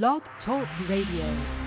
Blog Talk Radio.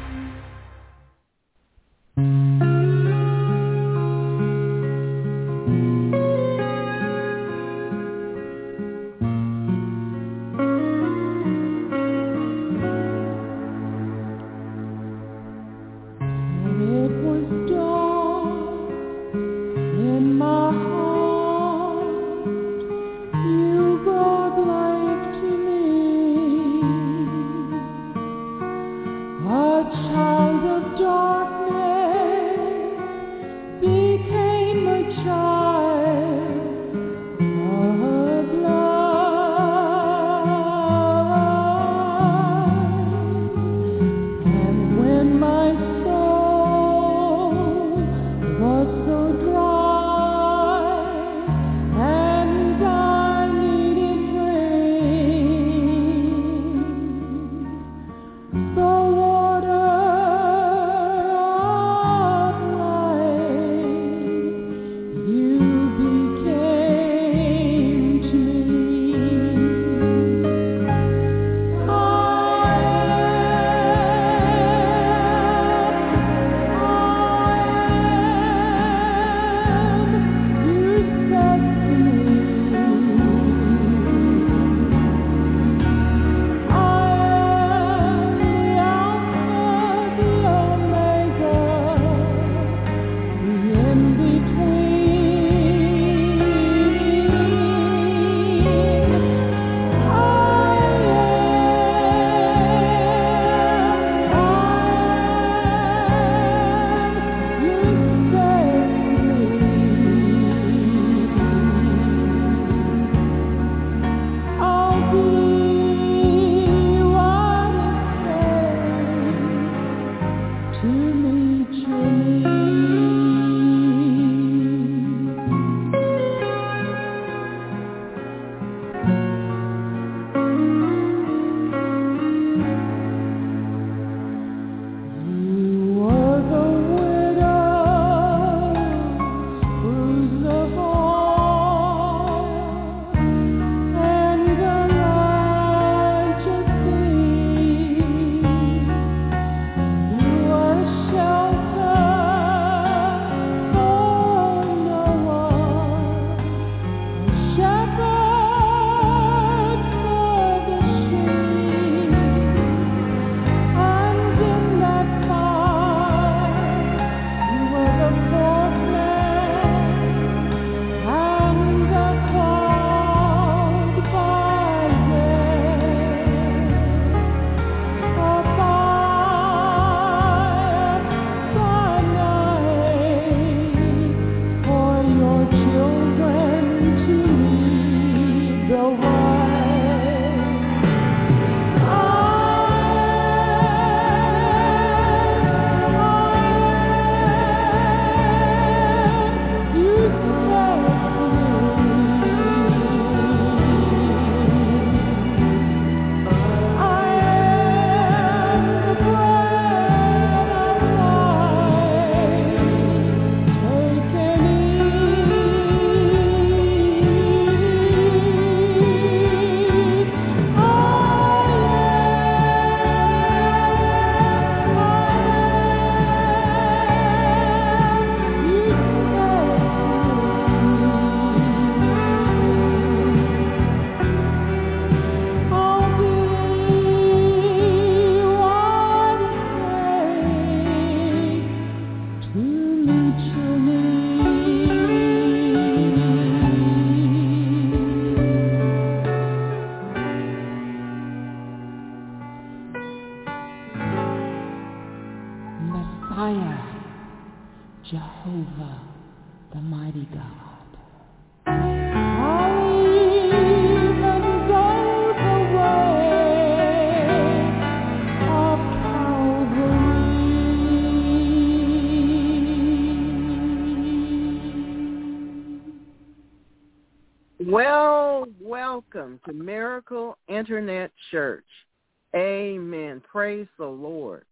Amen. Praise the Lord.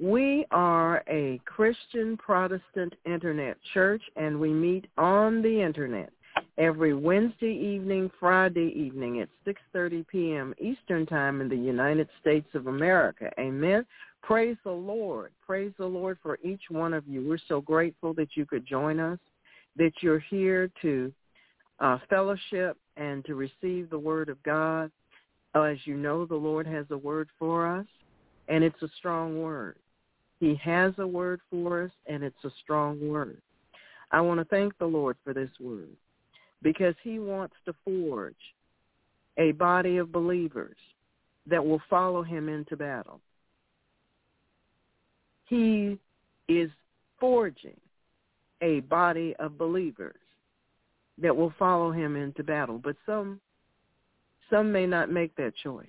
We are a Christian Protestant Internet church and we meet on the Internet every Wednesday evening, Friday evening at 6.30 p.m. Eastern Time in the United States of America. Amen. Praise the Lord. Praise the Lord for each one of you. We're so grateful that you could join us, that you're here to uh, fellowship and to receive the word of God. Oh, as you know, the Lord has a word for us, and it's a strong word. He has a word for us, and it's a strong word. I want to thank the Lord for this word because he wants to forge a body of believers that will follow him into battle. He is forging a body of believers that will follow him into battle. But some some may not make that choice.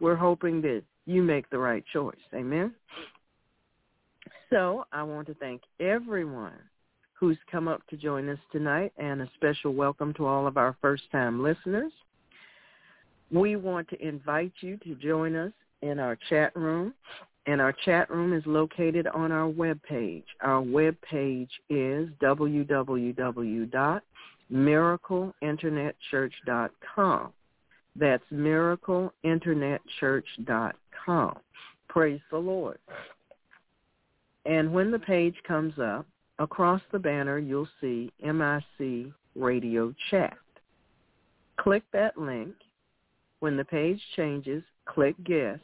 We're hoping that you make the right choice. Amen. So I want to thank everyone who's come up to join us tonight and a special welcome to all of our first-time listeners. We want to invite you to join us in our chat room, and our chat room is located on our webpage. Our webpage is www.miracleinternetchurch.com. That's miracleinternetchurch.com. Praise the Lord. And when the page comes up, across the banner you'll see MIC Radio Chat. Click that link. When the page changes, click Guest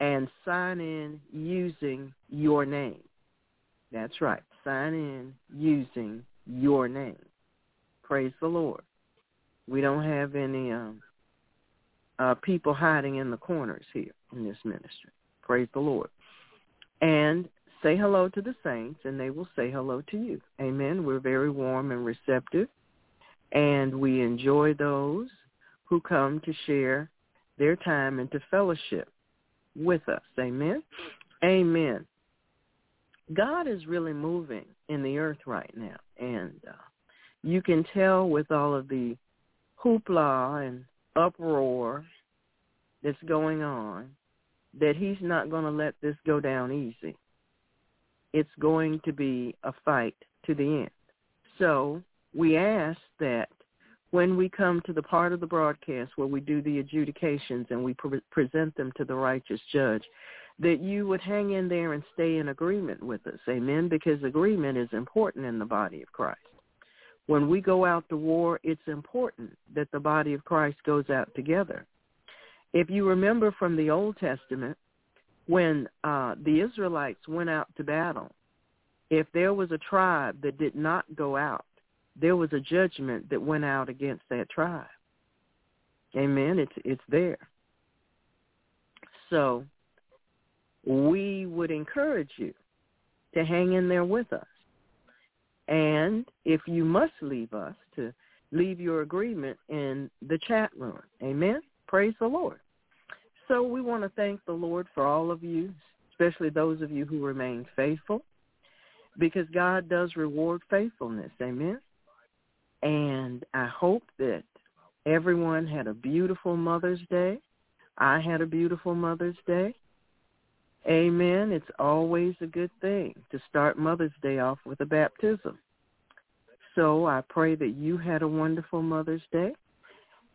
and sign in using your name. That's right. Sign in using your name. Praise the Lord. We don't have any um, uh, people hiding in the corners here in this ministry. Praise the Lord. And say hello to the saints, and they will say hello to you. Amen. We're very warm and receptive, and we enjoy those who come to share their time and to fellowship with us. Amen. Amen. God is really moving in the earth right now, and uh, you can tell with all of the hoopla and uproar that's going on that he's not going to let this go down easy it's going to be a fight to the end. So we ask that when we come to the part of the broadcast where we do the adjudications and we pre- present them to the righteous judge, that you would hang in there and stay in agreement with us. Amen? Because agreement is important in the body of Christ. When we go out to war, it's important that the body of Christ goes out together. If you remember from the Old Testament, when uh, the Israelites went out to battle, if there was a tribe that did not go out, there was a judgment that went out against that tribe. Amen. It's it's there. So we would encourage you to hang in there with us. And if you must leave us, to leave your agreement in the chat room. Amen. Praise the Lord. So we want to thank the Lord for all of you, especially those of you who remain faithful, because God does reward faithfulness. Amen. And I hope that everyone had a beautiful Mother's Day. I had a beautiful Mother's Day. Amen. It's always a good thing to start Mother's Day off with a baptism. So I pray that you had a wonderful Mother's Day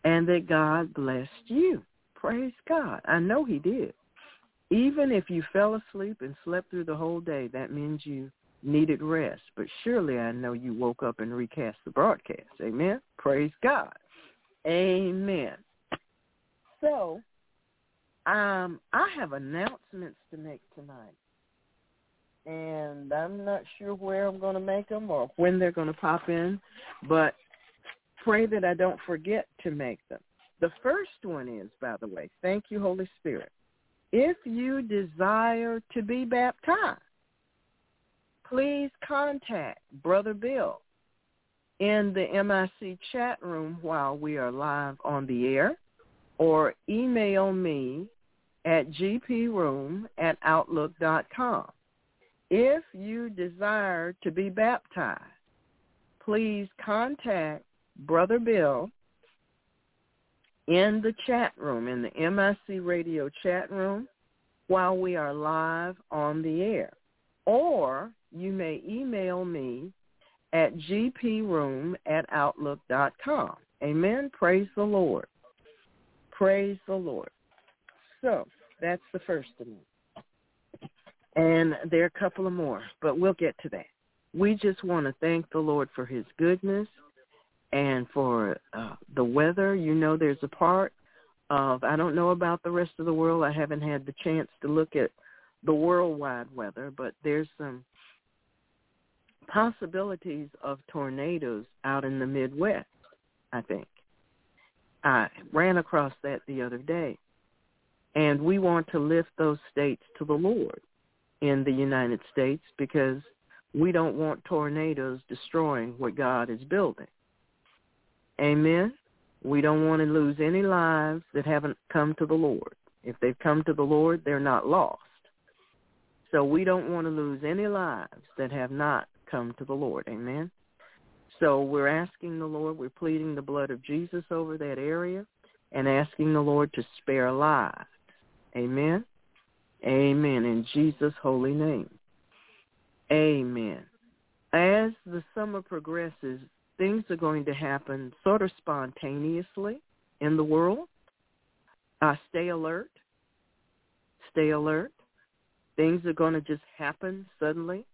and that God blessed you. Praise God. I know he did. Even if you fell asleep and slept through the whole day, that means you needed rest. But surely I know you woke up and recast the broadcast. Amen. Praise God. Amen. So, um, I have announcements to make tonight. And I'm not sure where I'm going to make them or when they're going to pop in, but pray that I don't forget to make them. The first one is, by the way, thank you, Holy Spirit. If you desire to be baptized, please contact Brother Bill in the MIC chat room while we are live on the air or email me at gproom at outlook.com. If you desire to be baptized, please contact Brother Bill in the chat room, in the MIC radio chat room, while we are live on the air. Or you may email me at gproom at outlook.com. Amen. Praise the Lord. Praise the Lord. So that's the first of them. And there are a couple of more, but we'll get to that. We just want to thank the Lord for his goodness and for uh, the weather. You know there's a part of, I don't know about the rest of the world. I haven't had the chance to look at the worldwide weather, but there's some possibilities of tornadoes out in the Midwest, I think. I ran across that the other day. And we want to lift those states to the Lord in the United States because we don't want tornadoes destroying what God is building. Amen. We don't want to lose any lives that haven't come to the Lord. If they've come to the Lord, they're not lost. So we don't want to lose any lives that have not come to the Lord. Amen. So we're asking the Lord, we're pleading the blood of Jesus over that area and asking the Lord to spare lives. Amen. Amen. In Jesus' holy name. Amen. As the summer progresses, things are going to happen sort of spontaneously in the world. Uh, stay alert. Stay alert. Things are going to just happen suddenly.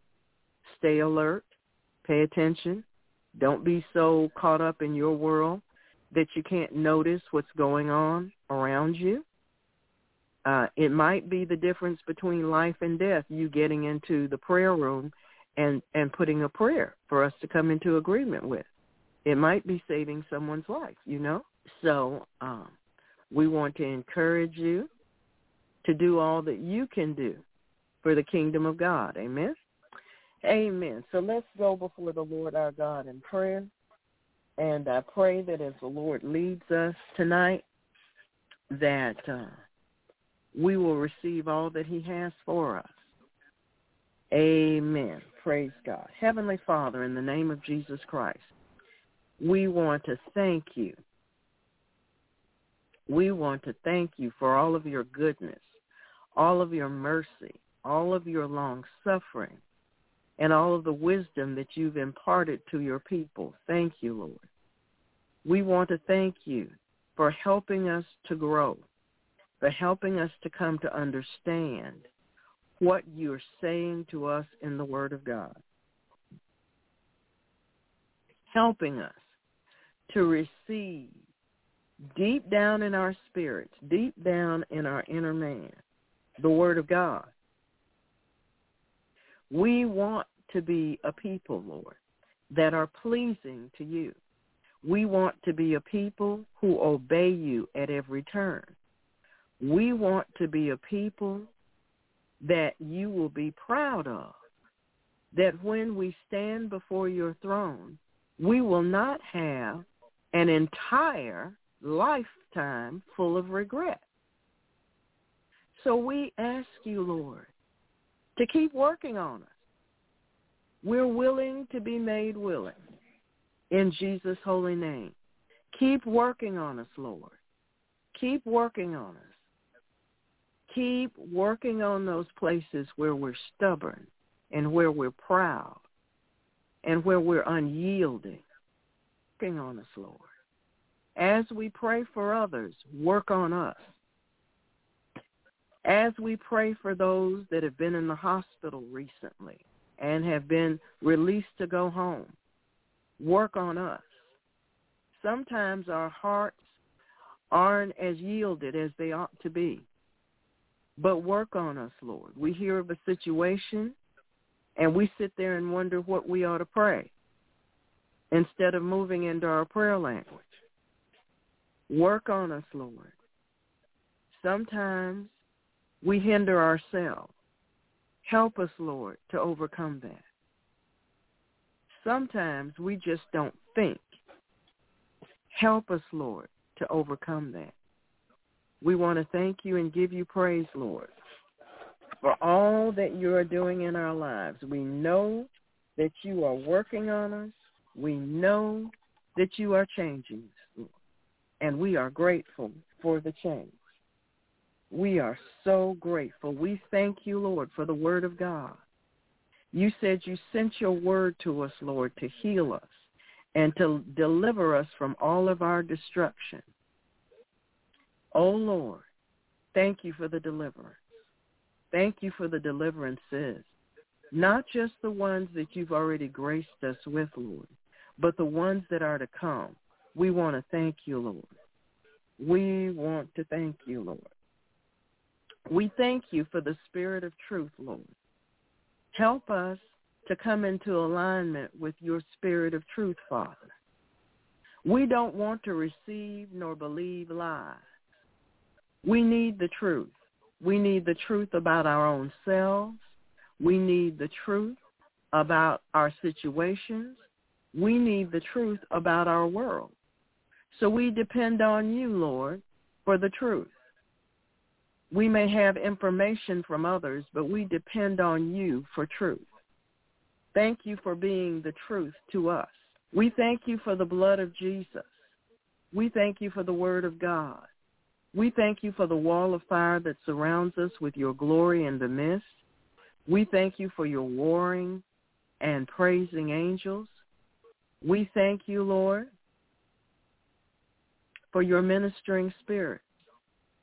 Stay alert. Pay attention. Don't be so caught up in your world that you can't notice what's going on around you. Uh, it might be the difference between life and death, you getting into the prayer room and, and putting a prayer for us to come into agreement with. It might be saving someone's life, you know? So um, we want to encourage you to do all that you can do for the kingdom of God. Amen? Amen. So let's go before the Lord our God in prayer. And I pray that as the Lord leads us tonight, that uh, we will receive all that he has for us. Amen. Praise God. Heavenly Father, in the name of Jesus Christ, we want to thank you. We want to thank you for all of your goodness, all of your mercy, all of your long suffering, and all of the wisdom that you've imparted to your people. Thank you, Lord. We want to thank you for helping us to grow for helping us to come to understand what you're saying to us in the Word of God. Helping us to receive deep down in our spirits, deep down in our inner man, the Word of God. We want to be a people, Lord, that are pleasing to you. We want to be a people who obey you at every turn. We want to be a people that you will be proud of. That when we stand before your throne, we will not have an entire lifetime full of regret. So we ask you, Lord, to keep working on us. We're willing to be made willing in Jesus' holy name. Keep working on us, Lord. Keep working on us keep working on those places where we're stubborn and where we're proud and where we're unyielding. Working on us, Lord. As we pray for others, work on us. As we pray for those that have been in the hospital recently and have been released to go home, work on us. Sometimes our hearts aren't as yielded as they ought to be. But work on us, Lord. We hear of a situation and we sit there and wonder what we ought to pray instead of moving into our prayer language. Work on us, Lord. Sometimes we hinder ourselves. Help us, Lord, to overcome that. Sometimes we just don't think. Help us, Lord, to overcome that. We want to thank you and give you praise, Lord, for all that you are doing in our lives. We know that you are working on us. We know that you are changing us, and we are grateful for the change. We are so grateful. We thank you, Lord, for the word of God. You said you sent your word to us, Lord, to heal us and to deliver us from all of our destruction. Oh, Lord, thank you for the deliverance. Thank you for the deliverances, not just the ones that you've already graced us with, Lord, but the ones that are to come. We want to thank you, Lord. We want to thank you, Lord. We thank you for the spirit of truth, Lord. Help us to come into alignment with your spirit of truth, Father. We don't want to receive nor believe lies. We need the truth. We need the truth about our own selves. We need the truth about our situations. We need the truth about our world. So we depend on you, Lord, for the truth. We may have information from others, but we depend on you for truth. Thank you for being the truth to us. We thank you for the blood of Jesus. We thank you for the word of God. We thank you for the wall of fire that surrounds us with your glory in the midst. We thank you for your warring and praising angels. We thank you, Lord, for your ministering spirit.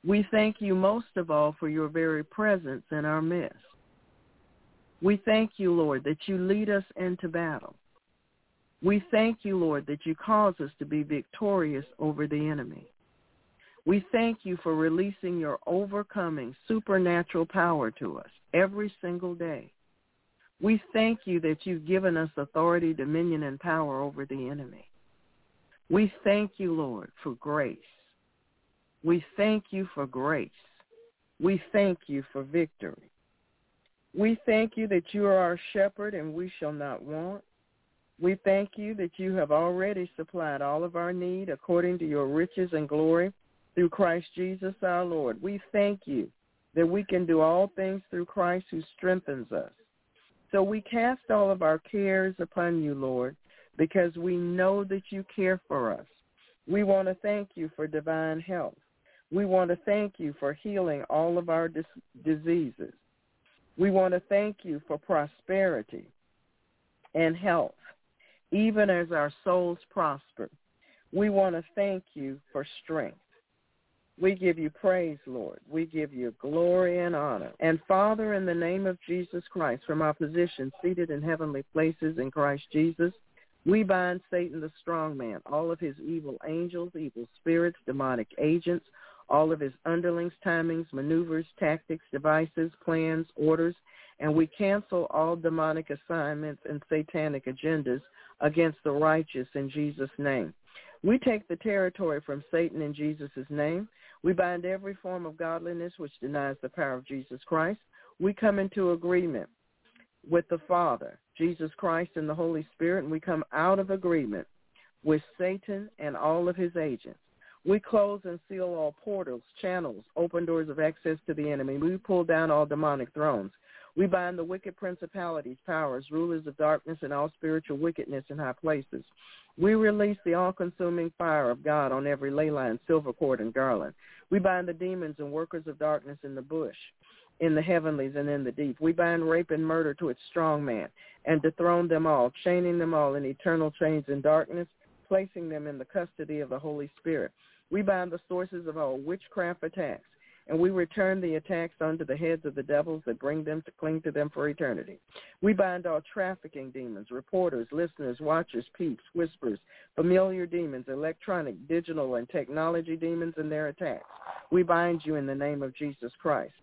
We thank you most of all for your very presence in our midst. We thank you, Lord, that you lead us into battle. We thank you, Lord, that you cause us to be victorious over the enemy. We thank you for releasing your overcoming supernatural power to us every single day. We thank you that you've given us authority, dominion, and power over the enemy. We thank you, Lord, for grace. We thank you for grace. We thank you for victory. We thank you that you are our shepherd and we shall not want. We thank you that you have already supplied all of our need according to your riches and glory through Christ Jesus our Lord. We thank you that we can do all things through Christ who strengthens us. So we cast all of our cares upon you, Lord, because we know that you care for us. We want to thank you for divine health. We want to thank you for healing all of our dis- diseases. We want to thank you for prosperity and health, even as our souls prosper. We want to thank you for strength. We give you praise, Lord. We give you glory and honor. And Father, in the name of Jesus Christ, from our position seated in heavenly places in Christ Jesus, we bind Satan the strong man, all of his evil angels, evil spirits, demonic agents, all of his underlings, timings, maneuvers, tactics, devices, plans, orders, and we cancel all demonic assignments and satanic agendas against the righteous in Jesus' name. We take the territory from Satan in Jesus' name. We bind every form of godliness which denies the power of Jesus Christ. We come into agreement with the Father, Jesus Christ, and the Holy Spirit, and we come out of agreement with Satan and all of his agents. We close and seal all portals, channels, open doors of access to the enemy. We pull down all demonic thrones. We bind the wicked principalities, powers, rulers of darkness, and all spiritual wickedness in high places. We release the all-consuming fire of God on every ley line, silver cord, and garland. We bind the demons and workers of darkness in the bush in the heavenlies and in the deep. We bind rape and murder to its strong man and dethrone them all, chaining them all in eternal chains in darkness, placing them in the custody of the Holy Spirit. We bind the sources of all witchcraft attacks, and we return the attacks unto the heads of the devils that bring them to cling to them for eternity. We bind all trafficking demons, reporters, listeners, watchers, peeps, whispers, familiar demons, electronic, digital, and technology demons and their attacks. We bind you in the name of Jesus Christ.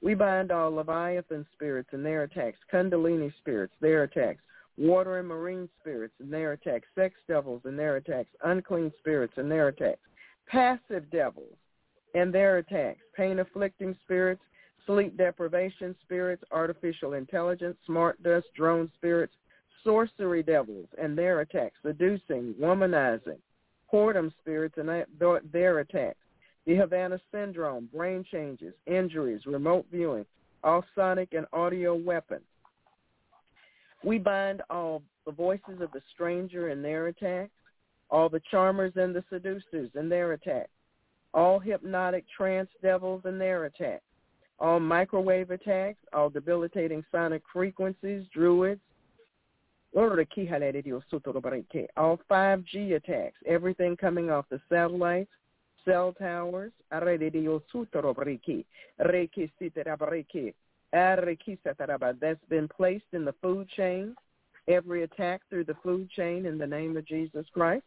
We bind all Leviathan spirits and their attacks, Kundalini spirits, their attacks, water and marine spirits and their attacks, sex devils and their attacks, unclean spirits and their attacks, passive devils and their attacks, pain-afflicting spirits, sleep deprivation spirits, artificial intelligence, smart dust, drone spirits, sorcery devils and their attacks, seducing, womanizing, whoredom spirits and their attacks, the Havana syndrome, brain changes, injuries, remote viewing, all sonic and audio weapons. We bind all the voices of the stranger and their attacks, all the charmers and the seducers and their attacks, all hypnotic trance devils and their attacks, all microwave attacks, all debilitating sonic frequencies, druids, all 5G attacks, everything coming off the satellites, cell towers, that's been placed in the food chain, every attack through the food chain in the name of Jesus Christ.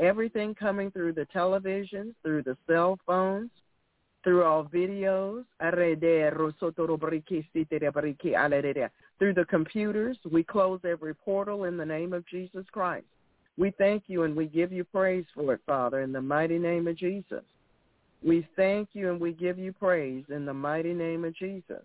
Everything coming through the television, through the cell phones, through all videos, through the computers. We close every portal in the name of Jesus Christ. We thank you and we give you praise for it, Father, in the mighty name of Jesus. We thank you and we give you praise in the mighty name of Jesus.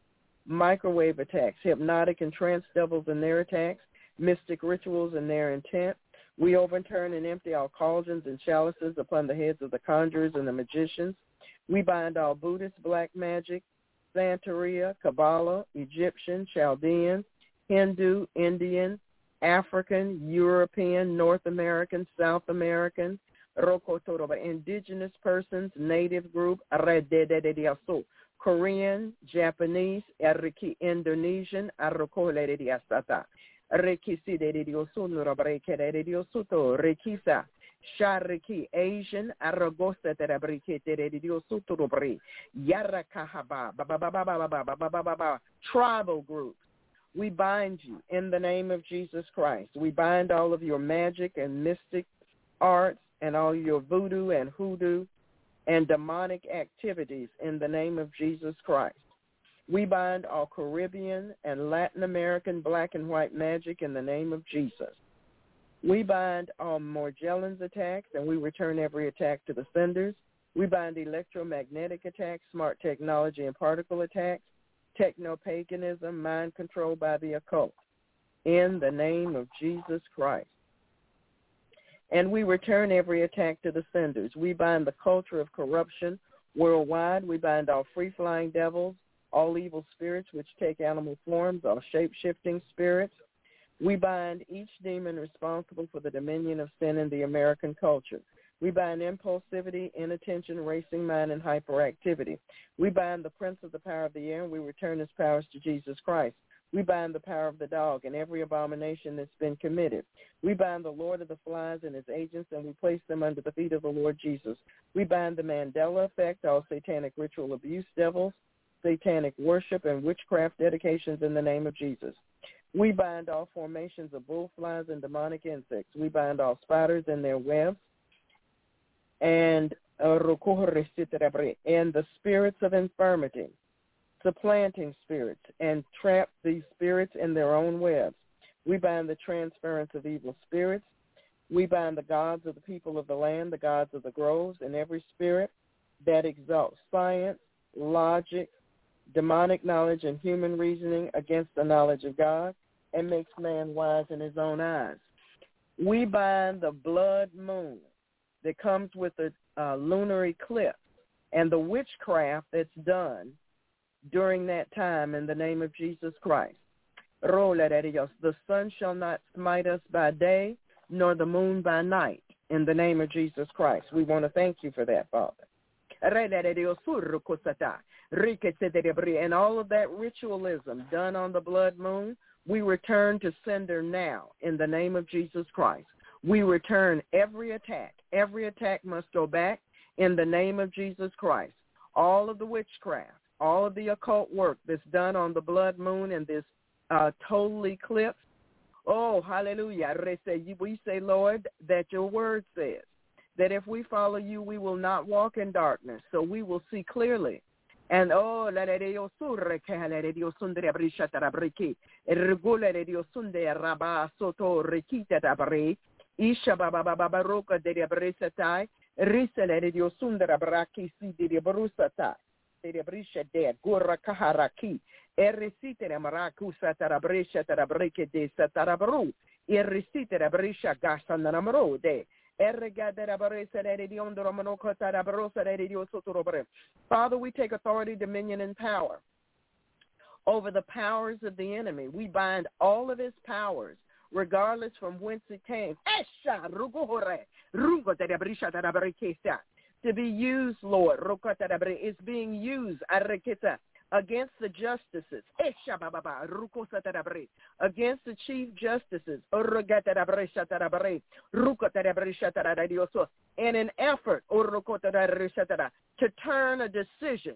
microwave attacks, hypnotic and trance devils and their attacks, mystic rituals and their intent. We overturn and empty all cauldrons and chalices upon the heads of the conjurers and the magicians. We bind all Buddhist black magic, Santeria, Kabbalah, Egyptian, Chaldean, Hindu, Indian, African, European, North American, South American, indigenous persons, native group, Korean, Japanese, Indonesian, Rekisi de Diosunura Brekere Diosuto, Shariki, Asian, Aragosa de Brikete Diosutubri, Yarakahaba, tribal groups. We bind you in the name of Jesus Christ. We bind all of your magic and mystic arts and all your voodoo and hoodoo and demonic activities in the name of Jesus Christ. We bind all Caribbean and Latin American black and white magic in the name of Jesus. We bind all Morgellons attacks and we return every attack to the senders. We bind electromagnetic attacks, smart technology and particle attacks, techno-paganism, mind control by the occult. In the name of Jesus Christ. And we return every attack to the senders. We bind the culture of corruption worldwide. We bind all free-flying devils, all evil spirits which take animal forms, all shape-shifting spirits. We bind each demon responsible for the dominion of sin in the American culture. We bind impulsivity, inattention, racing mind, and hyperactivity. We bind the prince of the power of the air, and we return his powers to Jesus Christ. We bind the power of the dog and every abomination that's been committed. We bind the Lord of the flies and his agents, and we place them under the feet of the Lord Jesus. We bind the Mandela effect, all satanic ritual abuse devils, satanic worship and witchcraft dedications in the name of Jesus. We bind all formations of bullflies and demonic insects. We bind all spiders and their webs and uh, and the spirits of infirmity, supplanting spirits, and trap these spirits in their own webs. We bind the transference of evil spirits. We bind the gods of the people of the land, the gods of the groves, and every spirit that exalts science, logic, demonic knowledge and human reasoning against the knowledge of God and makes man wise in his own eyes. We bind the blood moon that comes with a uh, lunar eclipse and the witchcraft that's done during that time in the name of Jesus Christ. The sun shall not smite us by day, nor the moon by night, in the name of Jesus Christ. We want to thank you for that, Father and all of that ritualism done on the blood moon, we return to sender now in the name of Jesus Christ. We return every attack. Every attack must go back in the name of Jesus Christ. All of the witchcraft, all of the occult work that's done on the blood moon and this uh, total eclipse. Oh, hallelujah. We say, Lord, that your word says that if we follow you, we will not walk in darkness. So we will see clearly and oh. Isha baba baba baroka de bresatai. Risele de diosundra braki si de brusatai. De brisha de gurra kaharaki. Erisitere de satarabru. Erisitere brisha de. Father, we take authority, dominion, and power over the powers of the enemy. We bind all of his powers, regardless from whence it came. To be used, Lord. It's being used against the justices, against the chief justices, in an effort to turn a decision.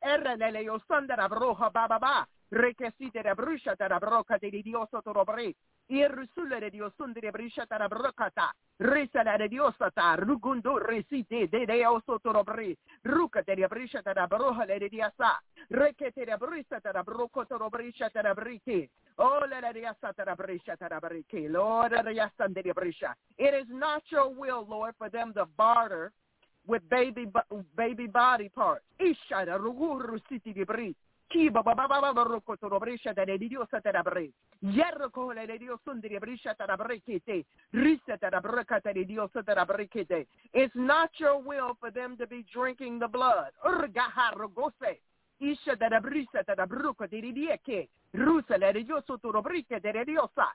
Ernele yo sandara broha baba ba. Rekesite de brusha da broca de dioso torobre. Irusule de diosun de brusha da brocata. Risala de diosata. Rugundo the de deoso the Ruca de brusha da broha le diasa. Rekete de brusha da broco torobrisha da briki. Ole de diasa da brusha da briki. Lord de yasan de brusha. It is not your will, Lord, for them to barter with baby baby body parts. It's not your will for them to be drinking the blood. Isha da brisa da bruco di ridieke. Rusa le dio sotto robriche de diosa.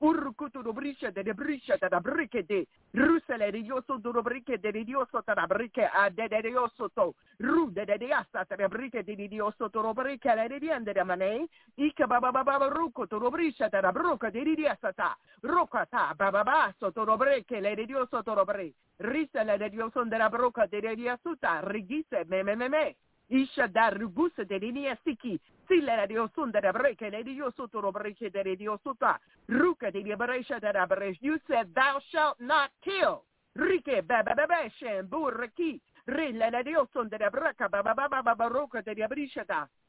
de brusha. Urkutu dobrisha de brisha da brike de rusele de yoso do brike de dioso da brike a de de dioso to ru de de asa da brike de dioso to brike la de ande de mane ika baba baba ruko to brisha da bruka de diasa ta roka ta baba ba so to brike le de dioso to bre risele de dioso de la bruka de dioso ta rigise me me me me. Isha dar rubusa de linia siki. Breke ro breke de liberation. You said thou shalt not kill. Rike ba ba ba ba breka ba ba ba ba ba de liberation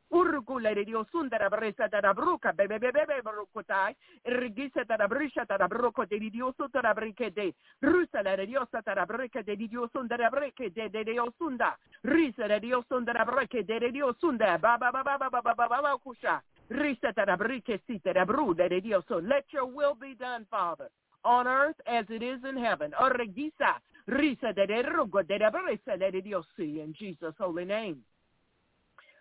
da. Urgule de Dios sundara bresa da bruca bebe bebe bebe brucotai, rigisa da brisha da bruco de Dios da brique de, rusa la Dios da brique de Dios sundara brique de de Dios sunda, risa de Dios sundara brique de Dios sunda, ba ba ba ba ba ba ba ba ba kusha, risa da brique sita da bruda de Dios, so let your will be done, Father, on earth as it is in heaven. Orregisa, risa de rugo de bresa de Dios, in Jesus' holy name.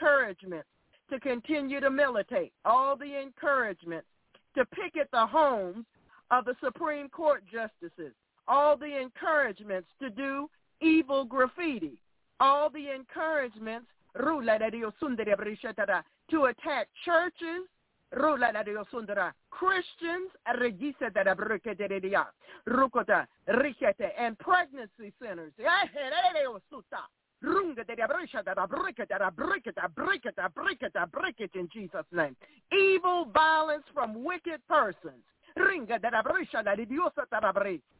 encouragement to continue to militate, all the encouragement to picket the homes of the Supreme Court justices, all the encouragements to do evil graffiti, all the encouragements to attack churches, Christians, and pregnancy centers. Oh, Break it, I break it, I break it, break it, break it, break it in Jesus' name. Evil violence from wicked persons. Ringa de la brecha, la diosa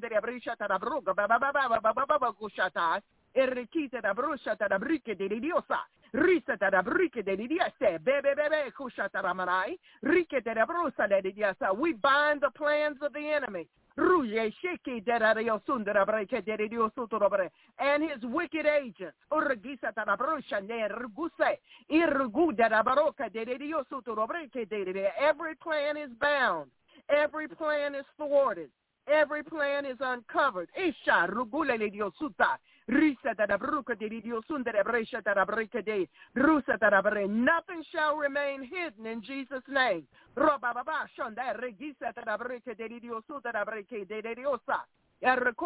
de erikite da brusha tara brike de tara brike de ramarai rike de brusa diasa. We bind the plans of the enemy. Ruye breke derario sutorobre and his wicked agents. Urgisa tarabrusha ne rguse. Irgu derario sutorobreke derario. Every plan is bound. Every plan is thwarted. Every plan is uncovered. Isha rugule le diosuta. Risa de de rusa. Nothing shall remain hidden in Jesus' name. Shonda regisa de diosuta de diosa. Let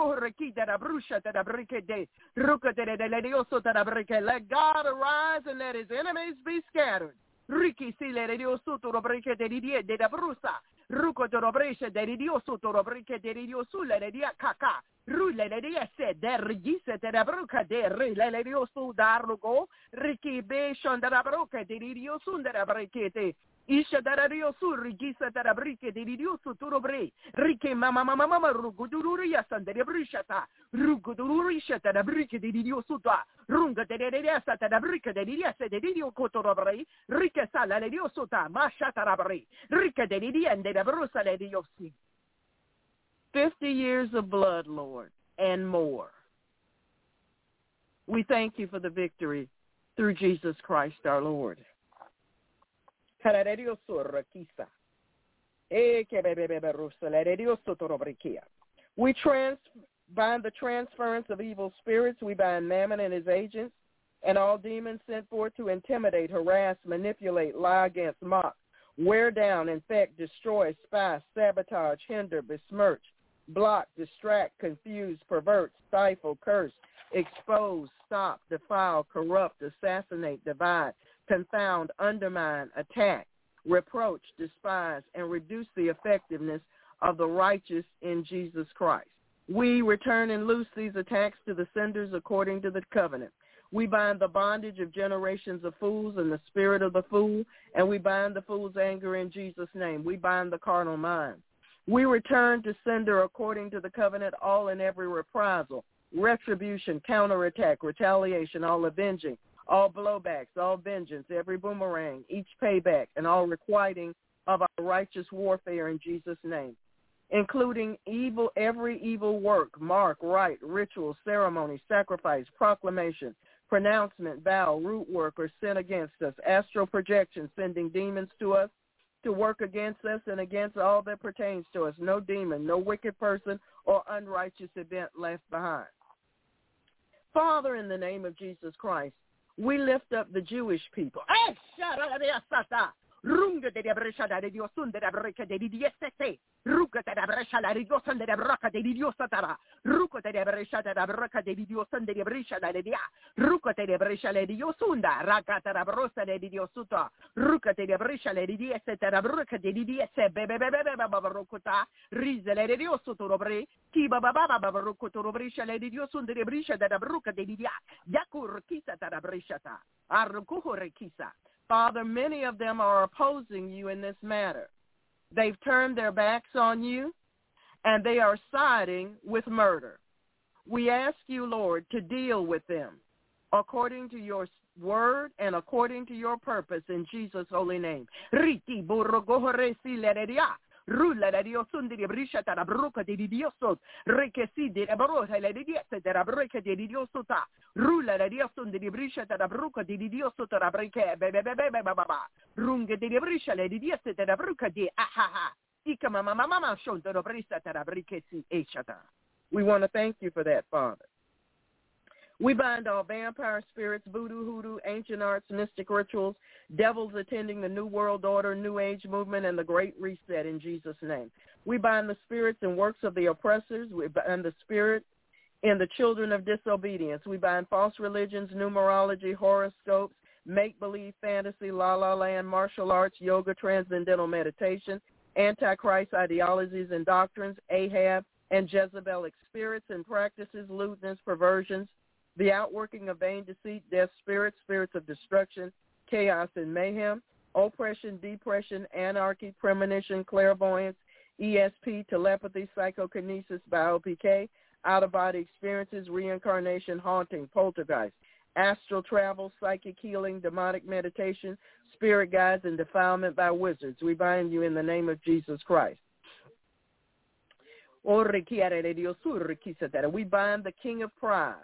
God arise and let his enemies be scattered. Riki si le dioso to bricche de die de da brusa. Ruko to bresce de dioso to bricche de dioso le dia caca. Rulle le dia se de rigise de da bruca de re le dioso darlugo. Riki be shon della bruca de della bricche de. Isha rigisa turobre. Rike mama mama mama yasandere brishata. Runga. Rike ta. Rabre. Rike de dio ende da brusa le dio si. Fifty years of blood, Lord, and more. We thank you for the victory through Jesus Christ our Lord. Eh, we trans bind the transference of evil spirits. We bind Mammon and his agents and all demons sent forth to intimidate, harass, manipulate, lie against, mock, wear down, infect, destroy, spy, sabotage, hinder, besmirch, block, distract, confuse, pervert, stifle, curse, expose, stop, defile, corrupt, assassinate, divide, confound, undermine, attack, reproach, despise, and reduce the effectiveness of the righteous in Jesus Christ. We return and loose these attacks to the senders according to the covenant. We bind the bondage of generations of fools and the spirit of the fool, and we bind the fool's anger in Jesus' name. We bind the carnal mind. We return to sender according to the covenant all and every reprisal, retribution, counterattack, retaliation, all avenging, all blowbacks, all vengeance, every boomerang, each payback, and all requiting of our righteous warfare in Jesus' name, including evil, every evil work, mark, rite, ritual, ceremony, sacrifice, proclamation, pronouncement, vow, root work, or sin against us, astral projection, sending demons to us to work against us and against all that pertains to us. No demon, no wicked person, or unrighteous event left behind. Father, in the name of Jesus Christ, we lift up the Jewish people. Runga de brescia da Dio sunde da breca de diesete. Ruka de brescia la Dio sunde da breca de Dio satara. Ruka de brescia da breca de Dio sunde de brescia da dia. De brescia le Dio sunda. Raka da brosa de Dio suta. Ruka de brescia le da breca de diese. Bebe bebe bebe baba rukuta. Rise le Dio suto robre. Ki baba baba baba rukuto robrescia le Dio sunde de brescia da de dia. Kisa da ta. Father, many of them are opposing you in this matter. They've turned their backs on you, and they are siding with murder. We ask you, Lord, to deal with them according to your word and according to your purpose in Jesus' holy name. Rulla la Dio tara bruca di di broca la di. Rulla la Dio tara bruca di ba. Runga di briscia la tara bruca di. We want to thank you for that, Father. We bind all vampire spirits, voodoo, hoodoo, ancient arts, mystic rituals, devils attending the New World Order, New Age movement, and the Great Reset in Jesus' name. We bind the spirits and works of the oppressors. We bind the spirit In the children of disobedience, we bind false religions, numerology, horoscopes, make-believe, fantasy, la-la land, martial arts, yoga, transcendental meditation, antichrist ideologies and doctrines, Ahab and Jezebelic spirits and practices, lewdness, perversions, the outworking of vain deceit, death spirits, spirits of destruction, chaos and mayhem, oppression, depression, anarchy, premonition, clairvoyance, ESP, telepathy, psychokinesis, BioPK, out-of-body experiences, reincarnation, haunting, poltergeist, astral travel, psychic healing, demonic meditation, spirit guides, and defilement by wizards. We bind you in the name of Jesus Christ. We bind the king of pride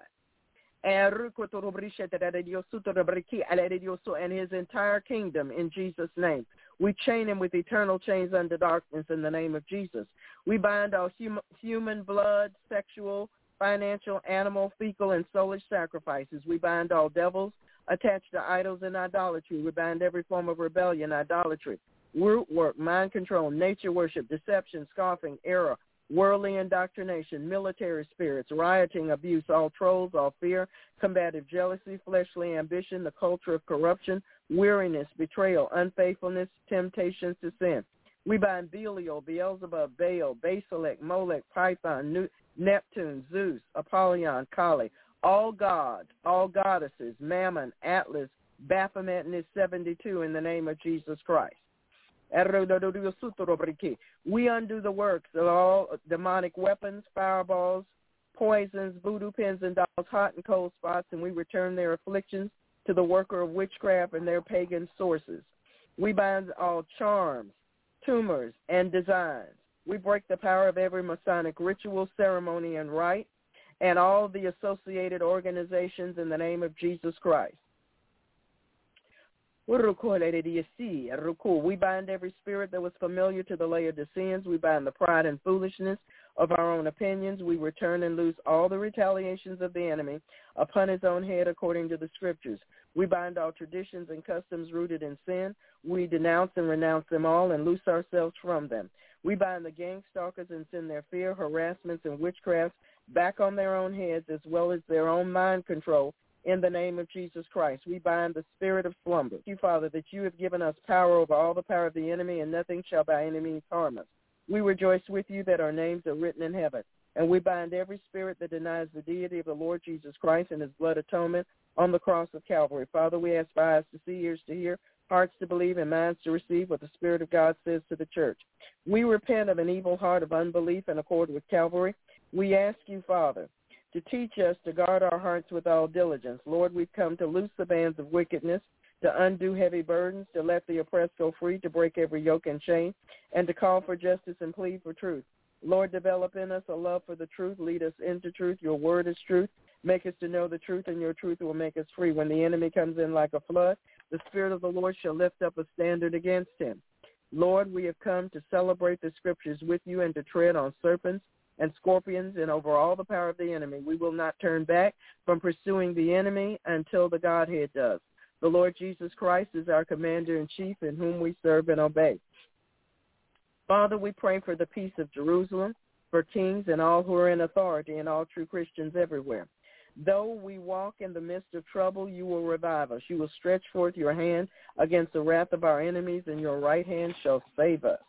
and his entire kingdom in Jesus' name. We chain him with eternal chains under darkness in the name of Jesus. We bind all hum- human blood, sexual, financial, animal, fecal, and soulish sacrifices. We bind all devils attached to idols and idolatry. We bind every form of rebellion, idolatry, root work, mind control, nature worship, deception, scoffing, error, worldly indoctrination, military spirits, rioting, abuse, all trolls, all fear, combative jealousy, fleshly ambition, the culture of corruption, weariness, betrayal, unfaithfulness, temptations to sin. We bind Belial, Beelzebub, Baal, Basilek, Molech, Python, Neptune, Zeus, Apollyon, Kali, all gods, all goddesses, Mammon, Atlas, Baphomet and his 72 in the name of Jesus Christ. We undo the works of all demonic weapons, fireballs, poisons, voodoo pins and dolls, hot and cold spots, and we return their afflictions to the worker of witchcraft and their pagan sources. We bind all charms, tumors, and designs. We break the power of every Masonic ritual, ceremony, and rite, and all the associated organizations in the name of Jesus Christ. We bind every spirit that was familiar to the Laodiceans. We bind the pride and foolishness of our own opinions. We return and loose all the retaliations of the enemy upon his own head according to the scriptures. We bind all traditions and customs rooted in sin. We denounce and renounce them all and loose ourselves from them. We bind the gang stalkers and send their fear, harassments, and witchcrafts back on their own heads as well as their own mind control in the name of Jesus Christ. We bind the spirit of slumber. Thank you, Father, that you have given us power over all the power of the enemy, and nothing shall by any means harm us. We rejoice with you that our names are written in heaven, and we bind every spirit that denies the deity of the Lord Jesus Christ and his blood atonement on the cross of Calvary. Father, we ask for eyes to see, ears to hear, hearts to believe, and minds to receive what the Spirit of God says to the church. We repent of an evil heart of unbelief in accord with Calvary. We ask you, Father, to teach us to guard our hearts with all diligence. Lord, we've come to loose the bands of wickedness, to undo heavy burdens, to let the oppressed go free, to break every yoke and chain, and to call for justice and plead for truth. Lord, develop in us a love for the truth. Lead us into truth. Your word is truth. Make us to know the truth, and your truth will make us free. When the enemy comes in like a flood, the Spirit of the Lord shall lift up a standard against him. Lord, we have come to celebrate the scriptures with you and to tread on serpents and scorpions and over all the power of the enemy. We will not turn back from pursuing the enemy until the Godhead does. The Lord Jesus Christ is our commander in chief in whom we serve and obey. Father, we pray for the peace of Jerusalem, for kings and all who are in authority and all true Christians everywhere. Though we walk in the midst of trouble, you will revive us. You will stretch forth your hand against the wrath of our enemies, and your right hand shall save us.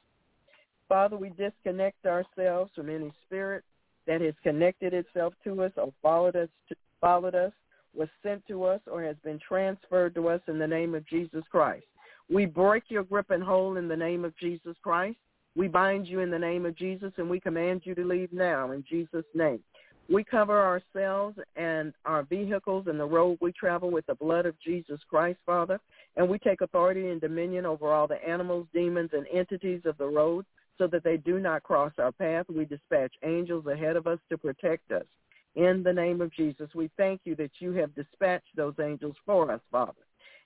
Father, we disconnect ourselves from any spirit that has connected itself to us or followed us, to, followed us, was sent to us, or has been transferred to us in the name of Jesus Christ. We break your grip and hold in the name of Jesus Christ. We bind you in the name of Jesus, and we command you to leave now in Jesus' name. We cover ourselves and our vehicles and the road we travel with the blood of Jesus Christ, Father, and we take authority and dominion over all the animals, demons, and entities of the road so that they do not cross our path. We dispatch angels ahead of us to protect us. In the name of Jesus, we thank you that you have dispatched those angels for us, Father.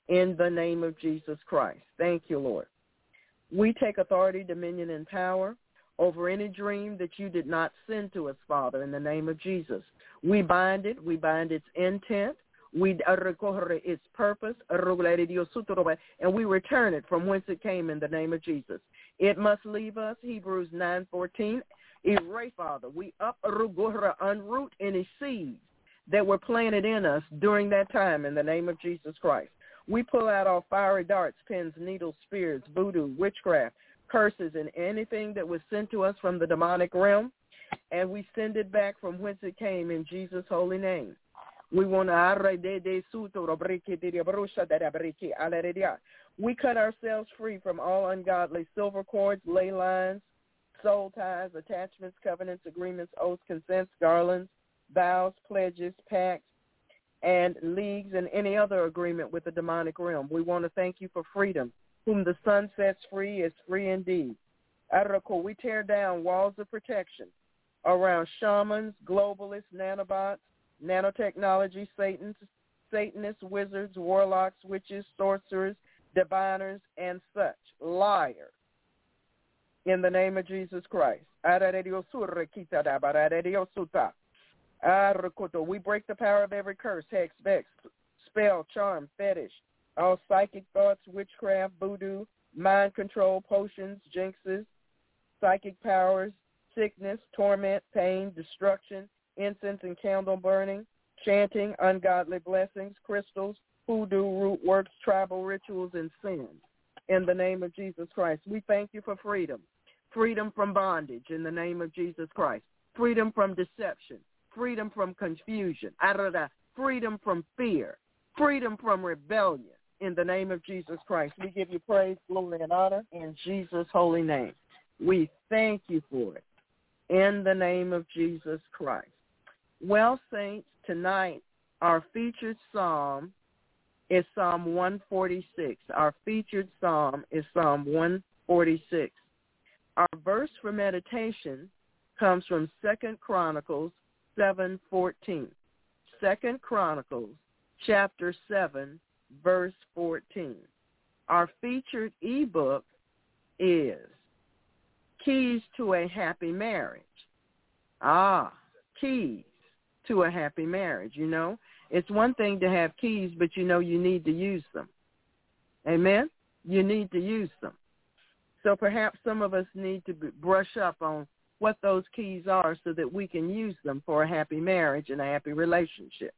In the name of Jesus Christ. Thank you, Lord. We take authority, dominion, and power over any dream that you did not send to us, Father, in the name of Jesus. We bind it. We bind its intent. We recoge its purpose, and we return it from whence it came in the name of Jesus. It must leave us, Hebrews 9.14. Erase, Father. We uproot, unroot any seeds that were planted in us during that time in the name of Jesus Christ. We pull out all fiery darts, pins, needles, spears, voodoo, witchcraft, curses, and anything that was sent to us from the demonic realm, and we send it back from whence it came in Jesus' holy name. We want to we cut ourselves free from all ungodly silver cords, ley lines, soul ties, attachments, covenants, agreements, oaths, consents, garlands, vows, pledges, pacts, and leagues and any other agreement with the demonic realm. We want to thank you for freedom. Whom the Son sets free is free indeed. Arako, we tear down walls of protection around shamans, globalists, nanobots, nanotechnology, Satans, Satanists, wizards, warlocks, witches, sorcerers, diviners, and such. Liars. In the name of Jesus Christ. We break the power of every curse, hex, vex, spell, charm, fetish, all psychic thoughts, witchcraft, voodoo, mind control, potions, jinxes, psychic powers, sickness, torment, pain, destruction, incense and candle burning, chanting, ungodly blessings, crystals, hoodoo, root works, tribal rituals, and sins. In the name of Jesus Christ, we thank you for freedom. Freedom from bondage in the name of Jesus Christ. Freedom from deception. Freedom from confusion. Freedom from fear. Freedom from rebellion in the name of Jesus Christ. We give you praise, glory, and honor in Jesus' holy name. We thank you for it in the name of Jesus Christ. Well, saints, tonight our featured psalm is Psalm 146. Our featured psalm is Psalm 146. Our verse for meditation comes from Second Chronicles 7:14. Second Chronicles chapter 7 verse 14. Our featured ebook is Keys to a Happy Marriage. Ah, keys to a happy marriage, you know. It's one thing to have keys, but you know you need to use them. Amen? You need to use them. So perhaps some of us need to brush up on what those keys are so that we can use them for a happy marriage and a happy relationship.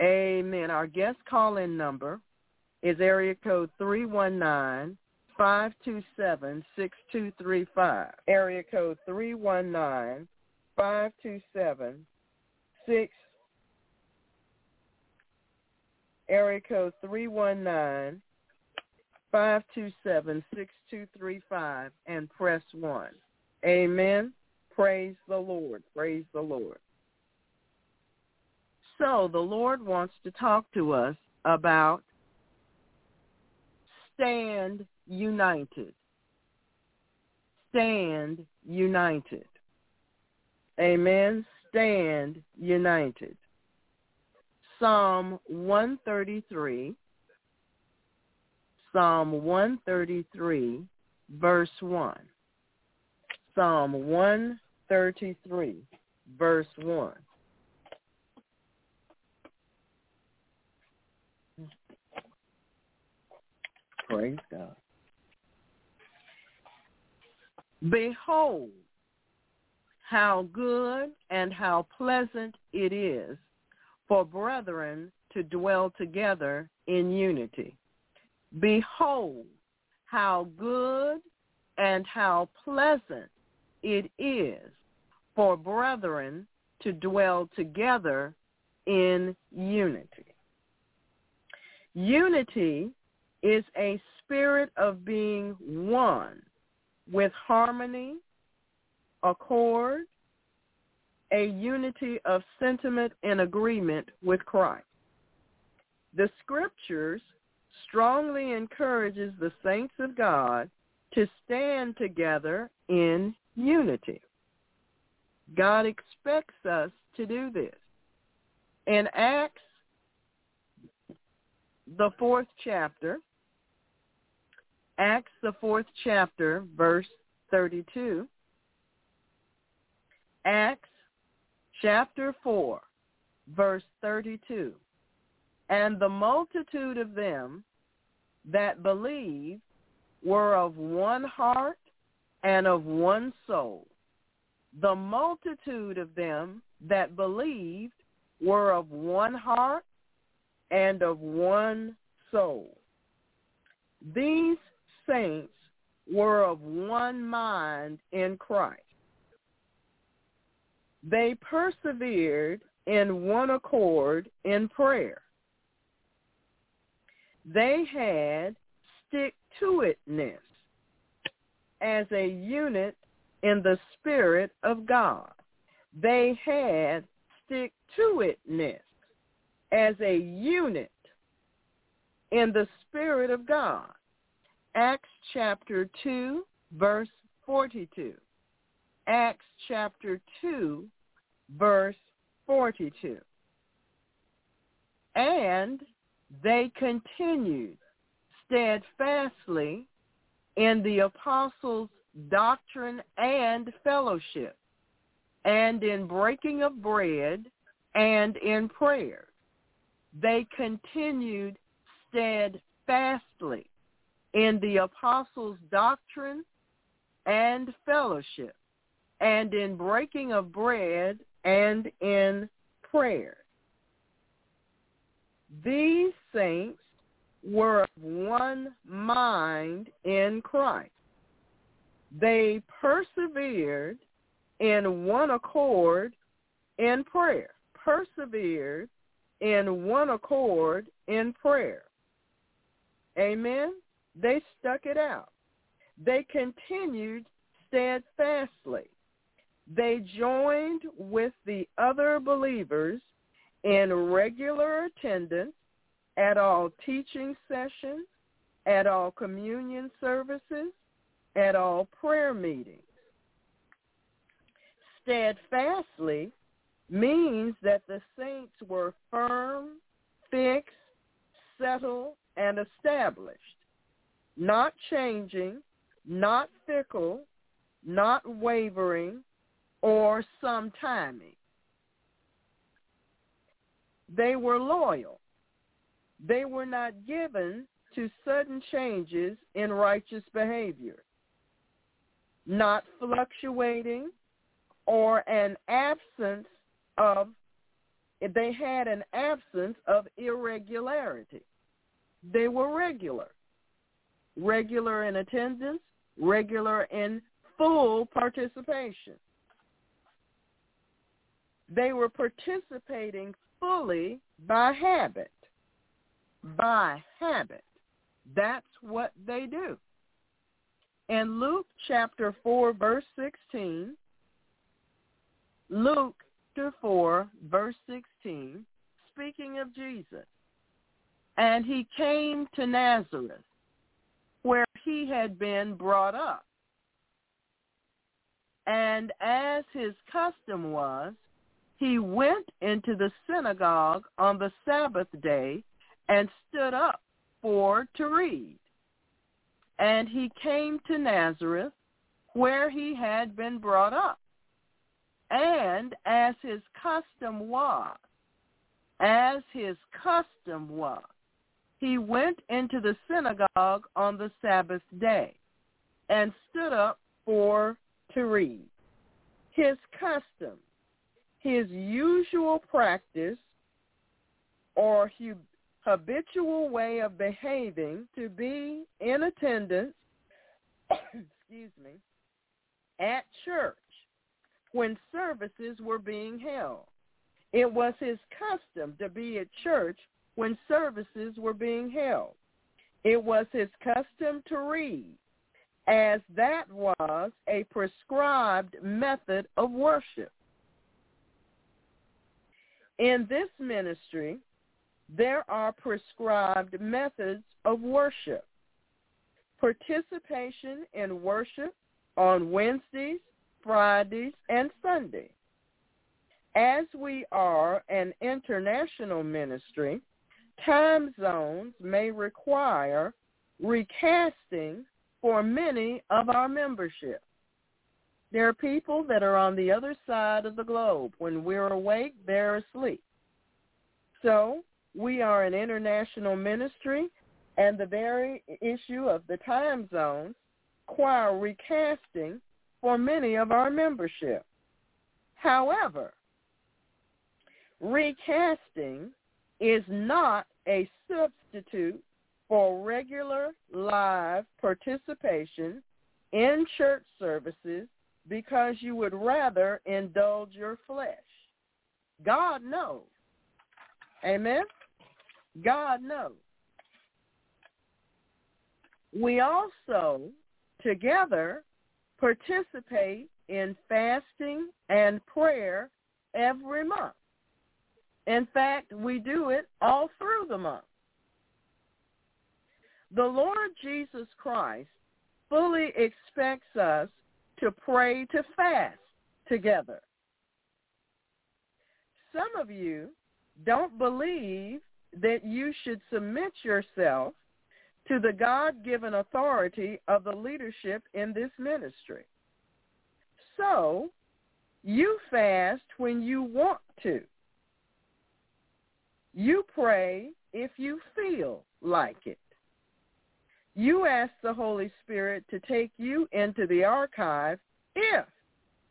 Amen. Our guest call-in number is area code 319 527 6235. Area code 319 527 6 area code 319 527 6235 and press 1. Amen. Praise the Lord. Praise the Lord. So the Lord wants to talk to us about stand united. Stand united. Amen. Stand united. Psalm 133, Psalm 133, verse 1. Psalm 133, verse 1. Praise God. Behold, how good and how pleasant it is for brethren to dwell together in unity. Behold, how good and how pleasant it is for brethren to dwell together in unity. Unity is a spirit of being one with harmony, accord, a unity of sentiment and agreement with Christ. The scriptures strongly encourages the saints of God to stand together in unity. God expects us to do this. In Acts, the fourth chapter, Acts, the fourth chapter, verse 32, Acts chapter 4, verse 32. And the multitude of them that believed were of one heart and of one soul. the multitude of them that believed were of one heart and of one soul. These saints were of one mind in Christ. They persevered in one accord in prayer. They had stick-to-itness as a unit in the Spirit of God. They had stick-to-itness as a unit in the Spirit of God. Acts chapter 2, verse 42. Acts chapter 2, verse 42. And they continued steadfastly in the apostles' doctrine and fellowship, and in breaking of bread, and in prayer. They continued steadfastly in the apostles' doctrine and fellowship, and in breaking of bread, and in prayer. These saints were of one mind in Christ. They persevered in one accord in prayer. Persevered in one accord in prayer. Amen. They stuck it out. They continued steadfastly. They joined with the other believers in regular attendance at all teaching sessions, at all communion services, at all prayer meetings. Steadfastly means that the saints were firm, fixed, settled, and established, not changing, not fickle, not wavering, or some timing. They were loyal. They were not given to sudden changes in righteous behavior, not fluctuating or an absence of, they had an absence of irregularity. They were regular, regular in attendance, regular in full participation. They were participating fully by habit. By habit. That's what they do. In Luke chapter 4, verse 16, Luke chapter 4, verse 16, speaking of Jesus, and he came to Nazareth, where he had been brought up. And as his custom was, he went into the synagogue on the Sabbath day and stood up for to read. And he came to Nazareth, where he had been brought up. And as his custom was, as his custom was, he went into the synagogue on the Sabbath day and stood up for to read. His custom his usual practice or habitual way of behaving to be in attendance, excuse me, at church when services were being held. It was his custom to be at church when services were being held. It was his custom to read, as that was a prescribed method of worship. In this ministry, there are prescribed methods of worship. Participation in worship on Wednesdays, Fridays, and Sundays. As we are an international ministry, time zones may require recasting for many of our membership. There are people that are on the other side of the globe. When we're awake, they're asleep. So we are an international ministry, and the very issue of the time zones require recasting for many of our membership. However, recasting is not a substitute for regular live participation in church services because you would rather indulge your flesh. God knows. Amen? God knows. We also together participate in fasting and prayer every month. In fact, we do it all through the month. The Lord Jesus Christ fully expects us to pray to fast together. Some of you don't believe that you should submit yourself to the God-given authority of the leadership in this ministry. So, you fast when you want to. You pray if you feel like it. You ask the Holy Spirit to take you into the archive if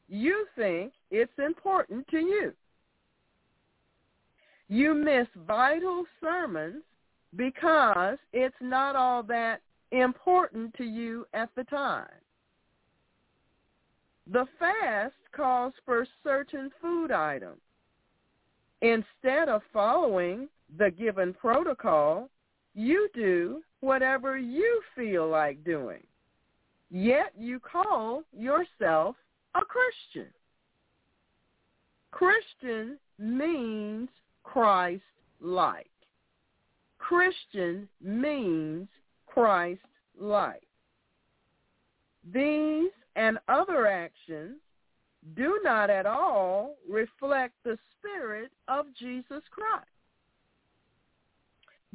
you think it's important to you. You miss vital sermons because it's not all that important to you at the time. The fast calls for certain food items. Instead of following the given protocol, you do whatever you feel like doing. Yet you call yourself a Christian. Christian means Christ-like. Christian means Christ-like. These and other actions do not at all reflect the spirit of Jesus Christ.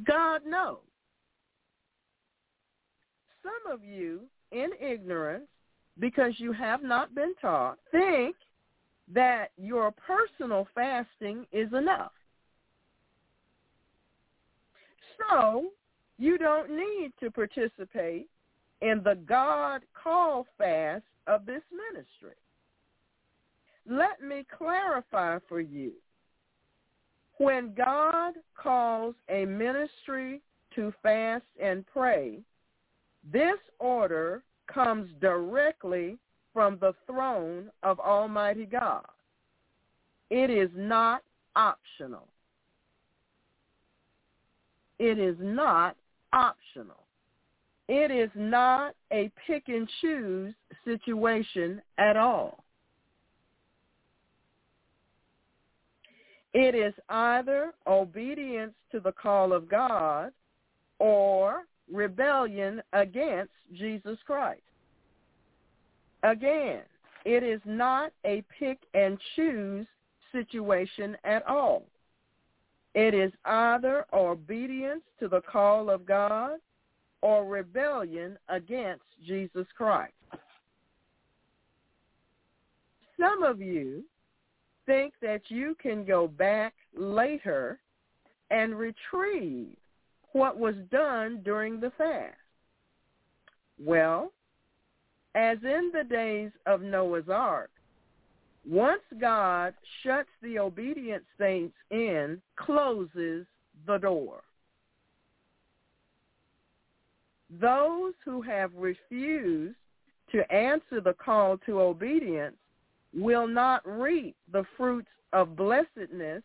God knows. Some of you, in ignorance, because you have not been taught, think that your personal fasting is enough. So you don't need to participate in the God call fast of this ministry. Let me clarify for you. When God calls a ministry to fast and pray, this order comes directly from the throne of Almighty God. It is not optional. It is not optional. It is not a pick and choose situation at all. It is either obedience to the call of God or rebellion against Jesus Christ. Again, it is not a pick and choose situation at all. It is either obedience to the call of God or rebellion against Jesus Christ. Some of you think that you can go back later and retrieve what was done during the fast. Well, as in the days of Noah's Ark, once God shuts the obedient saints in, closes the door. Those who have refused to answer the call to obedience will not reap the fruits of blessedness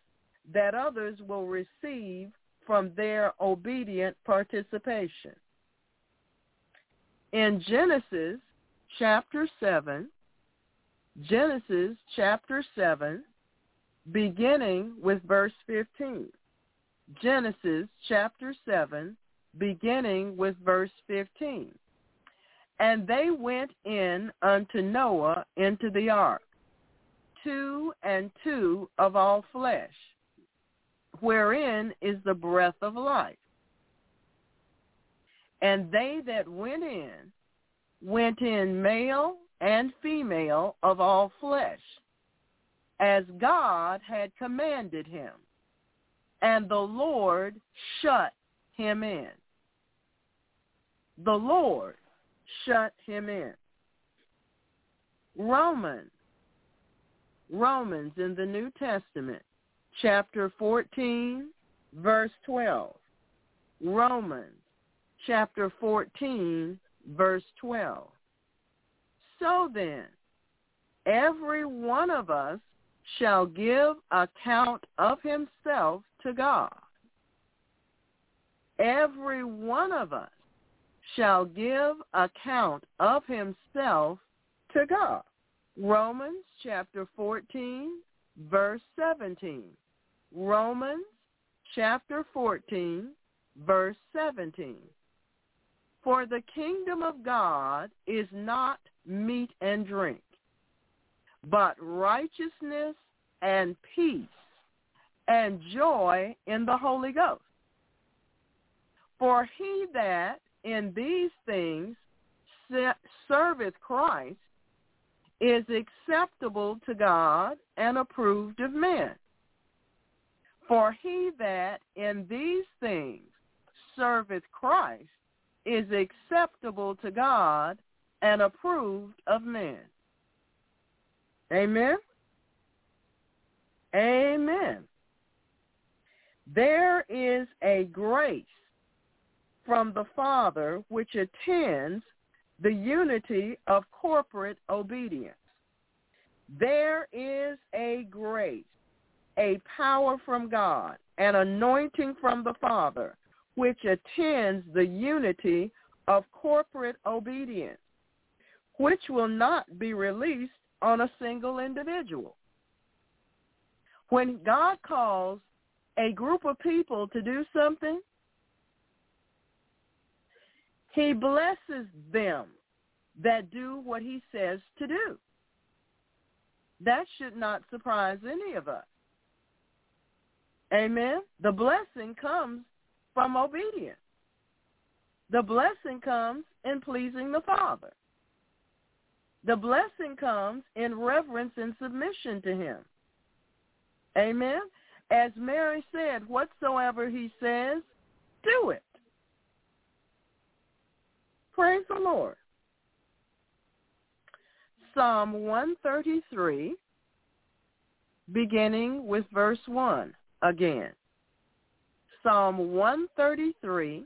that others will receive from their obedient participation. In Genesis chapter 7, Genesis chapter 7, beginning with verse 15. Genesis chapter 7, beginning with verse 15. And they went in unto Noah into the ark, two and two of all flesh, wherein is the breath of life. And they that went in, went in male and female of all flesh, as God had commanded him. And the Lord shut him in. The Lord shut him in. Romans Romans in the New Testament, chapter 14, verse 12. Romans chapter 14, verse 12. So then, every one of us shall give account of himself to God. Every one of us shall give account of himself to God. Romans chapter 14, verse 17. Romans chapter 14, verse 17. For the kingdom of God is not meat and drink, but righteousness and peace and joy in the Holy Ghost. For he that in these things serveth Christ is acceptable to God and approved of men. For he that in these things serveth Christ is acceptable to God and approved of men. Amen. Amen. There is a grace from the Father which attends the unity of corporate obedience. There is a grace, a power from God, an anointing from the Father, which attends the unity of corporate obedience, which will not be released on a single individual. When God calls a group of people to do something, he blesses them that do what he says to do. That should not surprise any of us. Amen. The blessing comes from obedience. The blessing comes in pleasing the Father. The blessing comes in reverence and submission to him. Amen. As Mary said, whatsoever he says, do it. Praise the Lord. Psalm 133, beginning with verse 1 again. Psalm 133,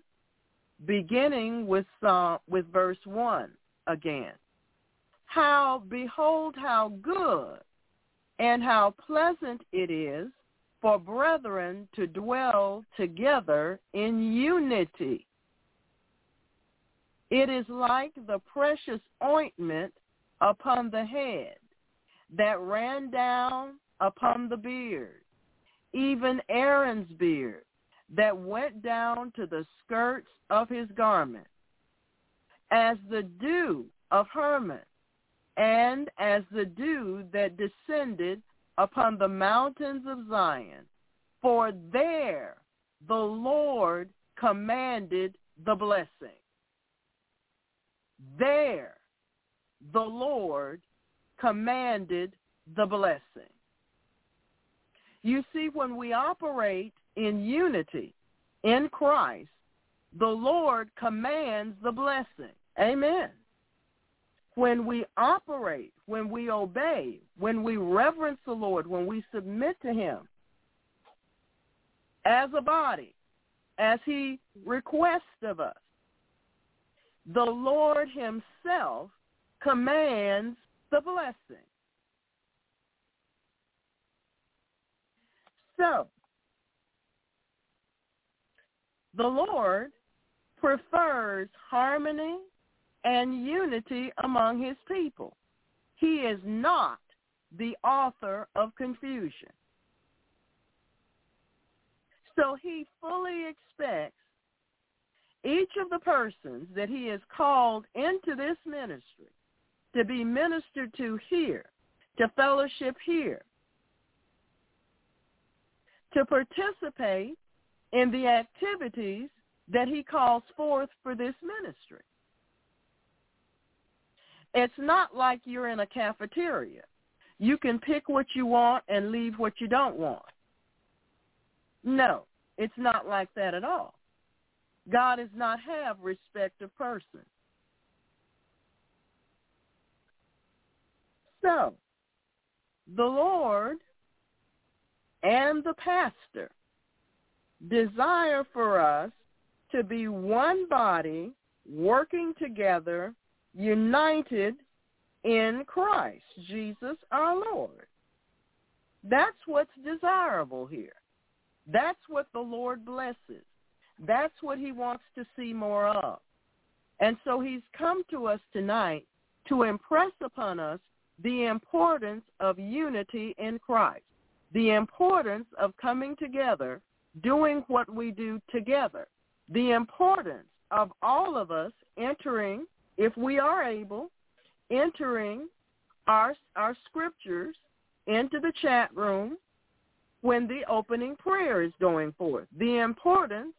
beginning with Psalm, with verse 1 again. How, behold how good and how pleasant it is for brethren to dwell together in unity. It is like the precious ointment upon the head that ran down upon the beard, even Aaron's beard that went down to the skirts of his garment, as the dew of Hermon, and as the dew that descended upon the mountains of Zion. For there the Lord commanded the blessing. There the Lord commanded the blessing. You see, when we operate in unity in Christ, the Lord commands the blessing. Amen. When we operate, when we obey, when we reverence the Lord, when we submit to him as a body, as he requests of us, the Lord himself commands the blessing. So, the Lord prefers harmony and unity among his people. He is not the author of confusion. So he fully expects each of the persons that he has called into this ministry to be ministered to here, to fellowship here, to participate in the activities that he calls forth for this ministry. It's not like you're in a cafeteria. You can pick what you want and leave what you don't want. No, it's not like that at all. God does not have respect of person. So, the Lord and the pastor desire for us to be one body working together, united in Christ, Jesus our Lord. That's what's desirable here. That's what the Lord blesses. That's what he wants to see more of. And so he's come to us tonight to impress upon us the importance of unity in Christ, the importance of coming together, doing what we do together, the importance of all of us entering, if we are able, entering our, our scriptures into the chat room when the opening prayer is going forth. The importance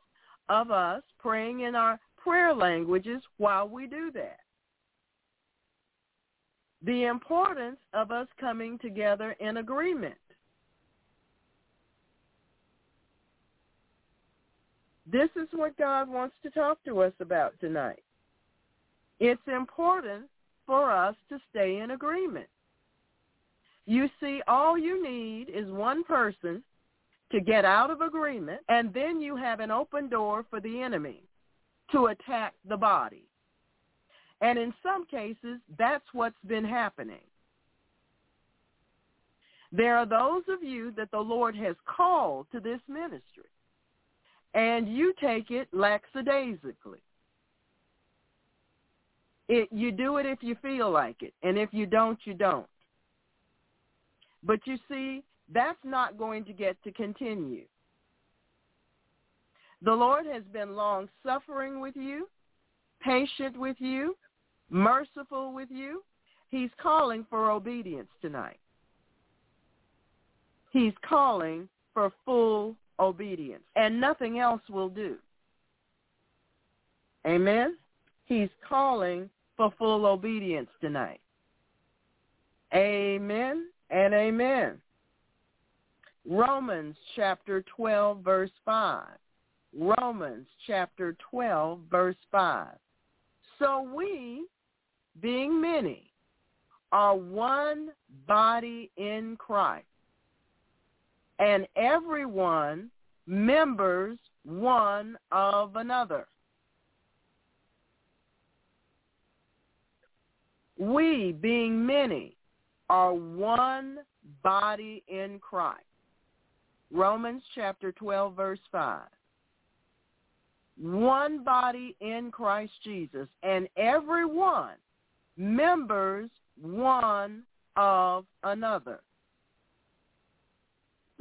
of us praying in our prayer languages while we do that. The importance of us coming together in agreement. This is what God wants to talk to us about tonight. It's important for us to stay in agreement. You see, all you need is one person to get out of agreement, and then you have an open door for the enemy to attack the body. And in some cases, that's what's been happening. There are those of you that the Lord has called to this ministry, and you take it lackadaisically. It, you do it if you feel like it, and if you don't, you don't. But you see, that's not going to get to continue. The Lord has been long suffering with you, patient with you, merciful with you. He's calling for obedience tonight. He's calling for full obedience, and nothing else will do. Amen? He's calling for full obedience tonight. Amen and amen. Romans chapter 12, verse 5. Romans chapter 12, verse 5. So we, being many, are one body in Christ, and everyone members one of another. We, being many, are one body in Christ. Romans chapter 12, verse 5. One body in Christ Jesus, and every one members one of another.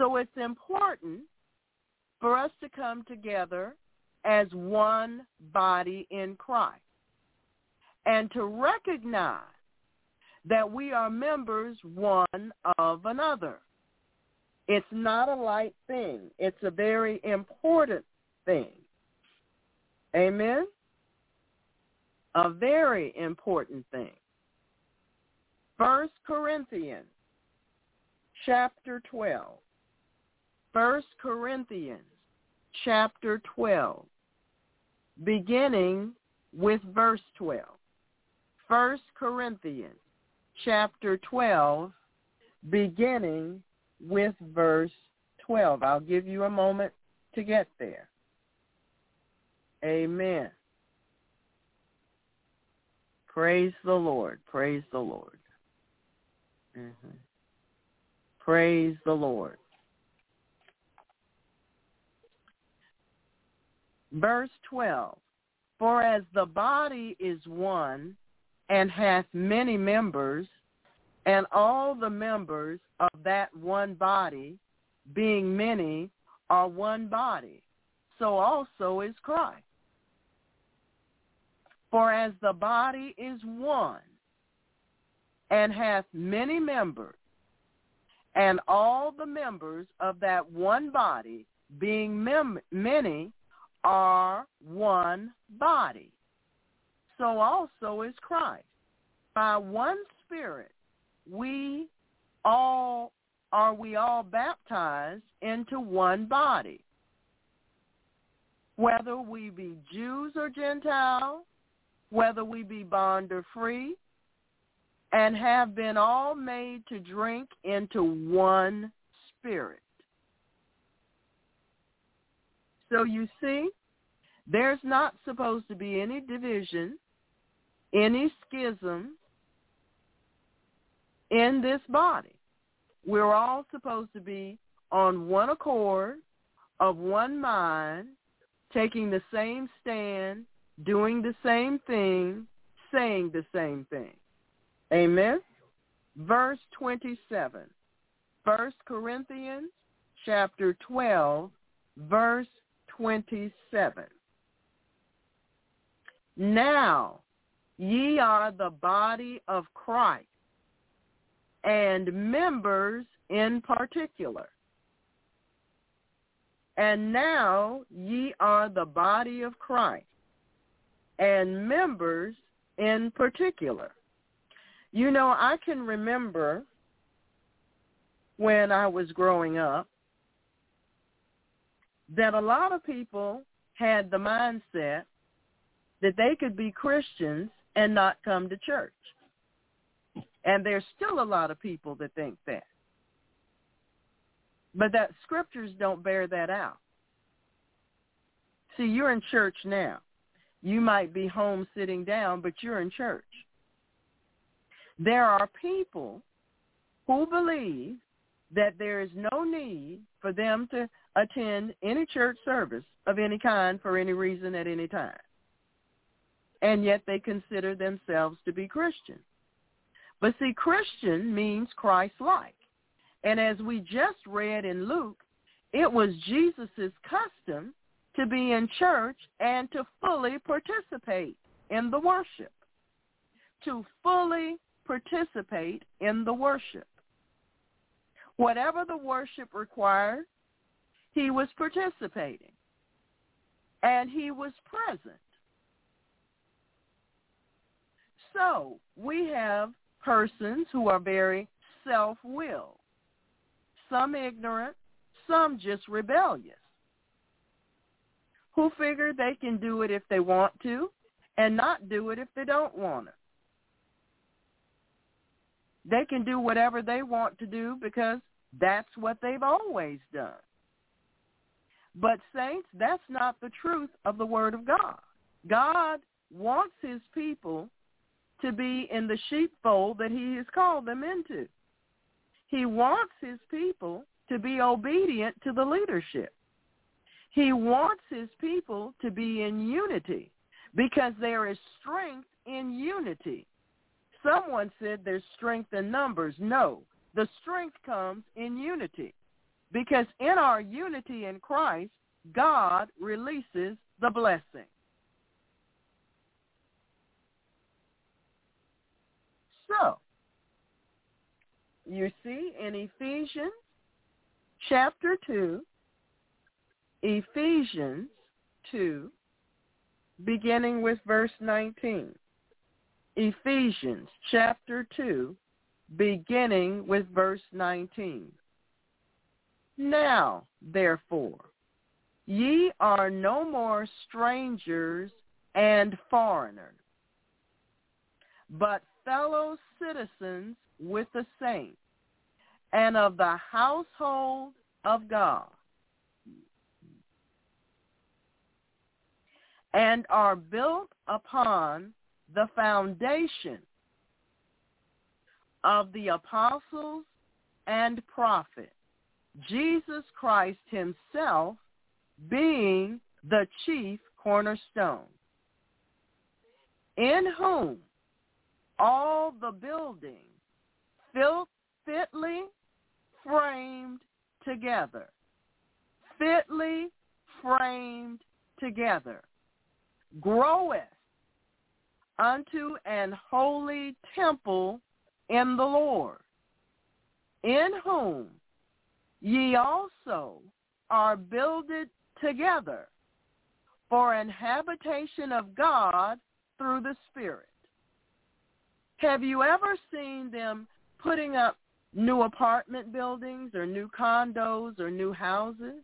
So it's important for us to come together as one body in Christ and to recognize that we are members one of another. It's not a light thing. It's a very important thing. Amen? A very important thing. First Corinthians chapter 12. First Corinthians chapter 12, beginning with verse 12. First Corinthians chapter 12, beginning with verse 12. I'll give you a moment to get there. Amen. Praise the Lord. Praise the Lord. Mm-hmm. Praise the Lord. Verse 12. For as the body is one and hath many members, and all the members of that one body, being many, are one body. So also is Christ. For as the body is one, and hath many members, and all the members of that one body, being mem- many, are one body so also is Christ. By one Spirit, we all are we all baptized into one body. Whether we be Jews or Gentiles, whether we be bond or free, and have been all made to drink into one spirit. So you see, there's not supposed to be any division, any schism in this body. We're all supposed to be on one accord, of one mind, taking the same stand, doing the same thing, saying the same thing. Amen. Verse 27. 1 Corinthians chapter 12, verse 27. Now ye are the body of Christ and members in particular. And now ye are the body of Christ and members in particular. You know, I can remember when I was growing up that a lot of people had the mindset that they could be Christians and not come to church. And there's still a lot of people that think that. But that scriptures don't bear that out. See, you're in church now. You might be home sitting down, but you're in church. There are people who believe that there is no need for them to attend any church service of any kind for any reason at any time. And yet they consider themselves to be Christian. But see, Christian means Christ-like. And as we just read in Luke, it was Jesus' custom to be in church and to fully participate in the worship. To fully participate in the worship. Whatever the worship required, he was participating. And he was present. So we have persons who are very self-willed, some ignorant, some just rebellious, who figure they can do it if they want to and not do it if they don't want to. They can do whatever they want to do because that's what they've always done. But saints, that's not the truth of the Word of God. God wants his people to be in the sheepfold that he has called them into. He wants his people to be obedient to the leadership. He wants his people to be in unity because there is strength in unity. Someone said there's strength in numbers. No, the strength comes in unity because in our unity in Christ, God releases the blessing. So, you see in Ephesians chapter 2, Ephesians 2, beginning with verse 19. Ephesians chapter 2, beginning with verse 19. Now, therefore, ye are no more strangers and foreigners, but fellow citizens with the saints and of the household of God, and are built upon the foundation of the apostles and prophets, Jesus Christ himself being the chief cornerstone, in whom all the building fitly framed together, fitly framed together, groweth unto an holy temple in the Lord, in whom ye also are builded together for an habitation of God through the Spirit. Have you ever seen them putting up new apartment buildings or new condos or new houses?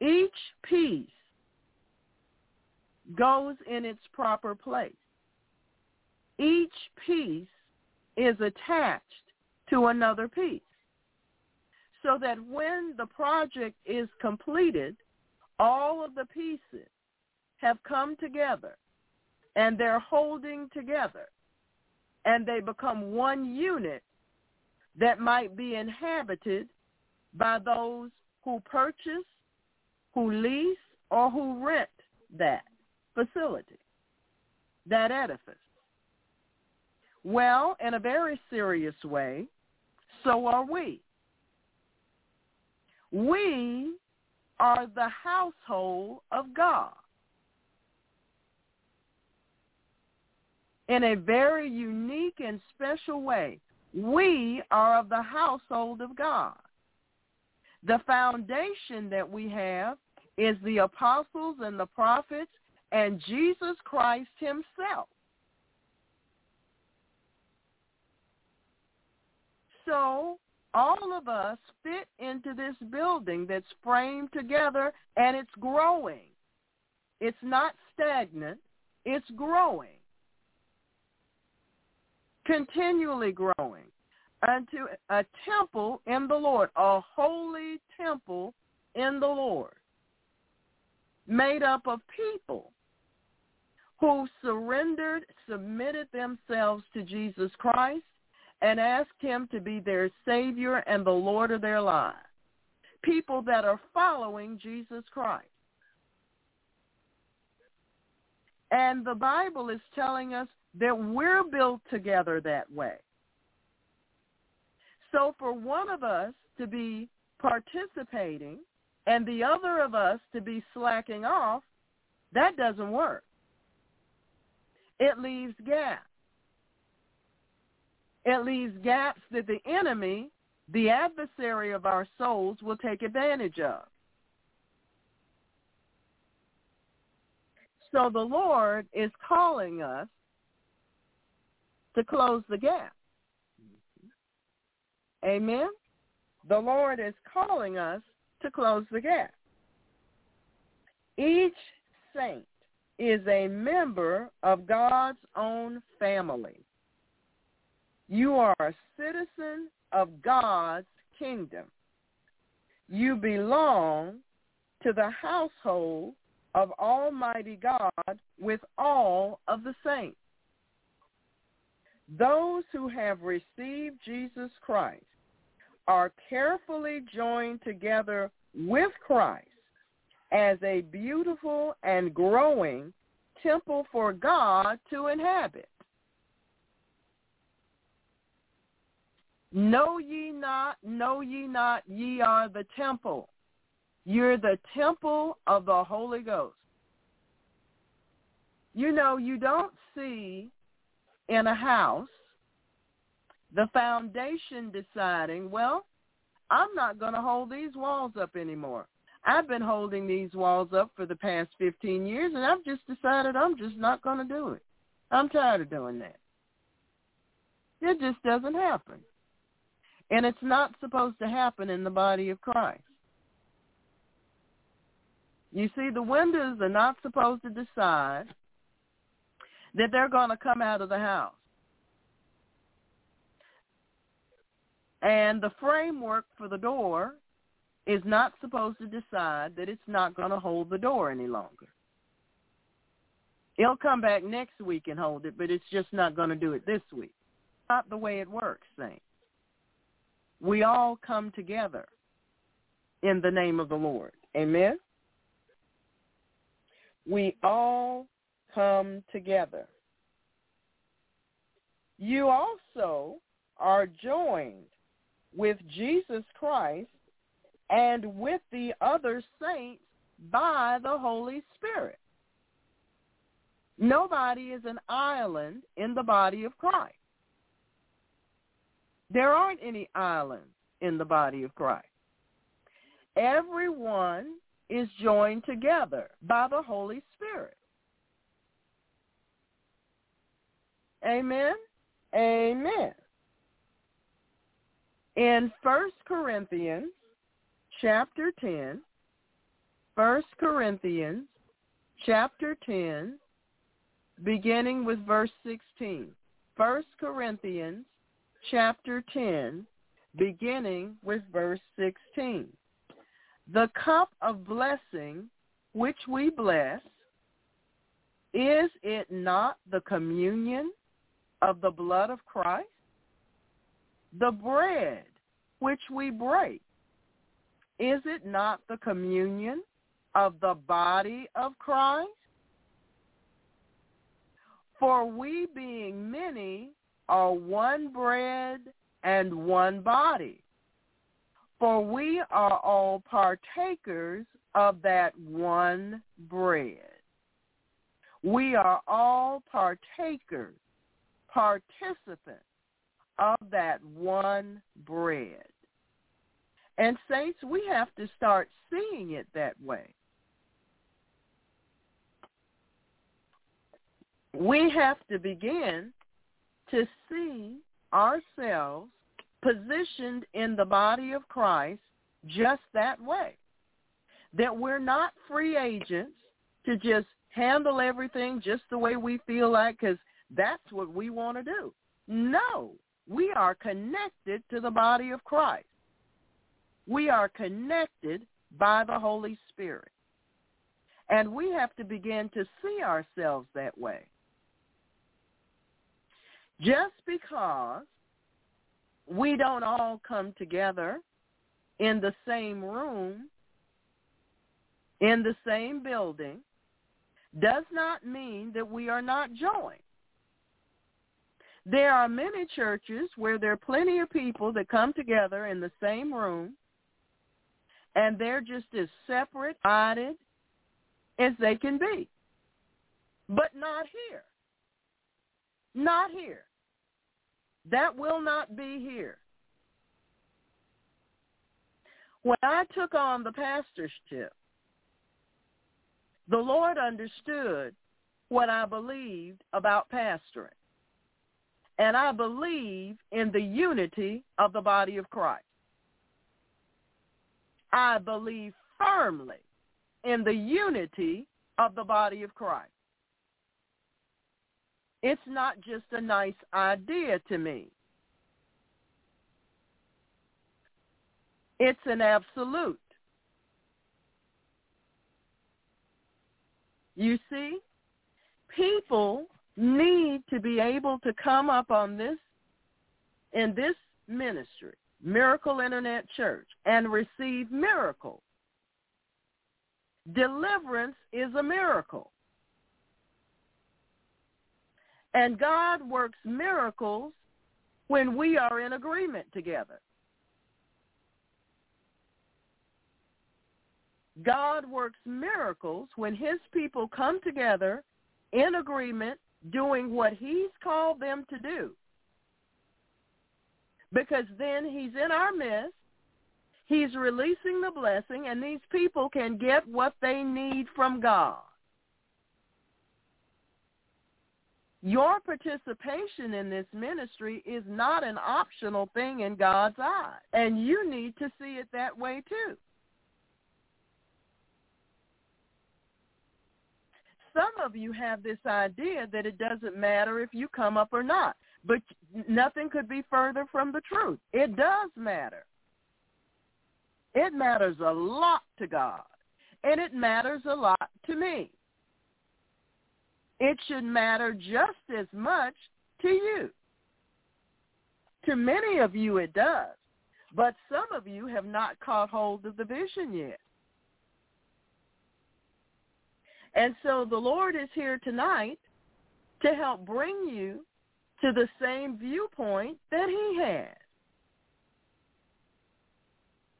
Each piece goes in its proper place. each piece is attached to another piece. So that when the project is completed, all of the pieces have come together and they're holding together and they become one unit that might be inhabited by those who purchase, who lease, or who rent that facility, that edifice. Well, in a very serious way, so are we. We are the household of God. In a very unique and special way, we are of the household of God. The foundation that we have is the apostles and the prophets and Jesus Christ himself. So all of us fit into this building that's framed together and it's growing. It's not stagnant. It's growing. Continually growing unto a temple in the Lord, a holy temple in the Lord, made up of people who surrendered, submitted themselves to Jesus Christ, and ask him to be their Savior and the Lord of their lives. People that are following Jesus Christ. And the Bible is telling us that we're built together that way. So for one of us to be participating and the other of us to be slacking off, that doesn't work. It leaves gaps. It leaves gaps that the enemy, the adversary of our souls, will take advantage of. So the Lord is calling us to close the gap. Amen. The Lord is calling us to close the gap. Each saint is a member of God's own family. You are a citizen of God's kingdom. You belong to the household of Almighty God with all of the saints. Those who have received Jesus Christ are carefully joined together with Christ as a beautiful and growing temple for God to inhabit. Know ye not, know ye not, ye are the temple. You're the temple of the Holy Ghost. You know, you don't see in a house the foundation deciding, well, I'm not going to hold these walls up anymore. I've been holding these walls up for the past 15 years, and I've just decided I'm just not going to do it. I'm tired of doing that. It just doesn't happen. And it's not supposed to happen in the body of Christ. You see, the windows are not supposed to decide that they're going to come out of the house. And the framework for the door is not supposed to decide that it's not going to hold the door any longer. It'll come back next week and hold it, but it's just not going to do it this week. Not the way it works, saints. We all come together in the name of the Lord. Amen? We all come together. You also are joined with Jesus Christ and with the other saints by the Holy Spirit. Nobody is an island in the body of Christ. There aren't any islands in the body of Christ. Everyone is joined together by the Holy Spirit. Amen. Amen. In 1 Corinthians chapter 10, 1 Corinthians chapter 10, beginning with verse 16. 1 Corinthians chapter 10, beginning with verse 16. The cup of blessing which we bless, is it not the communion of the blood of Christ? The bread which we break, is it not the communion of the body of Christ? For we being many are one bread and one body. For we are all partakers of that one bread. We are all partakers, participants of that one bread. And saints, we have to start seeing it that way. We have to begin to see ourselves positioned in the body of Christ just that way. That we're not free agents to just handle everything just the way we feel like because that's what we want to do. No, we are connected to the body of Christ. We are connected by the Holy Spirit. And we have to begin to see ourselves that way. Just because we don't all come together in the same room, in the same building, does not mean that we are not joined. There are many churches where there are plenty of people that come together in the same room and they're just as separate, divided as they can be. But not here. Not here. That will not be here. When I took on the pastorship, the Lord understood what I believed about pastoring. And I believe in the unity of the body of Christ. I believe firmly in the unity of the body of Christ. It's not just a nice idea to me. It's an absolute. You see, people need to be able to come up on this in this ministry, Miracle Internet Church, and receive miracles. Deliverance is a miracle. And God works miracles when we are in agreement together. God works miracles when his people come together in agreement doing what he's called them to do. Because then he's in our midst, he's releasing the blessing, and these people can get what they need from God. Your participation in this ministry is not an optional thing in God's eye, and you need to see it that way too. Some of you have this idea that it doesn't matter if you come up or not, but nothing could be further from the truth. It does matter. It matters a lot to God, and it matters a lot to me it should matter just as much to you. To many of you it does, but some of you have not caught hold of the vision yet. And so the Lord is here tonight to help bring you to the same viewpoint that he had.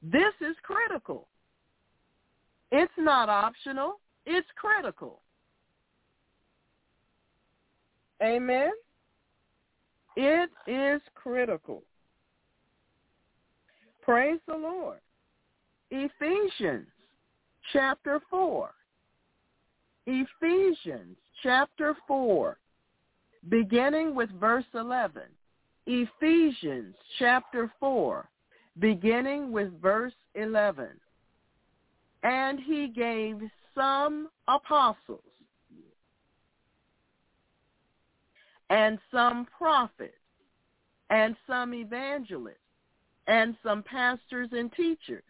This is critical. It's not optional. It's critical. Amen. It is critical. Praise the Lord. Ephesians chapter 4. Ephesians chapter 4, beginning with verse 11. Ephesians chapter 4, beginning with verse 11. And he gave some apostles and some prophets, and some evangelists, and some pastors and teachers.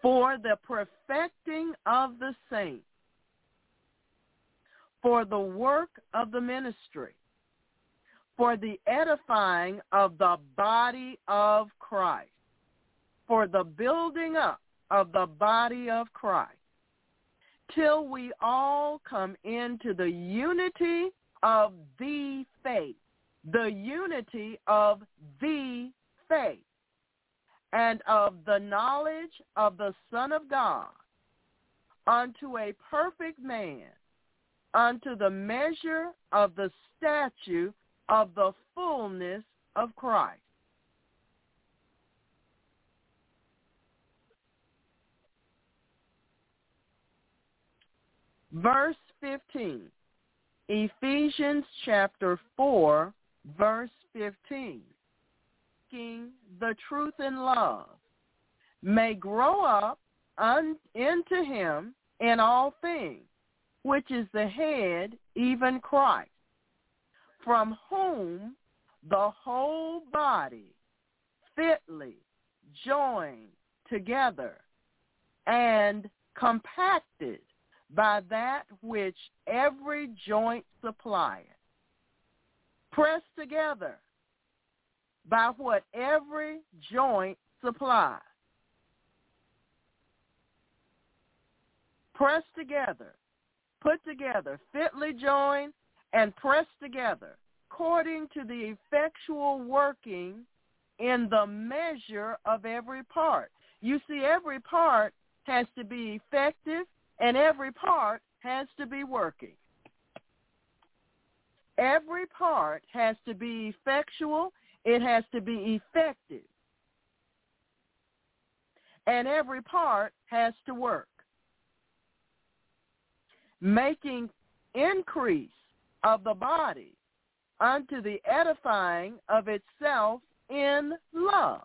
For the perfecting of the saints, for the work of the ministry, for the edifying of the body of Christ, for the building up of the body of Christ, till we all come into the unity of the faith, the unity of the faith, and of the knowledge of the Son of God, unto a perfect man, unto the measure of the statue of the fullness of Christ. Verse 15, Ephesians chapter 4, verse 15. The truth in love may grow up un- into him in all things, which is the head, even Christ, from whom the whole body fitly joined together and compacted by that which every joint supplieth, pressed together by what every joint supplies, pressed together, put together, fitly joined, and pressed together, according to the effectual working in the measure of every part. You see, every part has to be effective and every part has to be working. Every part has to be effectual. It has to be effective. And every part has to work. Making increase of the body unto the edifying of itself in love.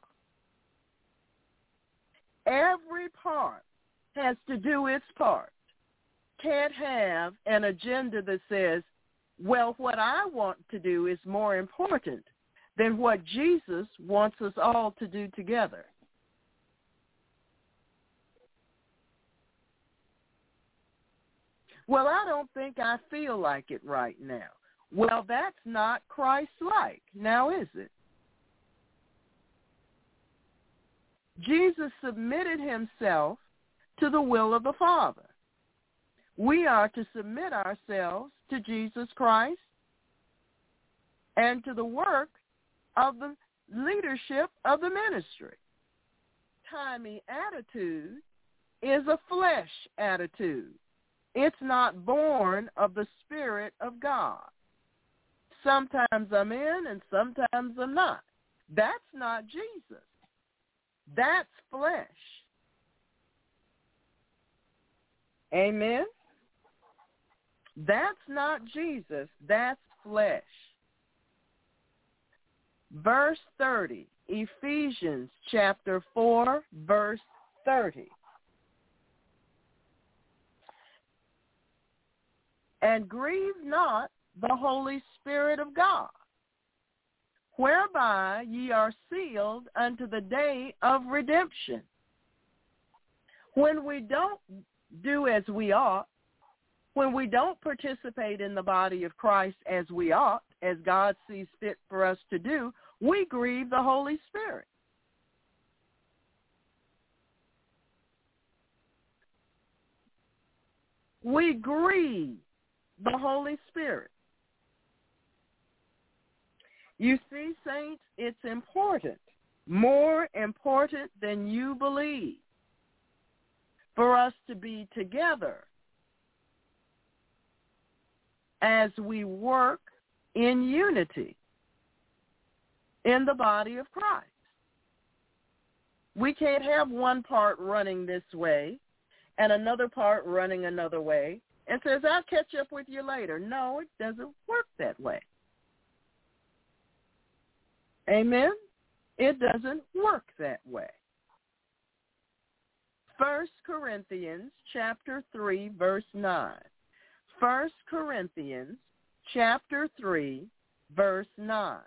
Every part has to do its part. Can't have an agenda that says, well, what I want to do is more important than what Jesus wants us all to do together. Well, I don't think I feel like it right now. Well, that's not Christ-like, now is it? Jesus submitted himself to the will of the Father. We are to submit ourselves to Jesus Christ and to the work of the leadership of the ministry. Timey attitude is a flesh attitude. It's not born of the Spirit of God. Sometimes I'm in and sometimes I'm not. That's not Jesus. That's flesh. Amen? That's not Jesus. That's flesh. Verse 30, Ephesians chapter 4, verse 30. And grieve not the Holy Spirit of God, whereby ye are sealed unto the day of redemption. When we don't do as we ought, when we don't participate in the body of Christ as we ought, as God sees fit for us to do, we grieve the Holy Spirit. We grieve the Holy Spirit. You see, saints, it's important, more important than you believe, for us to be together as we work in unity in the body of Christ. We can't have one part running this way and another part running another way and says, I'll catch up with you later. No, it doesn't work that way. Amen? It doesn't work that way. First Corinthians chapter 3 verse 9. First Corinthians chapter 3, verse 9.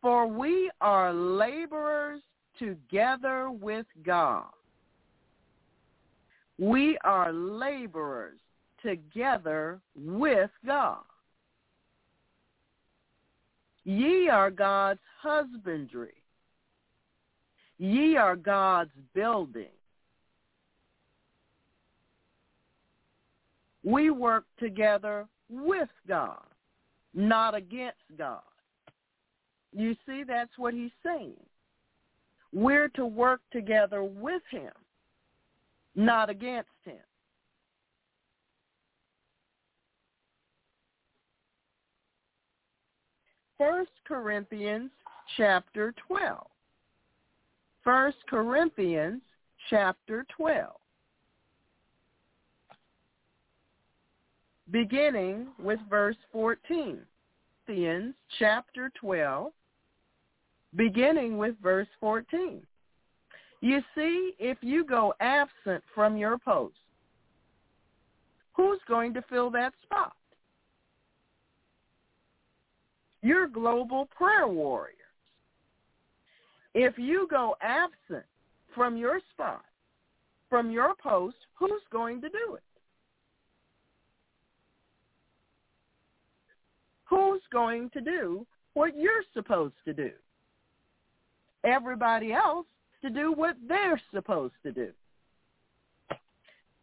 For we are laborers together with God. We are laborers together with God. Ye are God's husbandry. Ye are God's building. We work together with God, not against God. You see, that's what he's saying. We're to work together with him, not against him. First Corinthians chapter 12. First Corinthians chapter 12. Beginning with verse 14. Corinthians chapter 12, beginning with verse 14. You see, if you go absent from your post, who's going to fill that spot? Your global prayer warriors. If you go absent from your spot, from your post, who's going to do it? Who's going to do what you're supposed to do? Everybody else to do what they're supposed to do.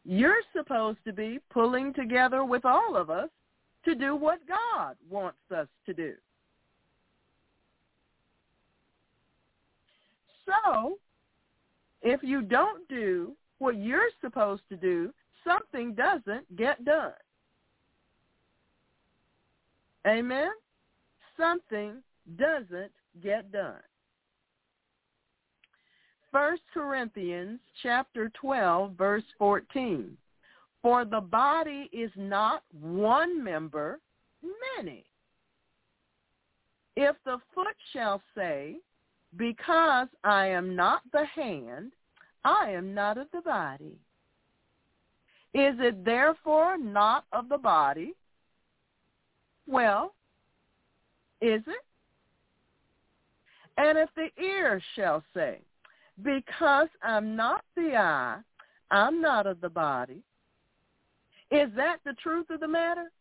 You're supposed to be pulling together with all of us to do what God wants us to do. So, if you don't do what you're supposed to do, something doesn't get done. Amen? Something doesn't get done. First Corinthians chapter 12 verse 14. For the body is not one member, many. If the foot shall say, because I am not the hand, I am not of the body. Is it therefore not of the body? Well, is it? And if the ear shall say, because I'm not the eye, I'm not of the body, is that the truth of the matter?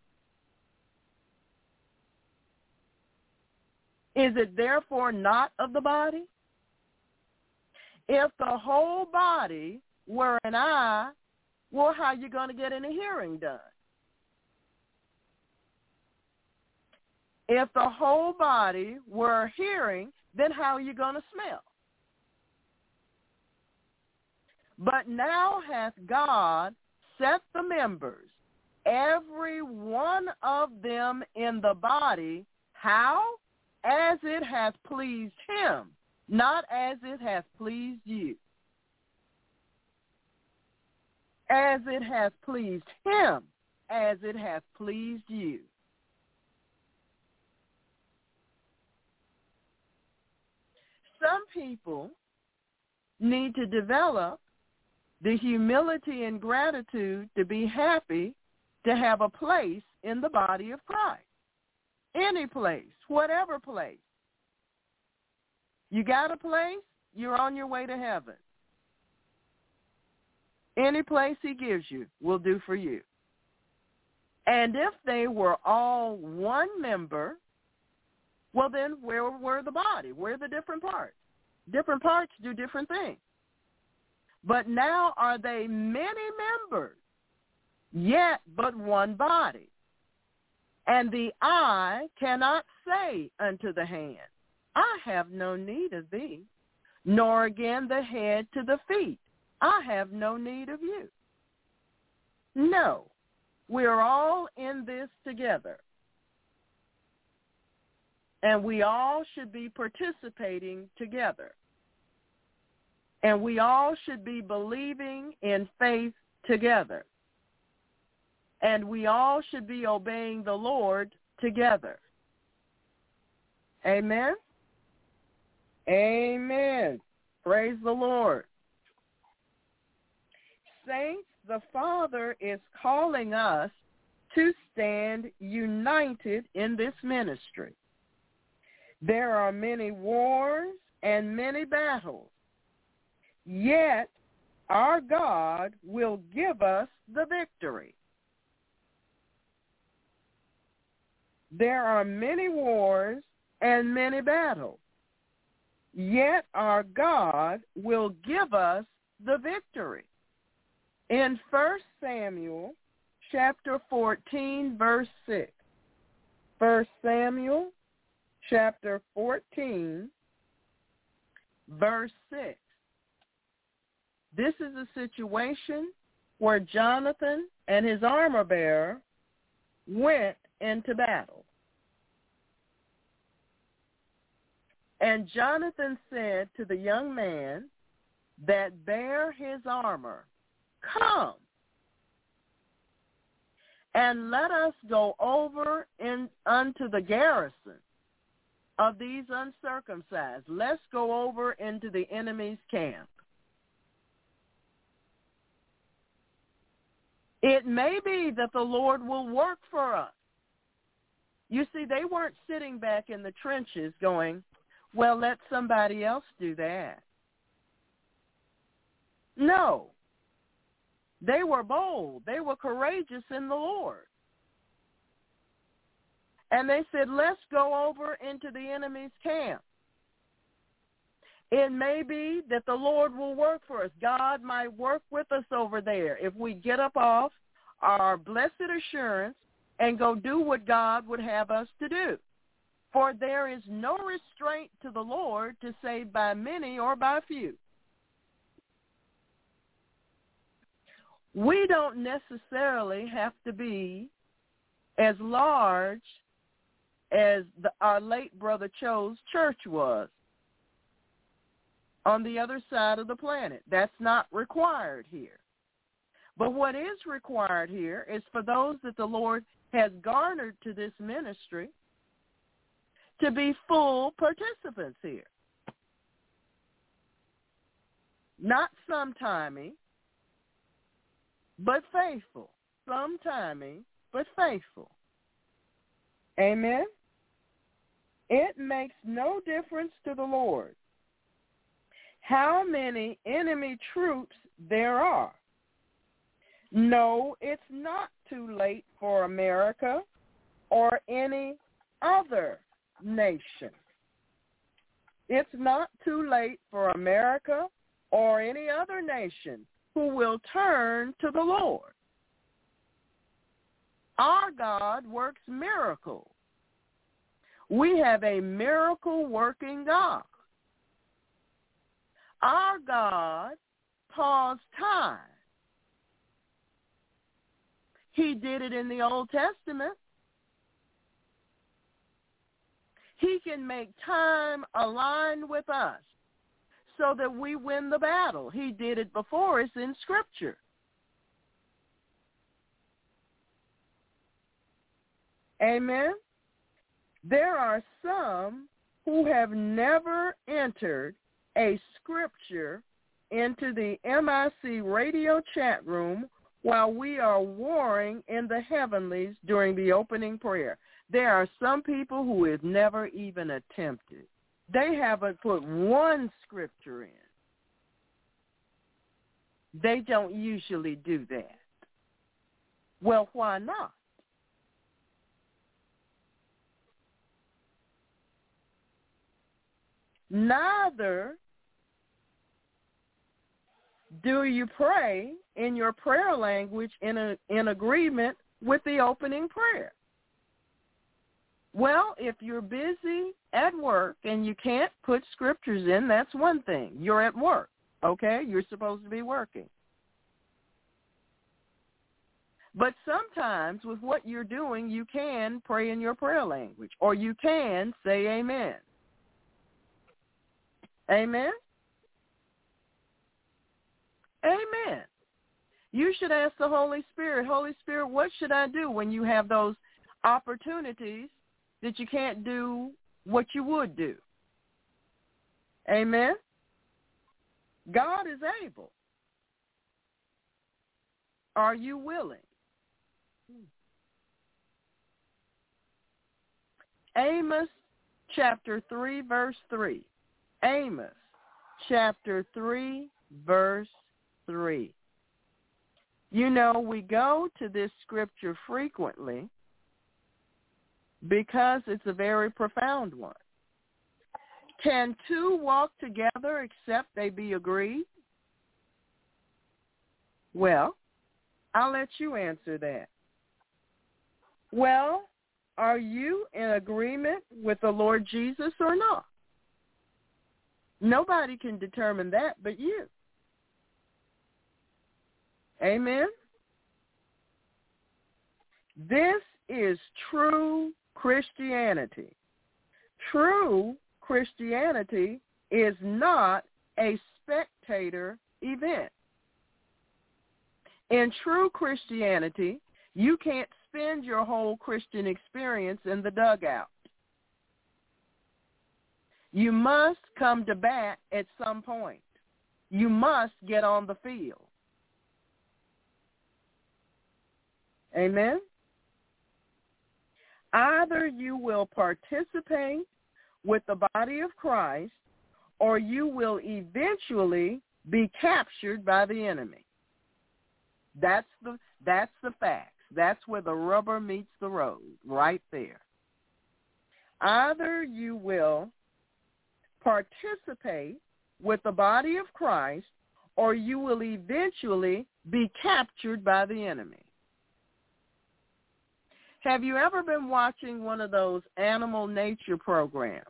Is it therefore not of the body? If the whole body were an eye, well, how are you going to get any hearing done? If the whole body were hearing, then how are you going to smell? But now hath God set the members, every one of them in the body, how? As it hath pleased him, not as it hath pleased you. As it hath pleased him, as it hath pleased you. Some people need to develop the humility and gratitude to be happy to have a place in the body of Christ. Any place, whatever place. You got a place, you're on your way to heaven. Any place he gives you will do for you. And if they were all one member, well, then where were the body? Where the different parts? Different parts do different things. But now are they many members, yet but one body? And the eye cannot say unto the hand, I have no need of thee, nor again the head to the feet, I have no need of you. No, we are all in this together and we all should be participating together. And we all should be believing in faith together. And we all should be obeying the Lord together. Amen? Amen. Praise the Lord. Saints, the Father is calling us to stand united in this ministry. There are many wars and many battles, yet our God will give us the victory. There are many wars and many battles, yet our God will give us the victory. In 1 Samuel chapter 14, verse 6, 1 Samuel chapter 14, verse 6. This is a situation where Jonathan and his armor bearer went into battle. And Jonathan said to the young man that bare his armor, Come and let us go over in unto the garrison of these uncircumcised. Let's go over into the enemy's camp. It may be that the Lord will work for us. You see, they weren't sitting back in the trenches going, well, let somebody else do that. No. They were bold. They were courageous in the Lord. And they said, let's go over into the enemy's camp. It may be that the Lord will work for us. God might work with us over there if we get up off our blessed assurance and go do what God would have us to do. For there is no restraint to the Lord to save by many or by few. We don't necessarily have to be as large as the, our late brother Cho's church was on the other side of the planet. That's not required here. But what is required here is for those that the Lord has garnered to this ministry to be full participants here. Not sometimey, but faithful. Sometimey, but faithful. Amen? It makes no difference to the Lord how many enemy troops there are. No, it's not too late for America or any other nation. It's not too late for America or any other nation who will turn to the Lord. Our God works miracles. We have a miracle working God. Our God paused time. He did it in the Old Testament. He can make time align with us so that we win the battle. He did it before us in Scripture. Amen. There are some who have never entered a scripture into the MIC radio chat room while we are warring in the heavenlies during the opening prayer. There are some people who have never even attempted. They haven't put one scripture in. They don't usually do that. Well, why not? Neither do you pray in your prayer language in a, in agreement with the opening prayer? Well, if you're busy at work and you can't put scriptures in, that's one thing. You're at work, okay? You're supposed to be working. But sometimes with what you're doing, you can pray in your prayer language or you can say amen. Amen? Amen. You should ask the Holy Spirit, Holy Spirit, what should I do when you have those opportunities that you can't do what you would do? Amen. God is able. Are you willing? Amos chapter 3, verse 3. Amos chapter 3, verse 3. You know, we go to this scripture frequently because it's a very profound one. Can two walk together except they be agreed? Well, I'll let you answer that. Well, are you in agreement with the Lord Jesus or not? Nobody can determine that but you. Amen. This is true Christianity. True Christianity is not a spectator event. In true Christianity, you can't spend your whole Christian experience in the dugout. You must come to bat at some point. You must get on the field. Amen? Either you will participate with the body of Christ or you will eventually be captured by the enemy. That's the that's the facts. That's where the rubber meets the road, right there. Either you will participate with the body of Christ or you will eventually be captured by the enemy. Have you ever been watching one of those animal nature programs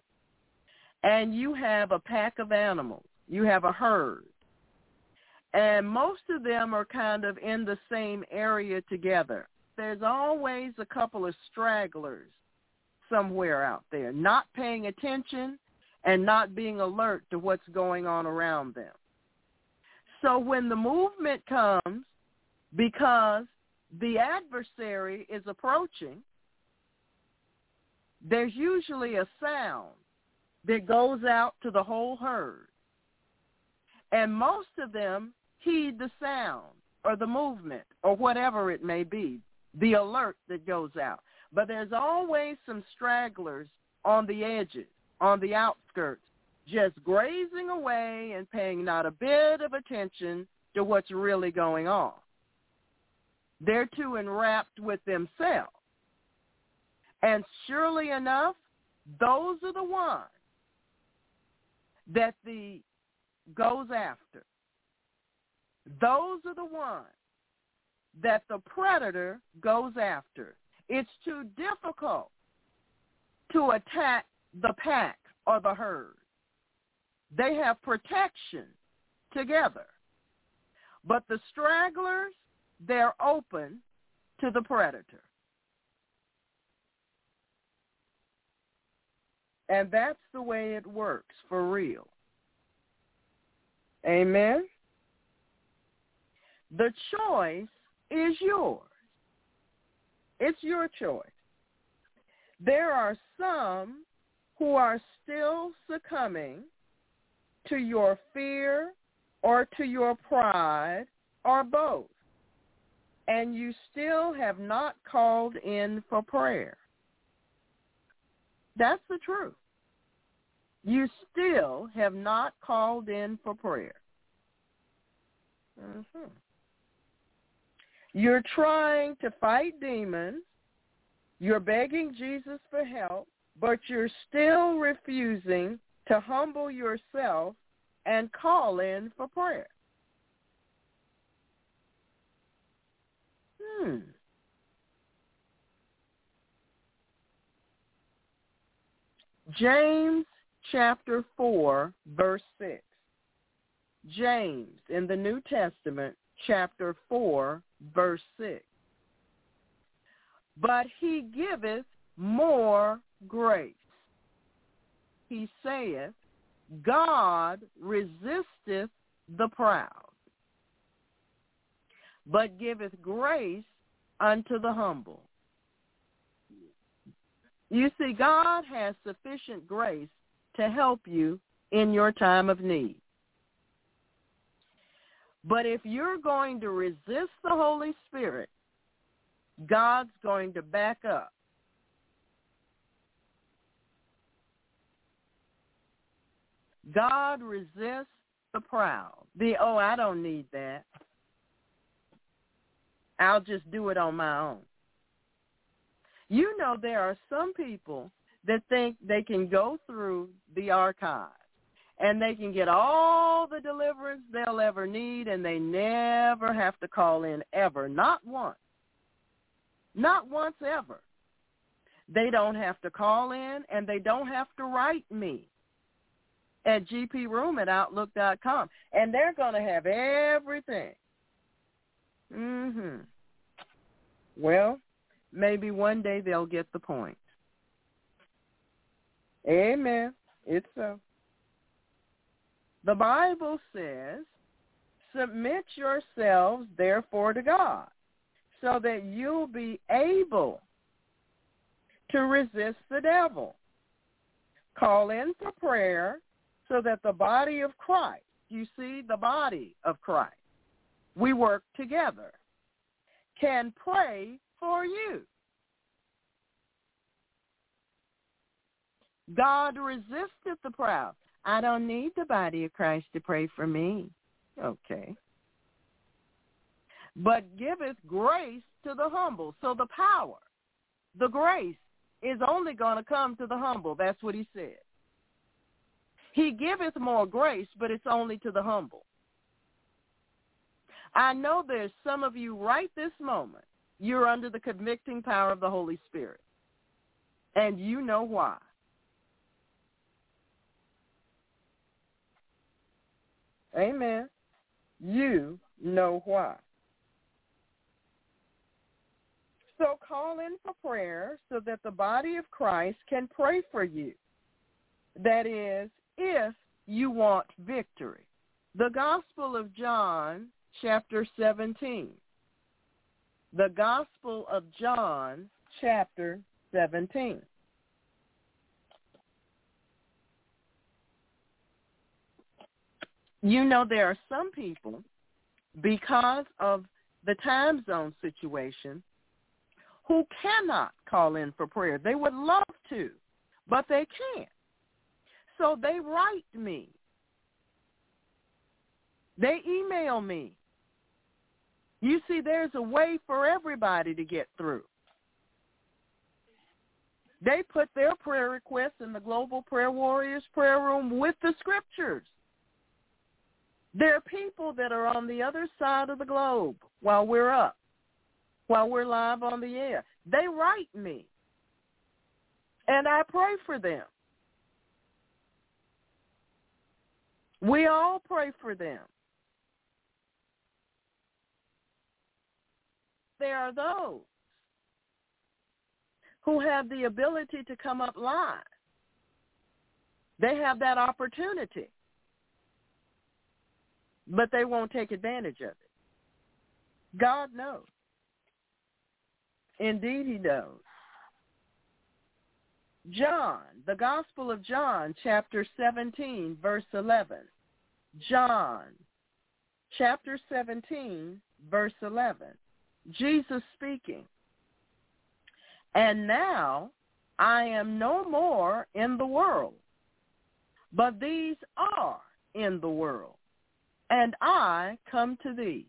and you have a pack of animals, you have a herd, and most of them are kind of in the same area together. There's always a couple of stragglers somewhere out there, not paying attention and not being alert to what's going on around them. So when the movement comes, because the adversary is approaching, there's usually a sound that goes out to the whole herd. And most of them heed the sound or the movement or whatever it may be, the alert that goes out. But there's always some stragglers on the edges, on the outskirts, just grazing away and paying not a bit of attention to what's really going on. They're too enwrapped with themselves. And surely enough, those are the ones that the goes after. Those are the ones that the predator goes after. It's too difficult to attack the pack or the herd. They have protection together. But the stragglers, they're open to the predator. And that's the way it works for real. Amen. The choice is yours. It's your choice. There are some who are still succumbing to your fear or to your pride or both and you still have not called in for prayer. That's the truth. You still have not called in for prayer. Mm-hmm. You're trying to fight demons. You're begging Jesus for help, but you're still refusing to humble yourself and call in for prayer. Hmm. James chapter 4, verse 6. James in the New Testament, chapter 4, verse 6. But he giveth more grace. He saith, God resisteth the proud, but giveth grace unto the humble. You see, God has sufficient grace to help you in your time of need. But if you're going to resist the Holy Spirit, God's going to back up. God resists the proud. The, oh, I don't need that. I'll just do it on my own. You know, there are some people that think they can go through the archives and they can get all the deliverance they'll ever need and they never have to call in ever. Not once. Not once ever. They don't have to call in and they don't have to write me at gproom at outlook.com. And they're going to have everything. Mm-hmm. Well, maybe one day they'll get the point. Amen. It's so. The Bible says, submit yourselves therefore to God so that you'll be able to resist the devil. Call in for prayer so that the body of Christ, you see, the body of Christ, we work together, can pray for you. God resisted the proud. I don't need the body of Christ to pray for me. Okay. But giveth grace to the humble. So the power, the grace, is only going to come to the humble. That's what he said. He giveth more grace, but it's only to the humble. I know there's some of you right this moment, you're under the convicting power of the Holy Spirit. And you know why. Amen. You know why. So call in for prayer so that the body of Christ can pray for you. That is, if you want victory. The Gospel of John, chapter 17. The Gospel of John, chapter 17. you know there are some people because of the time zone situation who cannot call in for prayer. They would love to, but they can't. So they write me. They email me. You see, there's a way for everybody to get through. They put their prayer requests in the Global Prayer Warriors prayer room with the scriptures. There are people that are on the other side of the globe while we're up, while we're live on the air. They write me, and I pray for them. We all pray for them. There are those who have the ability to come up live. They have that opportunity but they won't take advantage of it. God knows. Indeed he knows. John, the Gospel of John, chapter 17, verse 11. John, chapter 17, verse 11. Jesus speaking. And now I am no more in the world, but these are in the world and I come to thee.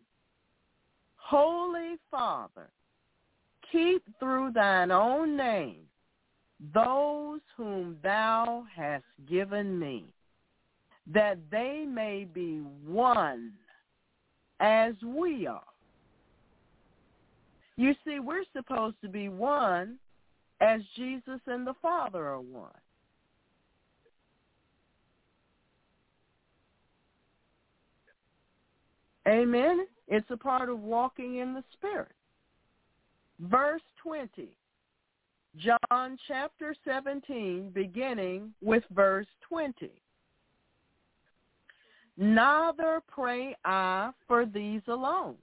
Holy Father, keep through thine own name those whom thou hast given me, that they may be one as we are. You see, we're supposed to be one as Jesus and the Father are one. Amen. It's a part of walking in the Spirit. Verse 20, John chapter 17, beginning with verse 20. Neither pray I for these alone,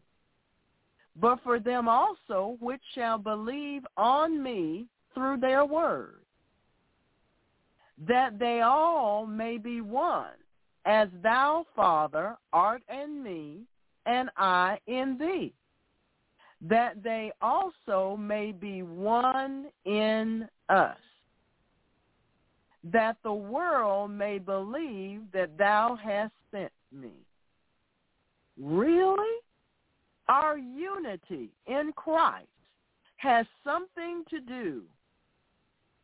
but for them also which shall believe on me through their word, that they all may be one, as thou, Father, art in me, and I in thee, that they also may be one in us, that the world may believe that thou hast sent me. Really? Our unity in Christ has something to do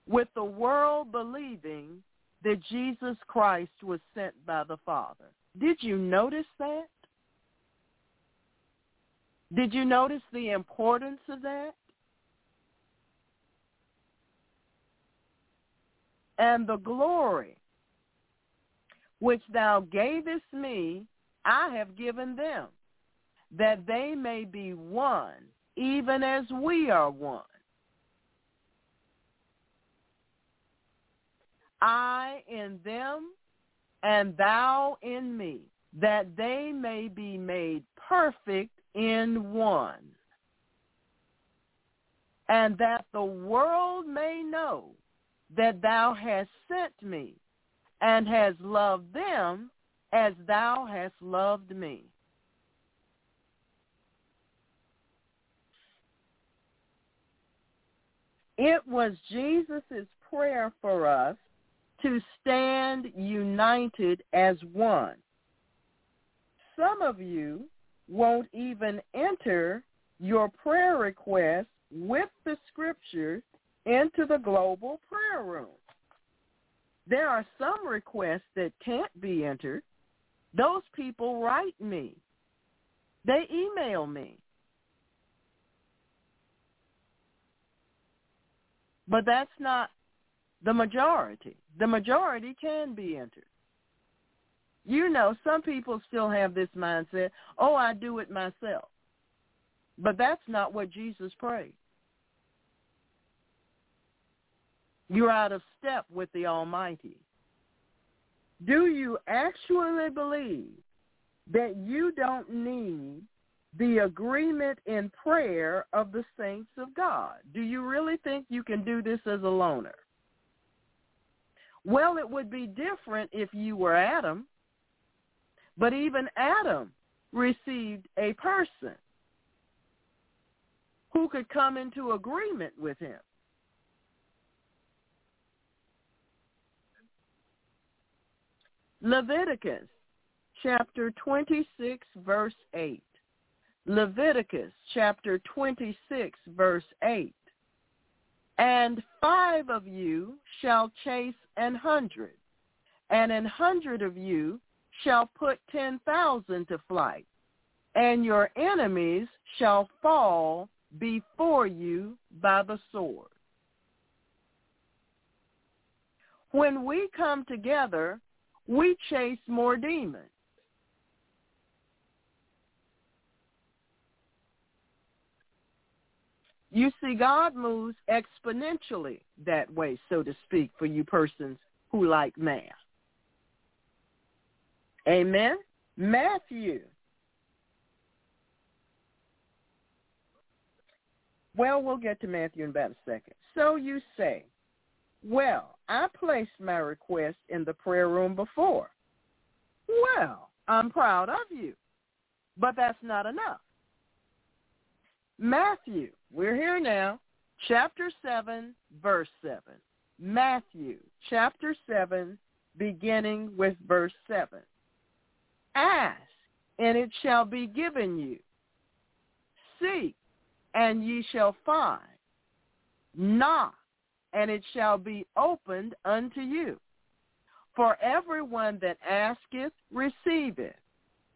with the world believing that Jesus Christ was sent by the Father. Did you notice that? Did you notice the importance of that? And the glory which thou gavest me, I have given them, that they may be one, even as we are one. I in them, and thou in me, that they may be made perfect in one, and that the world may know that thou hast sent me and has loved them as thou hast loved me. It was Jesus' prayer for us to stand united as one. Some of you won't even enter your prayer request with the scriptures into the global prayer room. There are some requests that can't be entered. Those people write me. They email me. But that's not the majority. The majority can be entered. You know, some people still have this mindset, oh, I do it myself. But that's not what Jesus prayed. You're out of step with the Almighty. Do you actually believe that you don't need the agreement in prayer of the saints of God? Do you really think you can do this as a loner? Well, it would be different if you were Adam but even Adam received a person who could come into agreement with him. Leviticus chapter 26 verse 8. Leviticus chapter 26 verse 8. And five of you shall chase an hundred, and an hundred of you shall put 10,000 to flight, and your enemies shall fall before you by the sword. When we come together, we chase more demons. You see, God moves exponentially that way, so to speak, for you persons who like math. Amen. Matthew. Well, we'll get to Matthew in about a second. So you say, well, I placed my request in the prayer room before. Well, I'm proud of you. But that's not enough. Matthew, we're here now, chapter 7, verse 7. Matthew, chapter 7, beginning with verse 7. Ask, and it shall be given you. Seek, and ye shall find. Knock, and it shall be opened unto you. For everyone that asketh receiveth,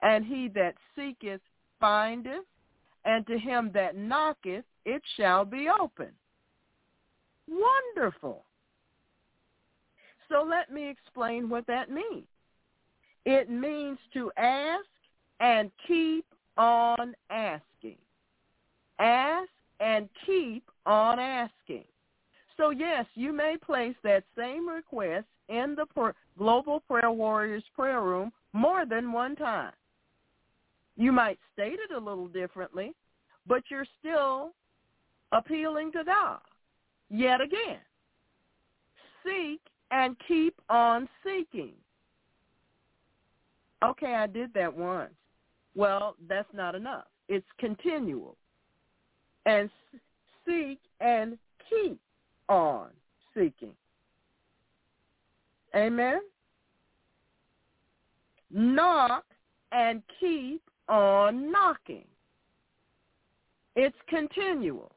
and he that seeketh findeth, and to him that knocketh it shall be opened. Wonderful. So let me explain what that means. It means to ask and keep on asking. Ask and keep on asking. So yes, you may place that same request in the Global Prayer Warriors prayer room more than one time. You might state it a little differently, but you're still appealing to God. Yet again, seek and keep on seeking. Okay, I did that once. Well, that's not enough. It's continual. And seek and keep on seeking. Amen. Knock and keep on knocking. It's continual.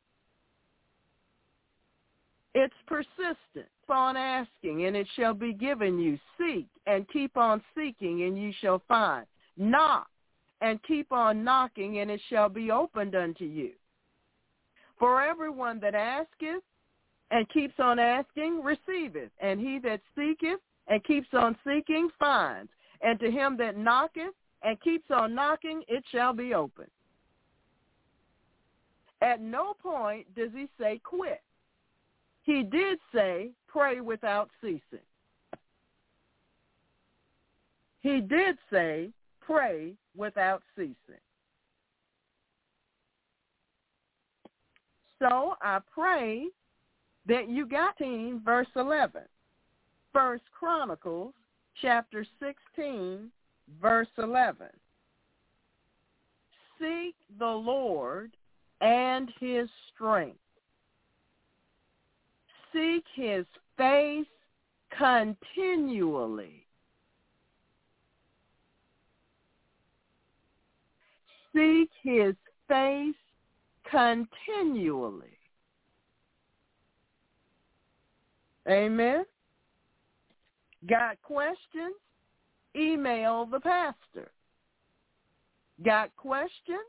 It's persistent. Keep on asking, and it shall be given you. Seek and keep on seeking, and you shall find. Knock and keep on knocking, and it shall be opened unto you. For everyone that asketh and keeps on asking, receiveth. And he that seeketh and keeps on seeking, finds. And to him that knocketh and keeps on knocking, it shall be opened. At no point does he say quit. He did say pray without ceasing. He did say pray without ceasing. So I pray that you got in verse 11. First Chronicles chapter 16 verse 11. Seek the Lord and his strength. Seek his face continually. Seek his face continually. Amen. Got questions? Email the pastor. Got questions?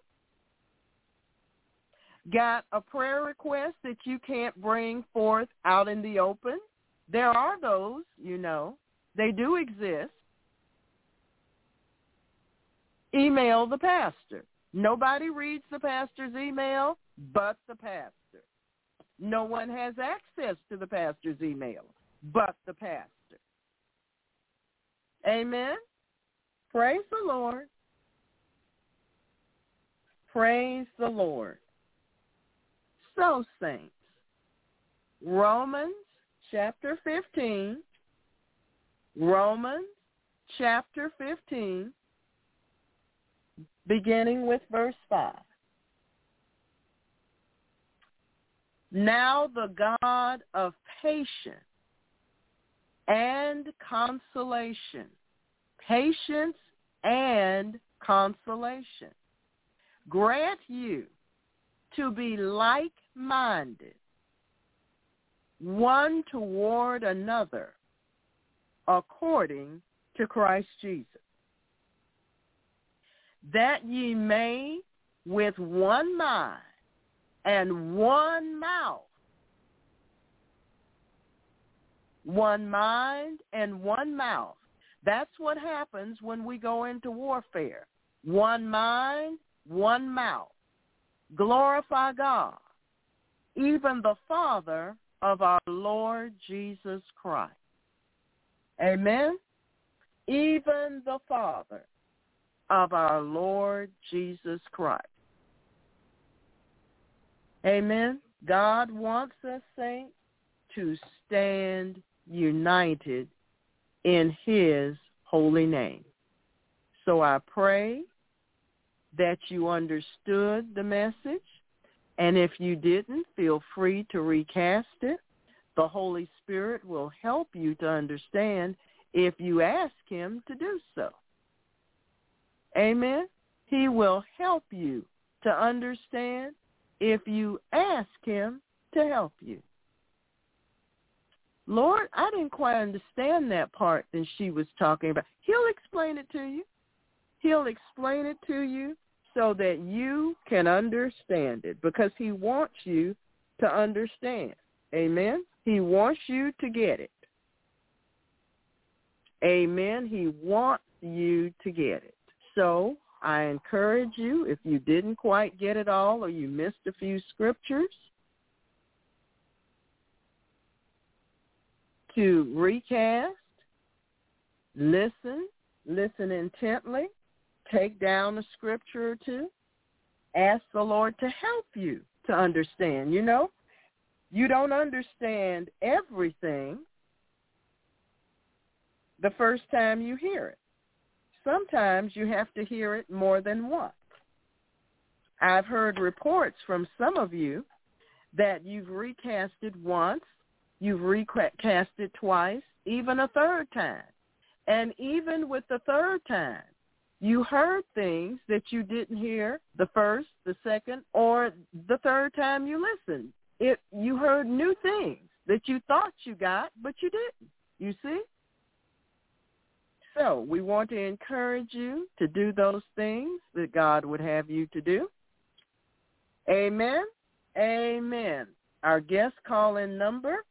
Got a prayer request that you can't bring forth out in the open? There are those, you know. They do exist. Email the pastor. Nobody reads the pastor's email but the pastor. No one has access to the pastor's email but the pastor. Amen. Praise the Lord. Praise the Lord. So, saints, Romans chapter 15, Romans chapter 15, beginning with verse 5. Now the God of patience and consolation, patience and consolation, grant you to be like-minded, one toward another, according to Christ Jesus, that ye may with one mind and one mouth, one mind and one mouth. That's what happens when we go into warfare. One mind, one mouth. Glorify God, even the Father of our Lord Jesus Christ. Amen. Even the Father of our Lord Jesus Christ. Amen. God wants us, saints, to stand united in his holy name. So I pray that you understood the message. And if you didn't, feel free to recast it. The Holy Spirit will help you to understand if you ask him to do so. Amen. He will help you to understand if you ask him to help you. Lord, I didn't quite understand that part that she was talking about. He'll explain it to you. He'll explain it to you so that you can understand it because he wants you to understand. Amen. He wants you to get it. Amen. He wants you to get it. So I encourage you, if you didn't quite get it all or you missed a few scriptures, to recast, listen, listen intently, take down a scripture or two, ask the Lord to help you to understand. You know, you don't understand everything the first time you hear it. Sometimes you have to hear it more than once. I've heard reports from some of you that you've recasted once, You've recast it twice, even a third time. And even with the third time, you heard things that you didn't hear the first, the second, or the third time you listened. It you heard new things that you thought you got, but you didn't. You see? So we want to encourage you to do those things that God would have you to do. Amen. Amen. Our guest call-in number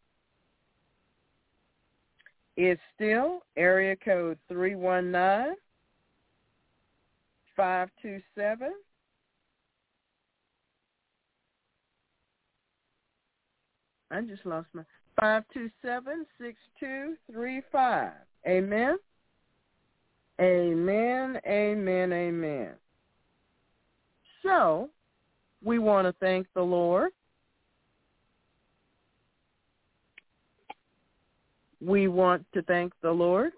is still area code 319 527 I just lost my 527-6235. Amen. Amen, amen, amen. So, we want to thank the Lord. We want to thank the Lord,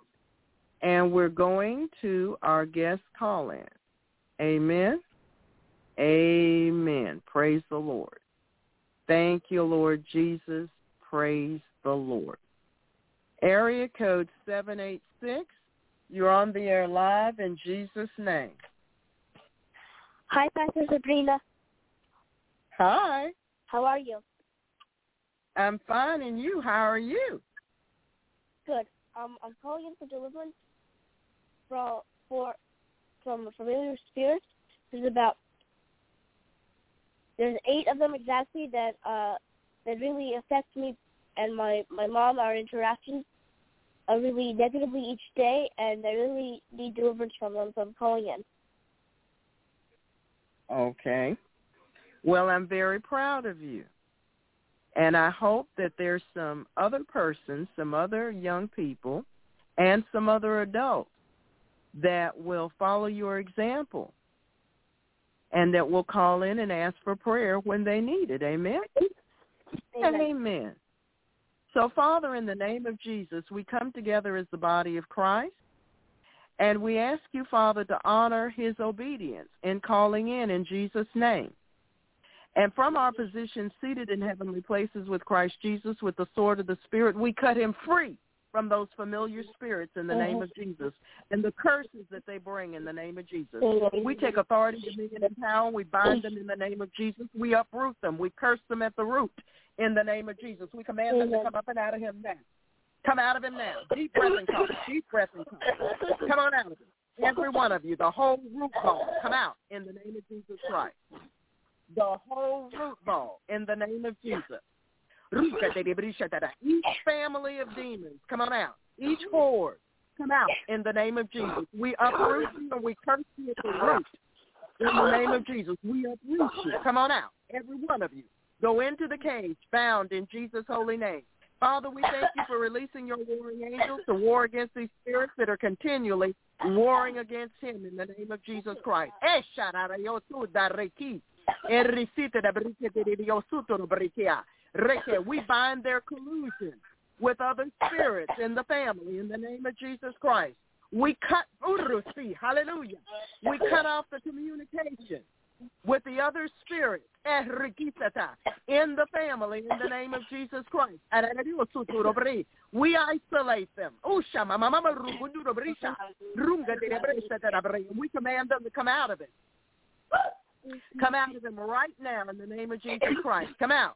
and we're going to our guest call-in. Amen. Amen. Praise the Lord. Thank you, Lord Jesus. Praise the Lord. Area code 786. You're on the air live in Jesus' name. Hi, Pastor Sabrina. Hi. How are you? I'm fine, and you? How are you? Good. Um, I'm calling in for deliverance from for from familiar spirits. There's about there's eight of them exactly that uh that really affect me and my my mom. Our interactions are really negatively each day, and I really need deliverance from them. So I'm calling in. Okay. Well, I'm very proud of you. And I hope that there's some other persons, some other young people, and some other adults that will follow your example and that will call in and ask for prayer when they need it. Amen? Amen. Amen. So, Father, in the name of Jesus, we come together as the body of Christ, and we ask you, Father, to honor his obedience in calling in in Jesus' name. And from our position seated in heavenly places with Christ Jesus with the sword of the Spirit, we cut him free from those familiar spirits in the mm-hmm. name of Jesus and the curses that they bring in the name of Jesus. Mm-hmm. We take authority, dominion, and power. We bind them in the name of Jesus. We uproot them. We curse them at the root in the name of Jesus. We command them to mm-hmm. come up and out of him now. Come out of him now. Deep breath and come. Deep breath and come. Come on out of him. Every one of you, the whole root ball, come out in the name of Jesus Christ. The whole root ball in the name of Jesus. Each family of demons, come on out. Each horde, come out in the name of Jesus. We uproot you and we curse you at the root. In the name of Jesus, we uproot you. Come on out, every one of you. Go into the cage, bound in Jesus' holy name. Father, we thank you for releasing your warring angels to war against these spirits that are continually warring against him in the name of Jesus Christ. Eh, We bind their collusion with other spirits in the family in the name of Jesus Christ. We cut, hallelujah. We cut off the communication with the other spirits eh, in the family in the name of Jesus Christ. We isolate them. We command them to come out of it. Come out of them right now in the name of Jesus Christ. Come out.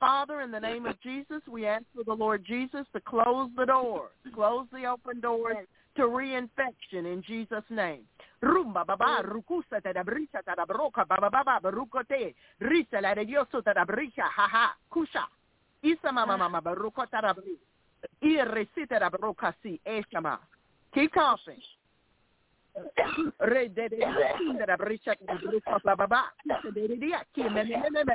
Father, in the name of Jesus, we ask for the Lord Jesus to close the doors, close the open doors to reinfection in Jesus' name. Rumba baba rukusa te da brisa te. Da broca baba baba barukote risa la kusha isa mama mama baruko te da bri. Da broca si eshama keep coughing. Re de de da bricha te da broca baba baba de de de ki me me me me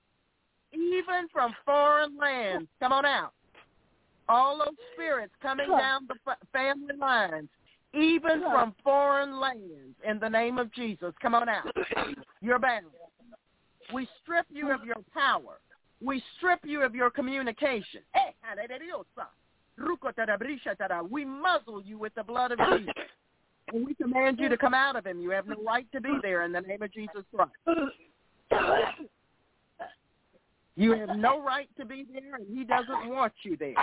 even from foreign lands. Come on out. All those spirits coming down the family lines, even from foreign lands, in the name of Jesus. Come on out. You're bound. We strip you of your power. We strip you of your communication. Eh, we muzzle you with the blood of Jesus. And we command you to come out of him. You have no right to be there in the name of Jesus Christ. You have no right to be there, and he doesn't want you there.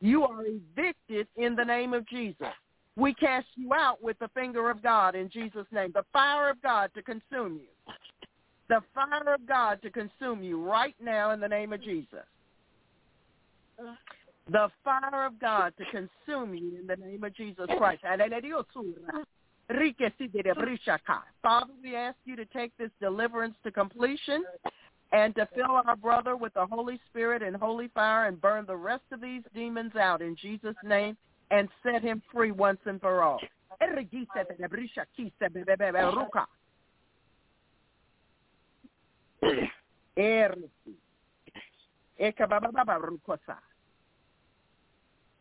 You are evicted in the name of Jesus. We cast you out with the finger of God in Jesus' name. The fire of God to consume you. The fire of God to consume you right now in the name of Jesus the fire of God to consume you in the name of Jesus Christ. Father, we ask you to take this deliverance to completion and to fill our brother with the Holy Spirit and holy fire and burn the rest of these demons out in Jesus' name and set him free once and for all.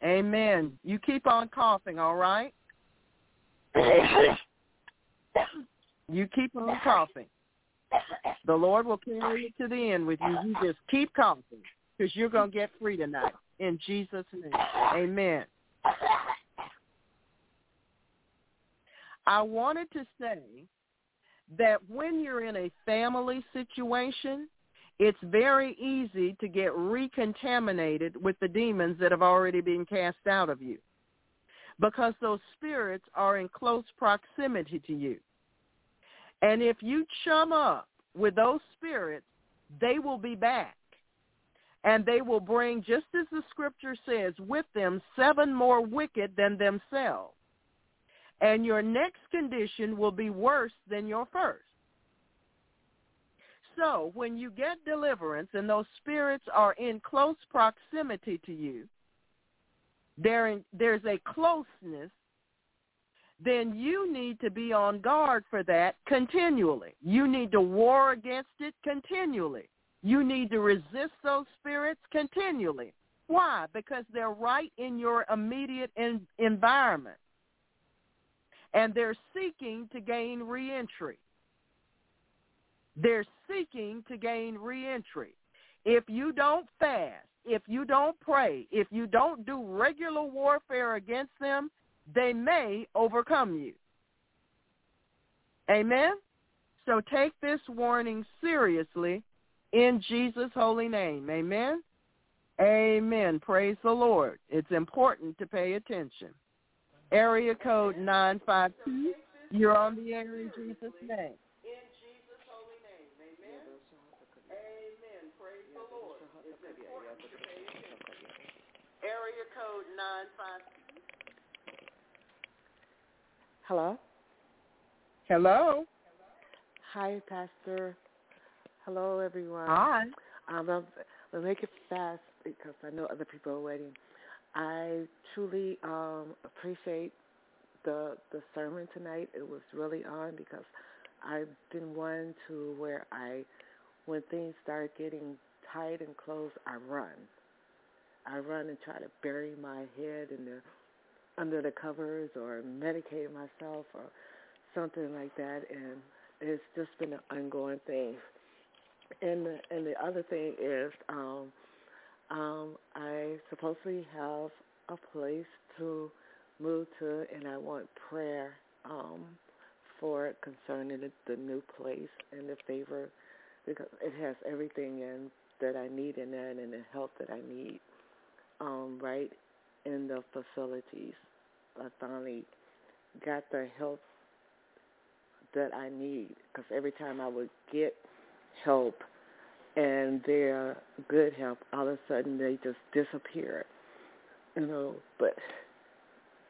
Amen. You keep on coughing, all right? you keep on coughing. The Lord will carry you to the end with you. You just keep coughing because you're going to get free tonight. In Jesus' name. Amen. I wanted to say that when you're in a family situation, it's very easy to get recontaminated with the demons that have already been cast out of you because those spirits are in close proximity to you. And if you chum up with those spirits, they will be back. And they will bring, just as the scripture says, with them seven more wicked than themselves. And your next condition will be worse than your first. So when you get deliverance and those spirits are in close proximity to you, in, there's a closeness, then you need to be on guard for that continually. You need to war against it continually. You need to resist those spirits continually. Why? Because they're right in your immediate in, environment. And they're seeking to gain reentry. They're seeking to gain reentry. If you don't fast, if you don't pray, if you don't do regular warfare against them, they may overcome you. Amen? So take this warning seriously in Jesus' holy name. Amen? Amen. Praise the Lord. It's important to pay attention. Area code 952. You're on the air in Jesus' name. In Jesus' holy name. Amen. Amen. Praise the Lord. Area code 952. Hello? Hello? Hi, Pastor. Hello, everyone. Hi. Um, I'm, I'll make it fast because I know other people are waiting. I truly um, appreciate the the sermon tonight. It was really on because I've been one to where I, when things start getting tight and close, I run. I run and try to bury my head in the under the covers or medicate myself or something like that, and it's just been an ongoing thing. And the, and the other thing is, um, um, I supposedly have a place to move to, and I want prayer um, for it concerning the, the new place and the favor because it has everything in that I need in it and the help that I need um, right in the facilities. I finally got the help that I need because every time I would get help and they're good help, all of a sudden they just disappear. You know, but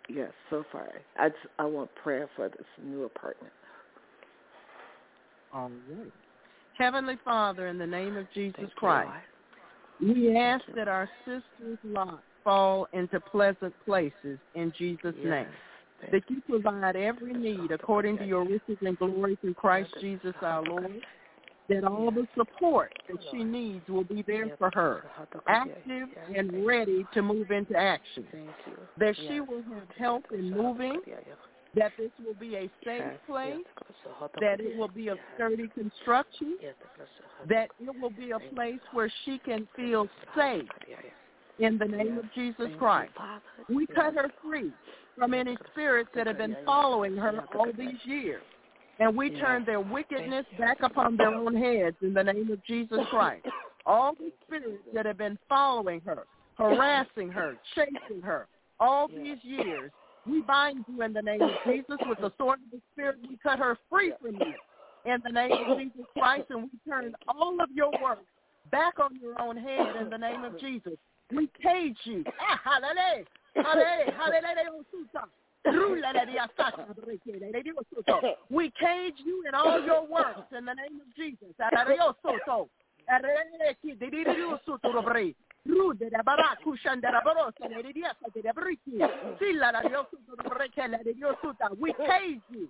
yes, so far I just, I want prayer for this new apartment. All right. Heavenly Father, in the name of Jesus Thank Christ, Lord. we ask that our sister's lot fall into pleasant places in Jesus' Yes. name. Thank That you provide every need according to your riches and glory through Christ Jesus our Lord. That all the support that she needs will be there for her, active and ready to move into action. That she will have help in moving, that this will be a safe place, that it will be of sturdy construction, that it will be a place where she can feel safe in the name of Jesus Christ. We cut her free from any spirits that have been following her all these years. And we turn their wickedness back upon their own heads in the name of Jesus Christ. All the spirits that have been following her, harassing her, chasing her all these years, we bind you in the name of Jesus with the sword of the Spirit. We cut her free from you in the name of Jesus Christ, and we turn all of your work back on your own head in the name of Jesus. We cage you. Ah. We cage you in all your works in the name of Jesus. We cage you.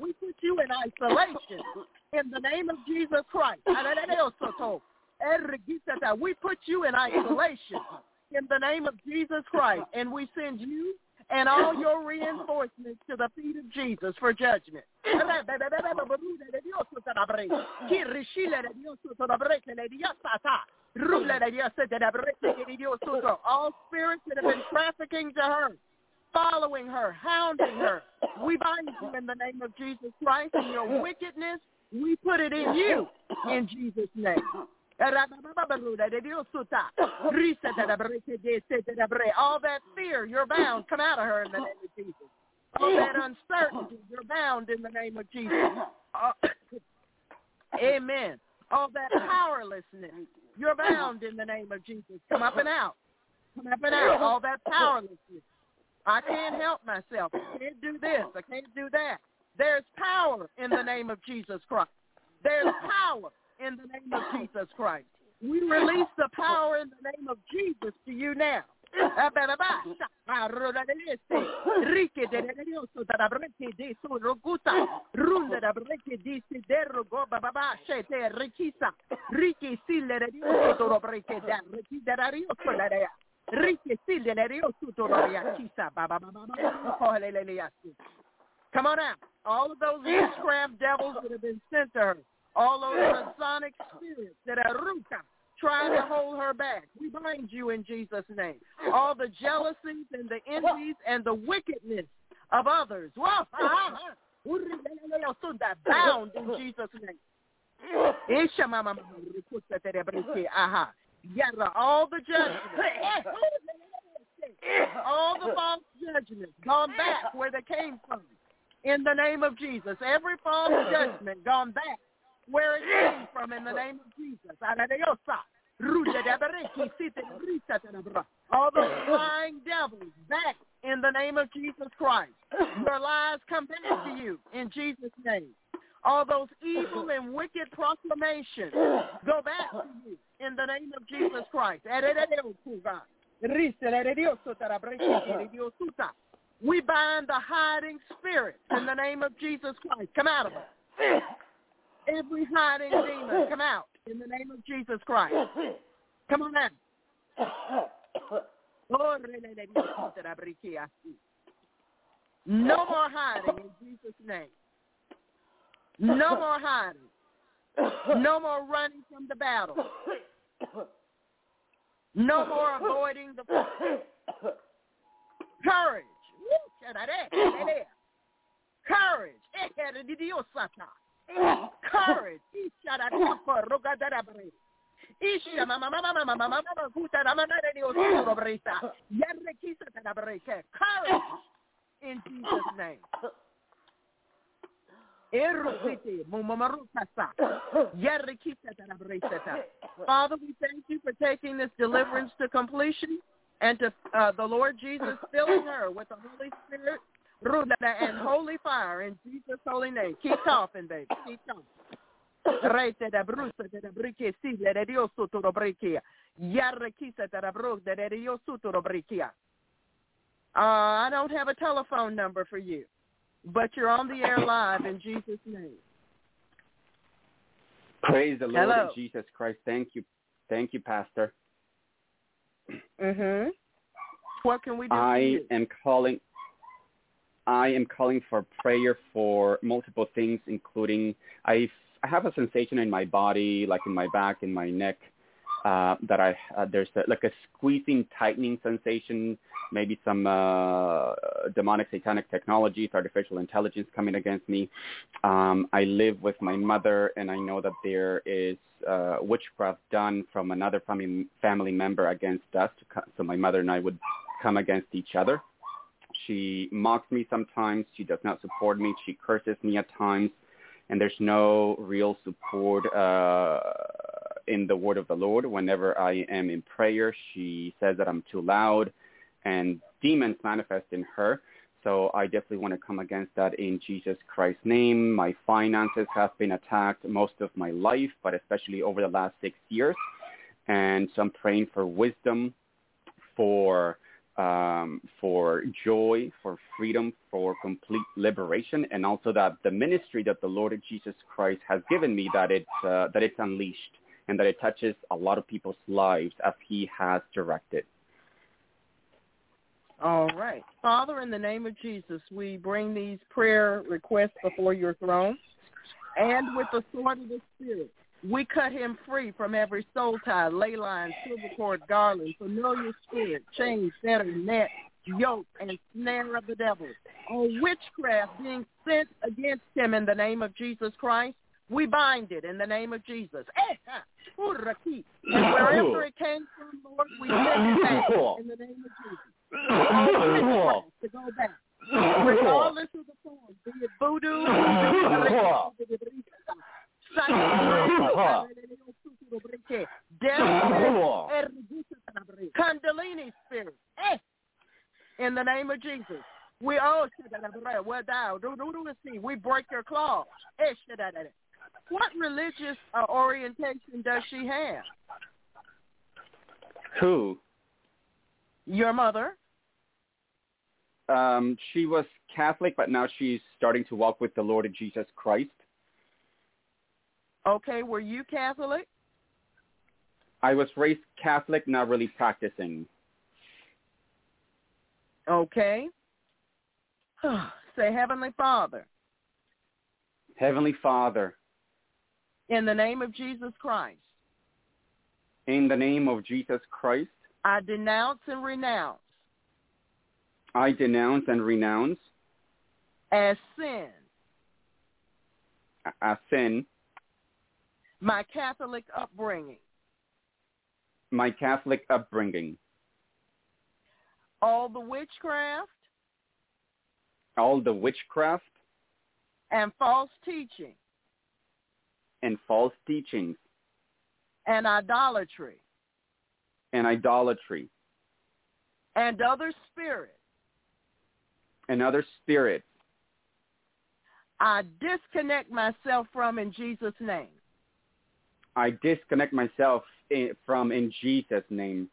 We put you in isolation in the name of Jesus Christ. We put you in isolation in the name of Jesus Christ, and we send you and all your reinforcements to the feet of Jesus for judgment. All spirits that have been trafficking to her, following her, hounding her, we bind you in the name of Jesus Christ, and your wickedness, we put it in you in Jesus' name. All that fear, you're bound. Come out of her in the name of Jesus. All that uncertainty, you're bound in the name of Jesus. Uh, amen. All that powerlessness, you're bound in the name of Jesus. Come up and out. Come up and out. All that powerlessness. I can't help myself. I can't do this. I can't do that. There's power in the name of Jesus Christ. There's power in the name of Jesus Christ. We release the power in the name of Jesus to you now. Oh, Come on out. All of those witchcraft devils that have been sent to her, all those Masonic spirits that are trying to hold her back. We bind you in Jesus' name. All the jealousies and the envies and the wickedness of others. Bound in Jesus' name. Yara, all the judgments, all the false judgments gone back where they came from. In the name of Jesus. Every false judgment gone back where it came from in the name of Jesus. All those lying devils back in the name of Jesus Christ. Your lies come back to you in Jesus' name. All those evil and wicked proclamations go back to you in the name of Jesus Christ. We bind the hiding spirit in the name of Jesus Christ. Come out of her. Every hiding demon, come out in the name of Jesus Christ. Come on out. Oh, no more hiding in Jesus' name. No more hiding. No more running from the battle. No more avoiding the courage. Courage. Courage. Isha mama mama mama mama mama kuta mama na ni osuro brisa. Yarre kisa tana breke. Courage in Jesus name. Erupite mumamarukasa. Yarre kisa tana brisa. Father, we thank you for taking this deliverance to completion and to uh, the Lord Jesus filling her with the Holy Spirit and holy fire in Jesus' holy name. Keep coughing, baby. Keep coughing. Rete da brusa de da brique si de Dios sotto briquea. Yarre kisa da bro de Dios sotto briquea. Uh, I don't have a telephone number for you, but you're on the air live in Jesus' name. Praise the Lord Hello. Jesus Christ. Thank you. Thank you, Pastor. Mhm. What can we do for I you? am calling I am calling for prayer for multiple things including I I have a sensation in my body like in my back in my neck uh that I uh, there's a, like a squeezing tightening sensation maybe some uh demonic satanic technologies artificial intelligence coming against me um I live with my mother and I know that there is uh witchcraft done from another family family member against us co- so my mother and I would come against each other she mocks me sometimes. She does not support me. She curses me at times. And there's no real support uh, in the word of the Lord. Whenever I am in prayer, she says that I'm too loud and demons manifest in her. So I definitely want to come against that in Jesus Christ's name. My finances have been attacked most of my life, but especially over the last six years. And so I'm praying for wisdom, for um, for joy, for freedom, for complete liberation, and also that the ministry that the Lord Jesus Christ has given me that it's uh, that it's unleashed and that it touches a lot of people's lives as He has directed. All right. Father, in the name of Jesus, we bring these prayer requests before your throne. And with the sword of the Spirit, we cut him free from every soul tie, ley line, silver cord, garland, familiar spirit, chain, fetter, net, yoke, and snare of the devil. All witchcraft being sent against him in the name of Jesus Christ, we bind it in the name of Jesus. Uraki. And wherever it came from, Lord, we send it back in the name of Jesus. All to go back. Regardless of the form, be it voodoo, Kundalini spirit. Eh. In the name of Jesus. We all what thou do do do see. We break your claws. Eh. What religious uh, orientation does she have? Who? Your mother? Um, she was Catholic, but now she's starting to walk with the Lord Jesus Christ. Okay, were you Catholic? I was raised Catholic, not really practicing. Okay. Say Heavenly Father, Heavenly Father, in the name of Jesus Christ, in the name of Jesus Christ, I denounce and renounce. I denounce and renounce. As sin. As sin. My Catholic upbringing, my Catholic upbringing, all the witchcraft. All the witchcraft. And false teaching and false teachings and idolatry and idolatry and other spirits. and other spirits I disconnect myself from in Jesus' name. I disconnect myself in, from in Jesus' name.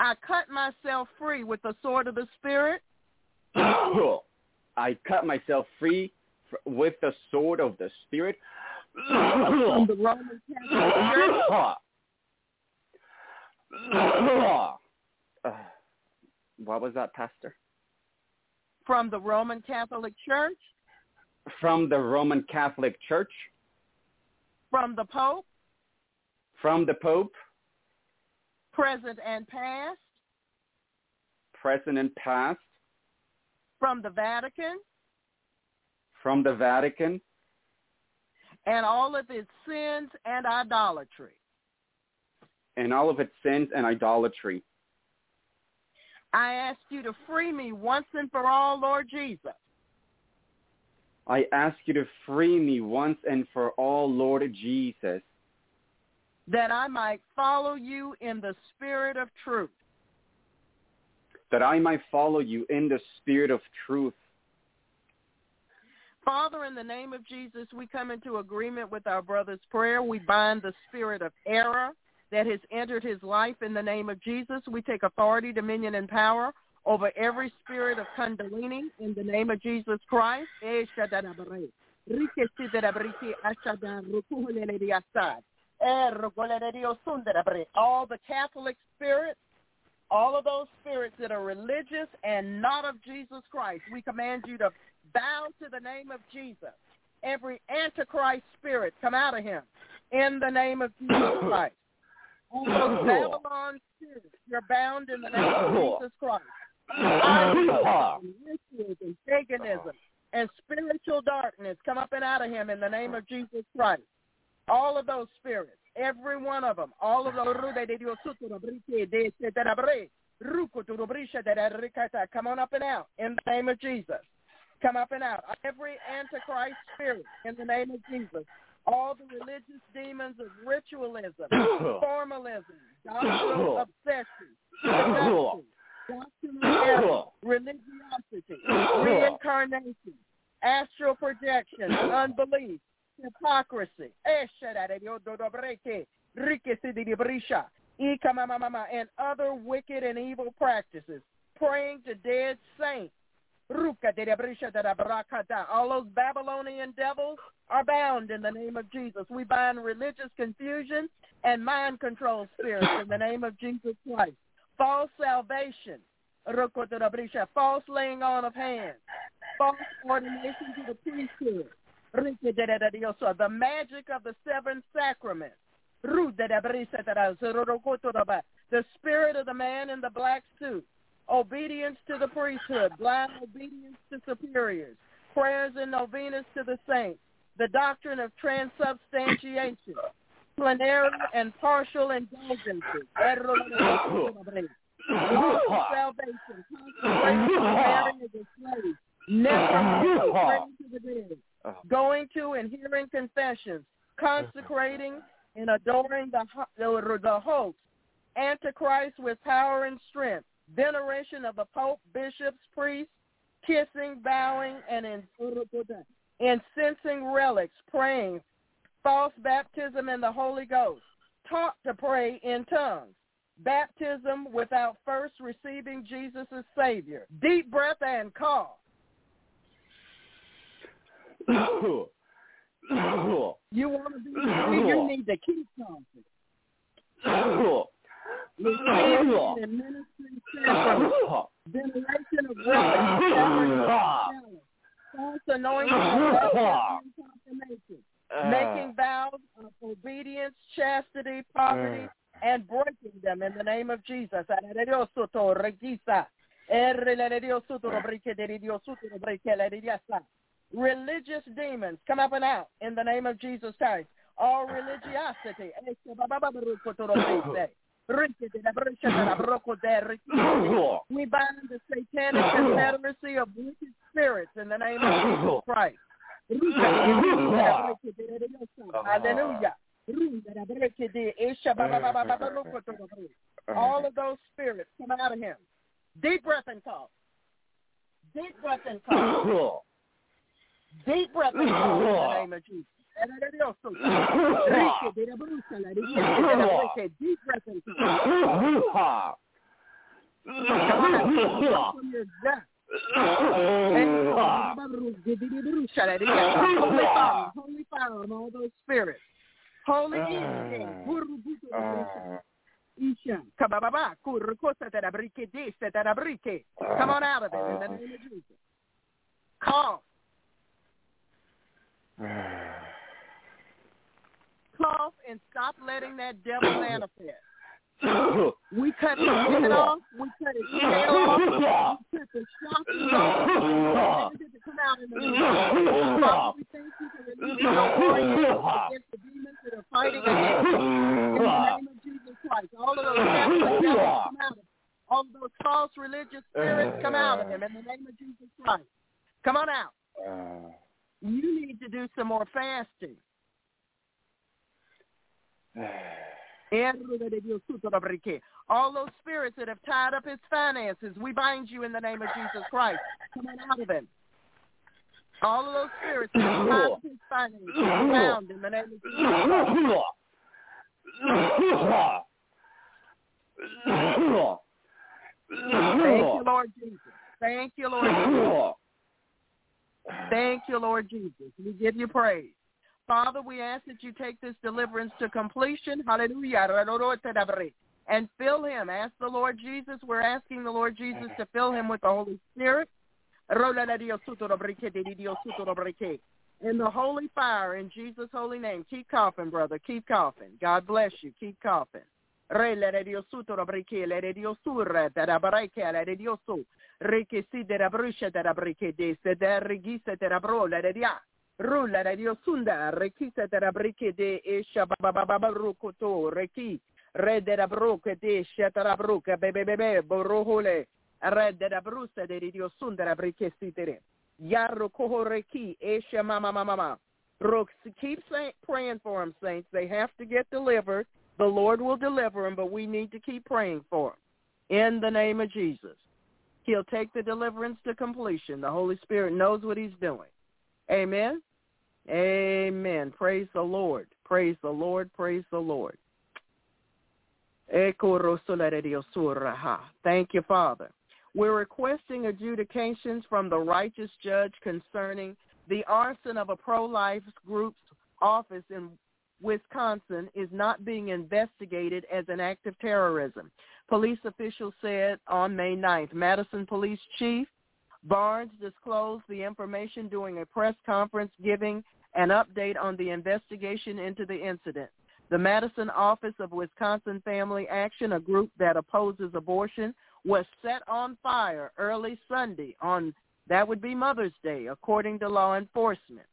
I cut myself free with the sword of the Spirit I cut myself free fr- with the sword of the Spirit. From the Roman Catholic Church what was that, Pastor? from the Roman Catholic Church? From the Roman Catholic Church? From the Pope, from the Pope, present and past, present and past, from the Vatican, from the Vatican, and all of its sins and idolatry. and all of its sins and idolatry. I ask you to free me once and for all, Lord Jesus, I ask you to free me once and for all, Lord Jesus, that I might follow you in the spirit of truth. that I might follow you in the spirit of truth. Father, in the name of Jesus, we come into agreement with our brother's prayer. We bind the spirit of error that has entered his life in the name of Jesus. We take authority, dominion, and power over every spirit of kundalini in the name of Jesus Christ. Eh. Eh. All the Catholic spirits, all of those spirits that are religious and not of Jesus Christ, we command you to bow to the name of Jesus. Every antichrist spirit, come out of him in the name of Jesus Christ. Babylon you're bound in the name of Jesus Christ. Idolism, rituals and paganism and spiritual darkness come up and out of him in the name of Jesus Christ. All of those spirits, every one of them, all of those come on up and out in the name of Jesus. Come up and out. Every antichrist spirit in the name of Jesus. All the religious demons of ritualism, formalism, doctrinal obsession, doctrinal error, religiosity, reincarnation, astral projection, unbelief, hypocrisy, eh, and other wicked and evil practices, praying to dead saints. All those Babylonian devils are bound in the name of Jesus. We bind religious confusion and mind control spirits in the name of Jesus Christ. False salvation, false laying on of hands, false ordination to the priesthood, the magic of the seven sacraments, the spirit of the man in the black suit, obedience to the priesthood, blind obedience to superiors, prayers and novenas to the saints, the doctrine of transubstantiation, plenary and partial indulgences, salvation, a slave, never to the dead, going to and hearing confessions, consecrating and adoring the, the, the host, antichrist with power and strength, veneration of the pope, bishops, priests, kissing, bowing, and incensing relics, praying, false baptism in the Holy Ghost, taught to pray in tongues, baptism without first receiving Jesus as Savior, deep breath and cough. You want to be free, you need to keep coughing. Receiving and veneration of relics, false anointing, confirmation, making ah. vows of obedience, chastity, poverty, ah. and breaking them in the name of Jesus. Religious demons come up and out in the name of Jesus Christ. All religiosity. We bind the satanic confederacy of wicked spirits in the name of Jesus Christ. Hallelujah. All of those spirits come out of him. Deep breath and cough. Deep breath and cough. Deep breath and cough in the name of Jesus. Holy on all those spirits. Holy. Come on out of it in the name of Jesus. Call. And stop letting that devil manifest. We cut his head off. We cut his tail off. We cut the chakras off. We come out in the name of Father, we thank you for warriors against the demons that are fighting against us. In the name of Jesus Christ. All of those devils come out of him. All of those false religious spirits come out of him in the name of Jesus Christ. Come on out. Uh. You need to do some more fasting. All those spirits that have tied up his finances, we bind you in the name of Jesus Christ. Come on out of him. All of those spirits that have tied up his finances, bound in the name of Jesus Christ. Thank you, Lord Jesus. Thank you, Lord Jesus. Thank you, Lord Jesus. We give you praise. Father, we ask that you take this deliverance to completion. Hallelujah. And fill him. Ask the Lord Jesus. We're asking the Lord Jesus to fill him with the Holy Spirit. In the holy fire, in Jesus' holy name. Keep coughing, brother. Keep coughing. God bless you. Keep coughing. Re le re Dio su to brike le re Dio su re da da brike le re Dio su re che si de la bruscia de la brike de se de regisa de la bro le re dia rulla re Dio sunda re chi se de la brike de e sha ba ba ba ba ruko to re chi re de la broke de sha de broke be be be be borohole re de la brusa de Dio sunda la brike si de yarro koho re chi e mama mama Brooks, keep saying, praying for them, saints. They have to get delivered. The Lord will deliver him, but we need to keep praying for him. In the name of Jesus. He'll take the deliverance to completion. The Holy Spirit knows what he's doing. Amen. Amen. Praise the Lord. Praise the Lord. Praise the Lord. Thank you, Father. We're requesting adjudications from the righteous judge concerning the arson of a pro-life group's office in Wisconsin is not being investigated as an act of terrorism. Police officials said on May 9th. Madison Police Chief Barnes disclosed the information during a press conference giving an update on the investigation into the incident. The Madison office of Wisconsin Family Action, a group that opposes abortion, was set on fire early Sunday on that would be Mother's Day, according to law enforcement.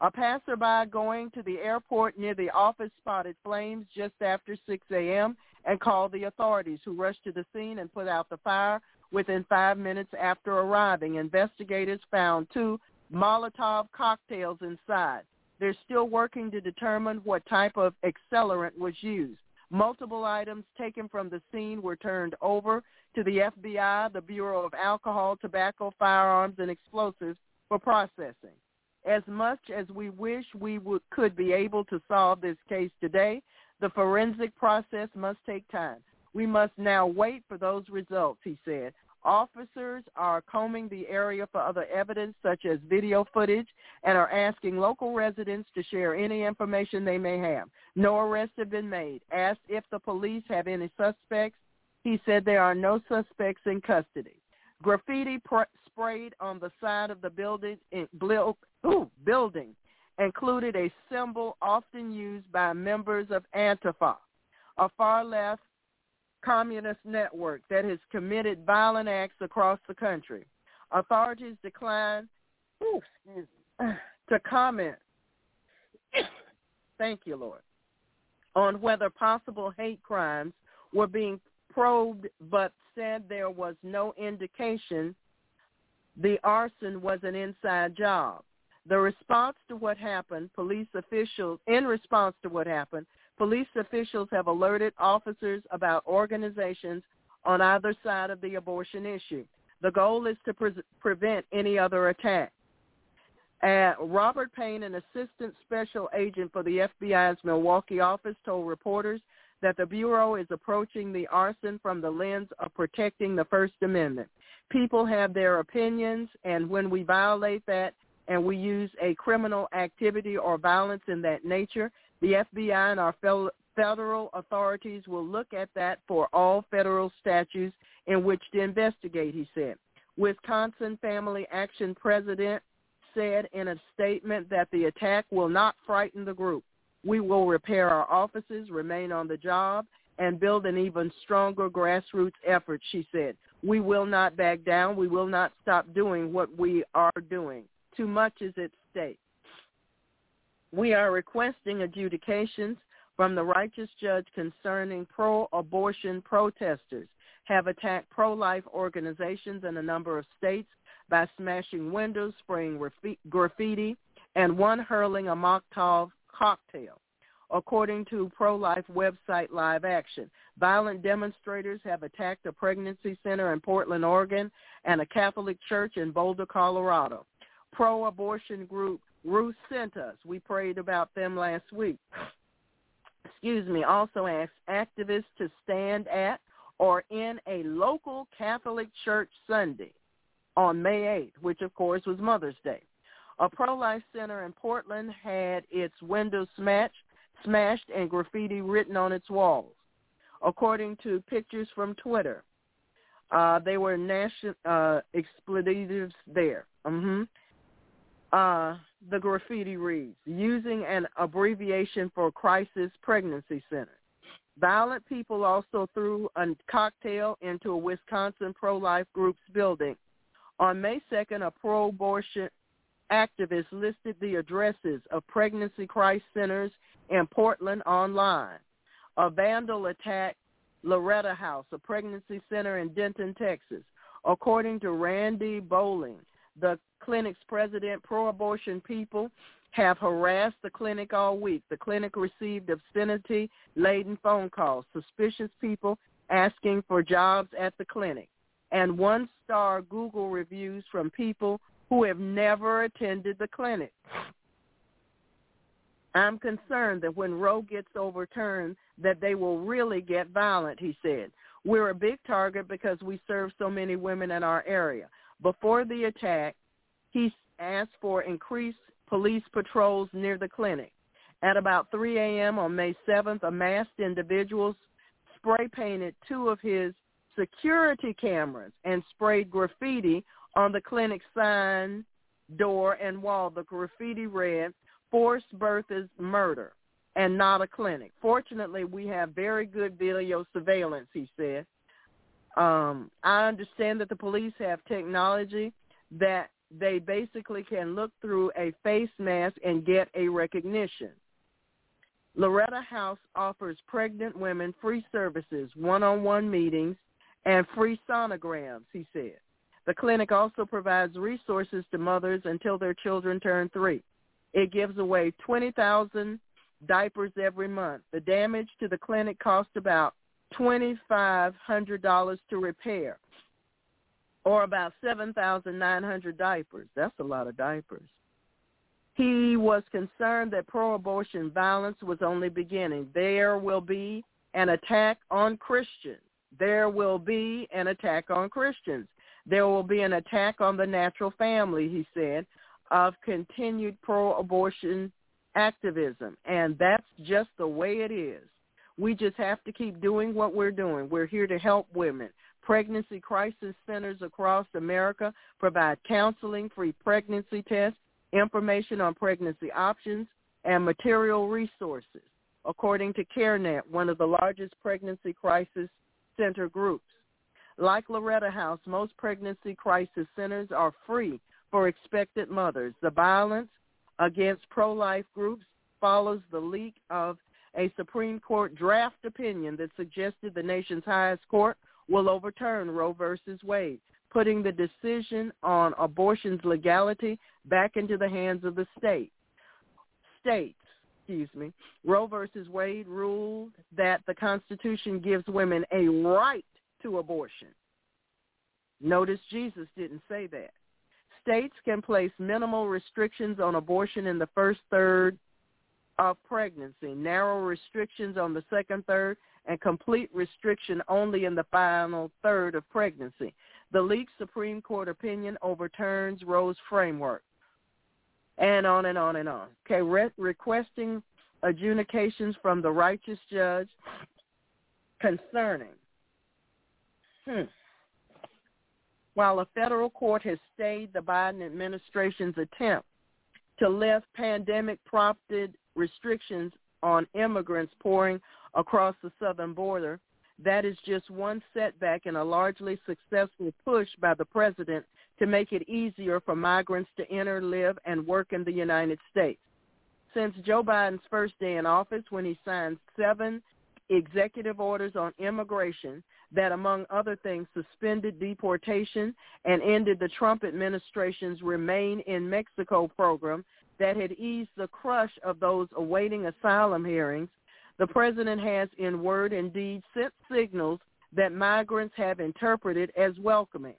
A passerby going to the airport near the office spotted flames just after 6 a.m. and called the authorities who rushed to the scene and put out the fire. Within five minutes after arriving, investigators found two Molotov cocktails inside. They're still working to determine what type of accelerant was used. Multiple items taken from the scene were turned over to the FBI, the Bureau of Alcohol, Tobacco, Firearms, and Explosives for processing. As much as we wish we would, could be able to solve this case today, the forensic process must take time. We must now wait for those results, he said. Officers are combing the area for other evidence such as video footage and are asking local residents to share any information they may have. No arrests have been made. Asked if the police have any suspects, he said there are no suspects in custody. Graffiti pr- sprayed on the side of the building, ooh, building included a symbol often used by members of Antifa, a far-left communist network that has committed violent acts across the country. Authorities declined to comment, thank you, Lord, on whether possible hate crimes were being probed, but said there was no indication the arson was an inside job. The response to what happened, police officials, in response to what happened, police officials have alerted officers about organizations on either side of the abortion issue. The goal is to pre- prevent any other attack. Uh, Robert Payne, an assistant special agent for the FBI's Milwaukee office, told reporters that the Bureau is approaching the arson from the lens of protecting the First Amendment. People have their opinions, and when we violate that and we use a criminal activity or violence in that nature, the FBI and our federal authorities will look at that for all federal statutes in which to investigate, he said. Wisconsin Family Action President said in a statement that the attack will not frighten the group. We will repair our offices, remain on the job, and build an even stronger grassroots effort, she said. We will not back down. We will not stop doing what we are doing. Too much is at stake. We are requesting adjudications from the righteous judge concerning pro-abortion protesters have attacked pro-life organizations in a number of states by smashing windows, spraying graffiti, and one hurling a Molotov cocktail. According to pro-life website Live Action, violent demonstrators have attacked a pregnancy center in Portland, Oregon, and a Catholic church in Boulder, Colorado. Pro-abortion group Ruth sent us. We prayed about them last week. Excuse me. Also asked activists to stand at or in a local Catholic church Sunday on May 8th, which of course was Mother's Day. A pro-life center in Portland had its windows smashed, smashed and graffiti written on its walls. According to pictures from Twitter, uh, they were national uh, expletives there. Mm-hmm. Uh, the graffiti reads, using an abbreviation for Crisis Pregnancy Center. Violent people also threw a cocktail into a Wisconsin pro-life group's building. On May 2nd, a pro-abortion activist listed the addresses of pregnancy crisis centers in Portland online. A vandal attacked Loreto House, a pregnancy center in Denton, Texas. According to Randy Bowling, the clinic's president, pro-abortion people have harassed the clinic all week. The clinic received obscenity-laden phone calls, suspicious people asking for jobs at the clinic, and one-star Google reviews from people who have never attended the clinic. I'm concerned that when Roe gets overturned, that they will really get violent, he said. We're a big target because we serve so many women in our area. Before the attack, he asked for increased police patrols near the clinic. At about 3 a.m. on May 7th, a masked individual spray painted two of his security cameras and sprayed graffiti on the clinic sign, door, and wall. The graffiti read, forced birth is murder and not a clinic. Fortunately, we have very good video surveillance, he said. Um, I understand that the police have technology that they basically can look through a face mask and get a recognition. Loreto House offers pregnant women free services, one-on-one meetings, and free sonograms, he said. The clinic also provides resources to mothers until their children turn three. It gives away 20,000 diapers every month. The damage to the clinic costs about $2,500 to repair or about 7,900 diapers. That's a lot of diapers. He was concerned that pro-abortion violence was only beginning. There will be an attack on Christians. There will be an attack on Christians. There will be an attack on the natural family, he said, of continued pro-abortion activism. And that's just the way it is. We just have to keep doing what we're doing. We're here to help women. Pregnancy crisis centers across America provide counseling, free pregnancy tests, information on pregnancy options, and material resources, according to CareNet, one of the largest pregnancy crisis center groups. Like Loreto House, most pregnancy crisis centers are free for expectant mothers. The violence against pro-life groups follows the leak of a Supreme Court draft opinion that suggested the nation's highest court will overturn Roe versus Wade, putting the decision on abortion's legality back into the hands of the state. States, excuse me, Roe versus Wade ruled that the Constitution gives women a right to abortion. Notice Jesus didn't say that. States can place minimal restrictions on abortion in the first third of pregnancy, narrow restrictions on the second third, and complete restriction only in the final third of pregnancy. The leaked Supreme Court opinion overturns Roe's framework. And on and on and on. Okay, re- requesting adjudications from the righteous judge concerning. Hmm. While a federal court has stayed the Biden administration's attempt to lift pandemic-prompted restrictions on immigrants pouring across the southern border, that is just one setback in a largely successful push by the president to make it easier for migrants to enter, live, and work in the United States. Since Joe Biden's first day in office when he signed seven executive orders on immigration that, among other things, suspended deportation and ended the Trump administration's Remain in Mexico program that had eased the crush of those awaiting asylum hearings, the president has in word and deed sent signals that migrants have interpreted as welcoming.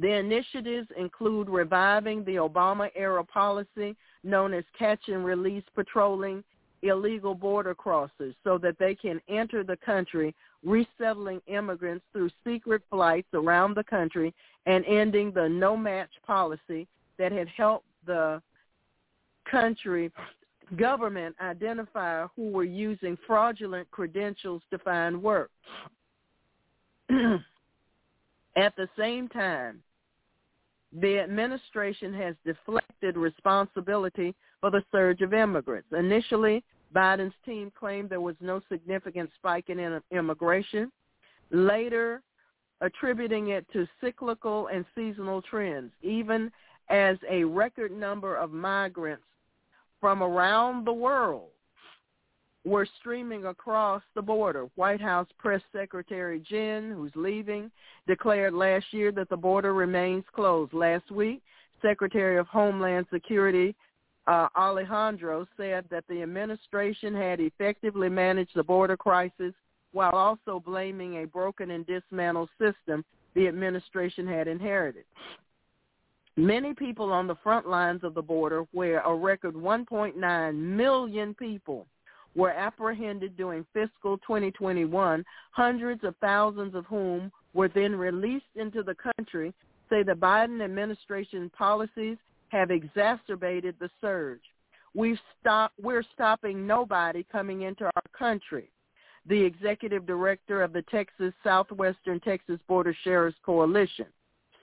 The initiatives include reviving the Obama-era policy known as catch and release patrolling illegal border crossers so that they can enter the country, resettling immigrants through secret flights around the country and ending the no-match policy that had helped the country government identify who were using fraudulent credentials to find work. At the same time, the administration has deflected responsibility for the surge of immigrants. Initially, Biden's team claimed there was no significant spike in immigration, later attributing it to cyclical and seasonal trends, even as a record number of migrants from around the world were streaming across the border. White House Press Secretary Jen, who's leaving, declared last year that the border remains closed. Last week, Secretary of Homeland Security uh, Alejandro said that the administration had effectively managed the border crisis while also blaming a broken and dismantled system the administration had inherited. Many people on the front lines of the border, where a record 1.9 million people were apprehended during fiscal 2021, hundreds of thousands of whom were then released into the country, say the Biden administration policies have exacerbated the surge. We've stopped, we're stopping nobody coming into our country. The executive director of the Texas Southwestern Texas Border Sheriffs Coalition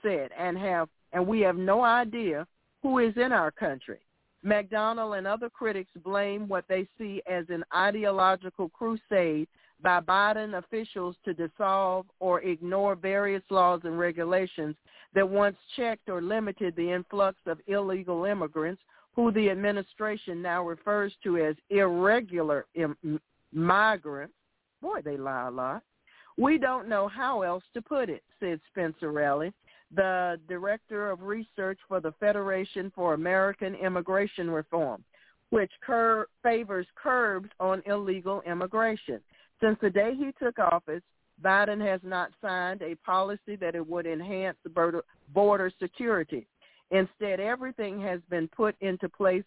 said, and have, and we have no idea who is in our country. McDonnell and other critics blame what they see as an ideological crusade by Biden officials to dissolve or ignore various laws and regulations that once checked or limited the influx of illegal immigrants, who the administration now refers to as irregular Im- migrants. Boy, they lie a lot. We don't know how else to put it, said Spencer Raley, the director of research for the Federation for American Immigration Reform, which cur- favors curbs on illegal immigration. Since the day he took office, Biden has not signed a policy that it would enhance border, border security. Instead, everything has been put into place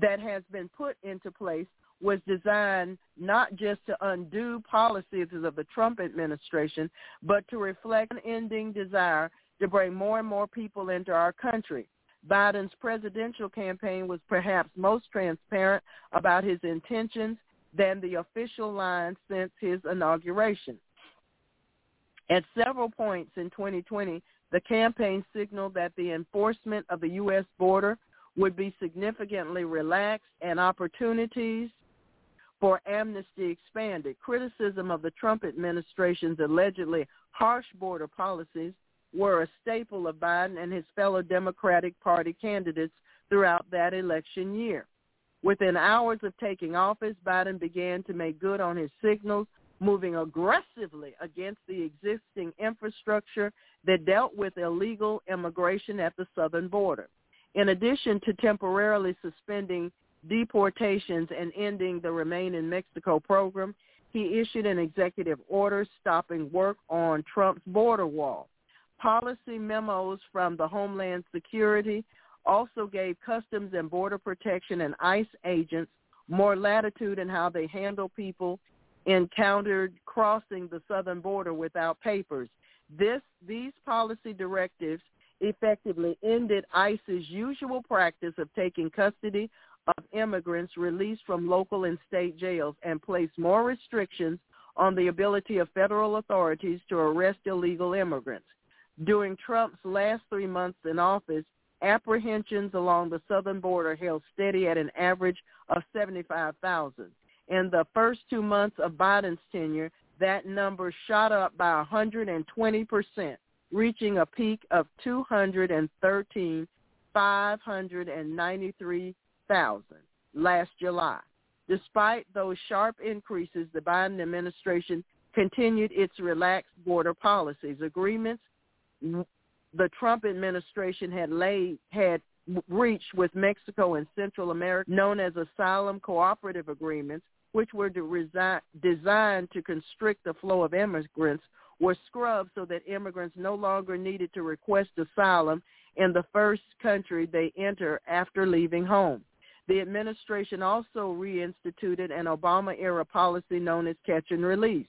that has been put into place was designed not just to undo policies of the Trump administration, but to reflect an ending desire to bring more and more people into our country. Biden's presidential campaign was perhaps most transparent about his intentions than the official line since his inauguration. At several points in 2020, the campaign signaled that the enforcement of the U.S. border would be significantly relaxed and opportunities for amnesty expanded. Criticism of the Trump administration's allegedly harsh border policies were a staple of Biden and his fellow Democratic Party candidates throughout that election year. Within hours of taking office, Biden began to make good on his signals, moving aggressively against the existing infrastructure that dealt with illegal immigration at the southern border. In addition to temporarily suspending deportations and ending the Remain in Mexico program, he issued an executive order stopping work on Trump's border wall. Policy memos from the Homeland Security also gave Customs and Border Protection and ICE agents more latitude in how they handle people encountered crossing the southern border without papers. This, these policy directives effectively ended ICE's usual practice of taking custody of immigrants released from local and state jails and place more restrictions on the ability of federal authorities to arrest illegal immigrants. During Trump's last three months in office, Apprehensions along the southern border held steady at an average of 75,000. In the first two months of Biden's tenure, that number shot up by 120%, reaching a peak of 213,593,000 last July. Despite those sharp increases, the Biden administration continued its relaxed border policies. Agreements the Trump administration had laid had reached with Mexico and Central America, known as asylum cooperative agreements, which were resi- designed to constrict the flow of immigrants, were scrubbed so that immigrants no longer needed to request asylum in the first country they enter after leaving home. The administration also reinstituted an Obama-era policy known as catch and release.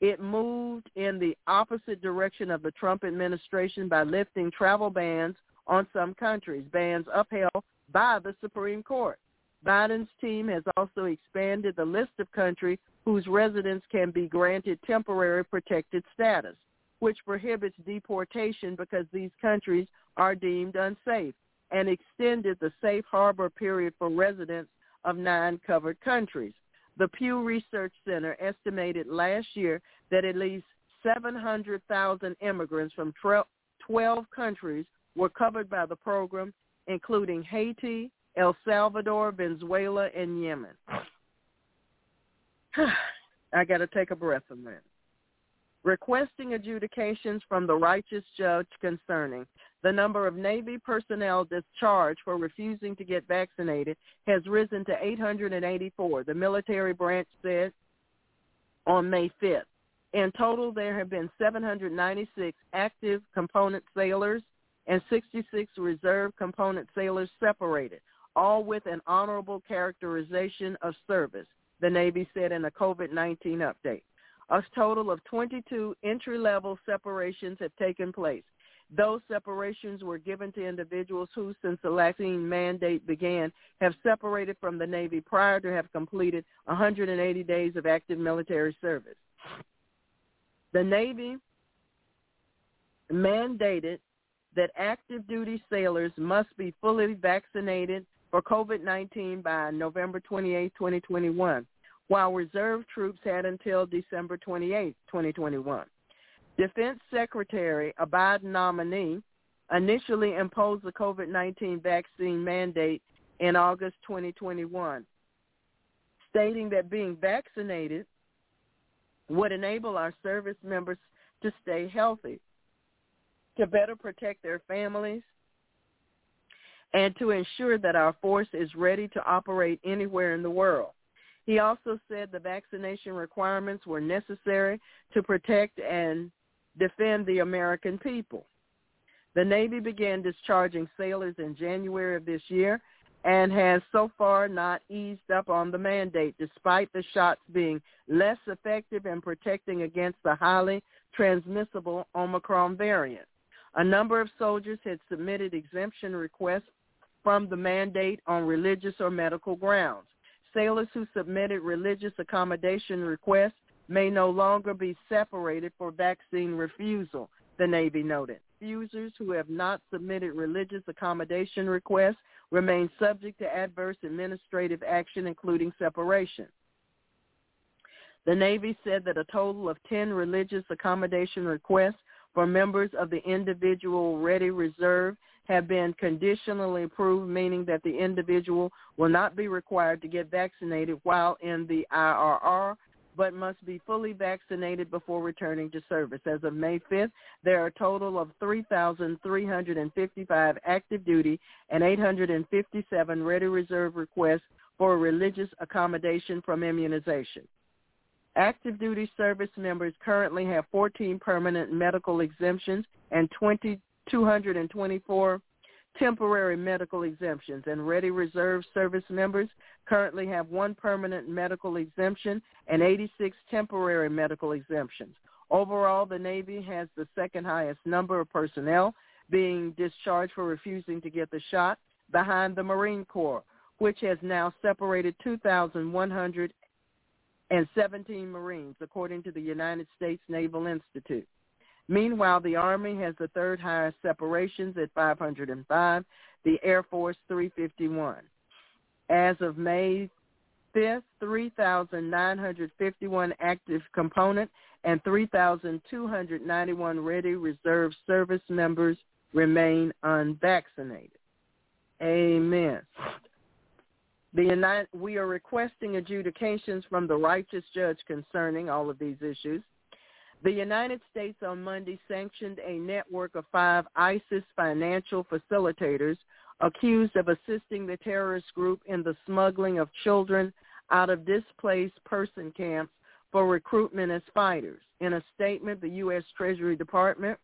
It moved in the opposite direction of the Trump administration by lifting travel bans on some countries, bans upheld by the Supreme Court. Biden's team has also expanded the list of countries whose residents can be granted temporary protected status, which prohibits deportation because these countries are deemed unsafe, and extended the safe harbor period for residents of nine covered countries. The Pew Research Center estimated last year that at least 700,000 immigrants from 12 countries were covered by the program, including Haiti, El Salvador, Venezuela, and Yemen. I got to take a breath a minute. Requesting adjudications from the righteous judge concerning the number of Navy personnel discharged for refusing to get vaccinated has risen to 884, the military branch said on May 5th. In total, there have been 796 active component sailors and 66 reserve component sailors separated, all with an honorable characterization of service, the Navy said in a COVID-19 update. A total of 22 entry-level separations have taken place. Those separations were given to individuals who, since the vaccine mandate began, have separated from the Navy prior to have completed 180 days of active military service. The Navy mandated that active duty sailors must be fully vaccinated for COVID-19 by November 28, 2021, while reserve troops had until December 28, 2021. Defense Secretary, a Biden nominee, initially imposed the COVID-19 vaccine mandate in August 2021, stating that being vaccinated would enable our service members to stay healthy, to better protect their families, and to ensure that our force is ready to operate anywhere in the world. He also said the vaccination requirements were necessary to protect and defend the American people. The Navy began discharging sailors in January of this year and has so far not eased up on the mandate despite the shots being less effective in protecting against the highly transmissible Omicron variant. A number of soldiers had submitted exemption requests from the mandate on religious or medical grounds. Sailors who submitted religious accommodation requests may no longer be separated for vaccine refusal, the Navy noted. Refusers who have not submitted religious accommodation requests remain subject to adverse administrative action, including separation. The Navy said that a total of 10 religious accommodation requests for members of the individual ready reserve have been conditionally approved, meaning that the individual will not be required to get vaccinated while in the IRR but must be fully vaccinated before returning to service. As of May 5th, there are a total of 3,355 active duty and 857 ready reserve requests for religious accommodation from immunization. Active duty service members currently have 14 permanent medical exemptions and 2,224 temporary medical exemptions, and Ready Reserve Service members currently have one permanent medical exemption and 86 temporary medical exemptions. Overall, the Navy has the second highest number of personnel being discharged for refusing to get the shot behind the Marine Corps, which has now separated 2,117 Marines, according to the United States Naval Institute. Meanwhile, the Army has the third highest separations at 505, the Air Force 351. As of May 5th, 3,951 active component and 3,291 ready reserve service members remain unvaccinated. Amen. The United, we are requesting adjudications from the righteous judge concerning all of these issues. The United States on Monday sanctioned a network of five ISIS financial facilitators accused of assisting the terrorist group in the smuggling of children out of displaced person camps for recruitment as fighters. In a statement, the U.S. Treasury Department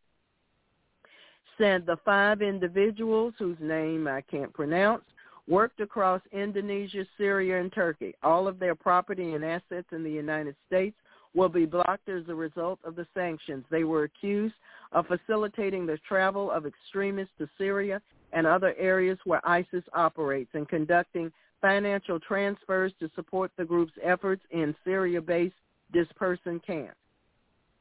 said the five individuals whose name I can't pronounce worked across Indonesia, Syria, and Turkey. All of their property and assets in the United States will be blocked as a result of the sanctions. They were accused of facilitating the travel of extremists to Syria and other areas where ISIS operates and conducting financial transfers to support the group's efforts in Syria-based dispersion camps.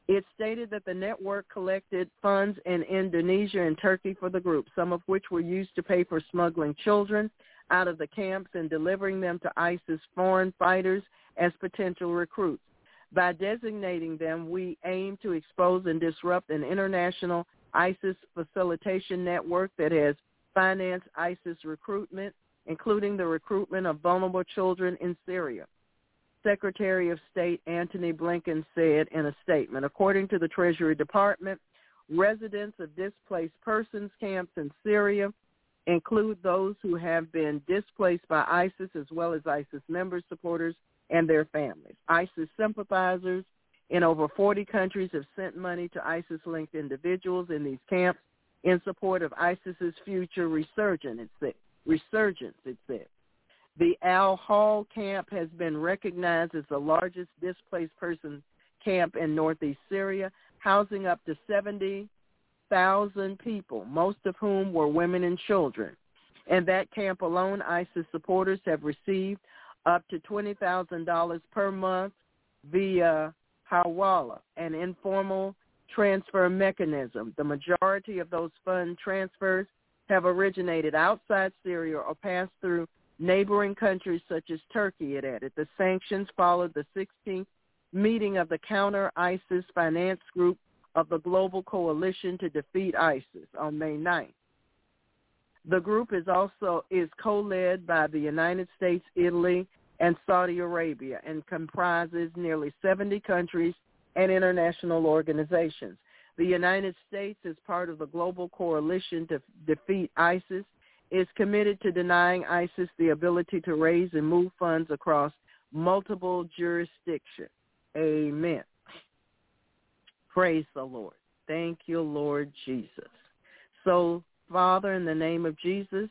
It stated that the network collected funds in Indonesia and Turkey for the group, some of which were used to pay for smuggling children out of the camps and delivering them to ISIS foreign fighters as potential recruits. By designating them, we aim to expose and disrupt an international ISIS facilitation network that has financed ISIS recruitment, including the recruitment of vulnerable children in Syria. Secretary of State Antony Blinken said in a statement, according to the Treasury Department, residents of displaced persons camps in Syria include those who have been displaced by ISIS as well as ISIS members, supporters, and their families. ISIS sympathizers in over 40 countries have sent money to ISIS-linked individuals in these camps in support of ISIS's future resurgence, it said. Resurgence, it said. The Al-Hol camp has been recognized as the largest displaced person camp in northeast Syria, housing up to 70,000 people, most of whom were women and children. In that camp alone, ISIS supporters have received up to $20,000 per month via Hawala, an informal transfer mechanism. The majority of those fund transfers have originated outside Syria or passed through neighboring countries such as Turkey, it added. The sanctions followed the 16th meeting of the counter-ISIS finance group of the Global Coalition to Defeat ISIS on May 9th. The group is also is co-led by the United States, Italy, and Saudi Arabia and comprises nearly 70 countries and international organizations. The United States, as part of the global coalition to defeat ISIS, is committed to denying ISIS the ability to raise and move funds across multiple jurisdictions. Amen. Praise the Lord. Thank you, Lord Jesus. So, Father, in the name of Jesus,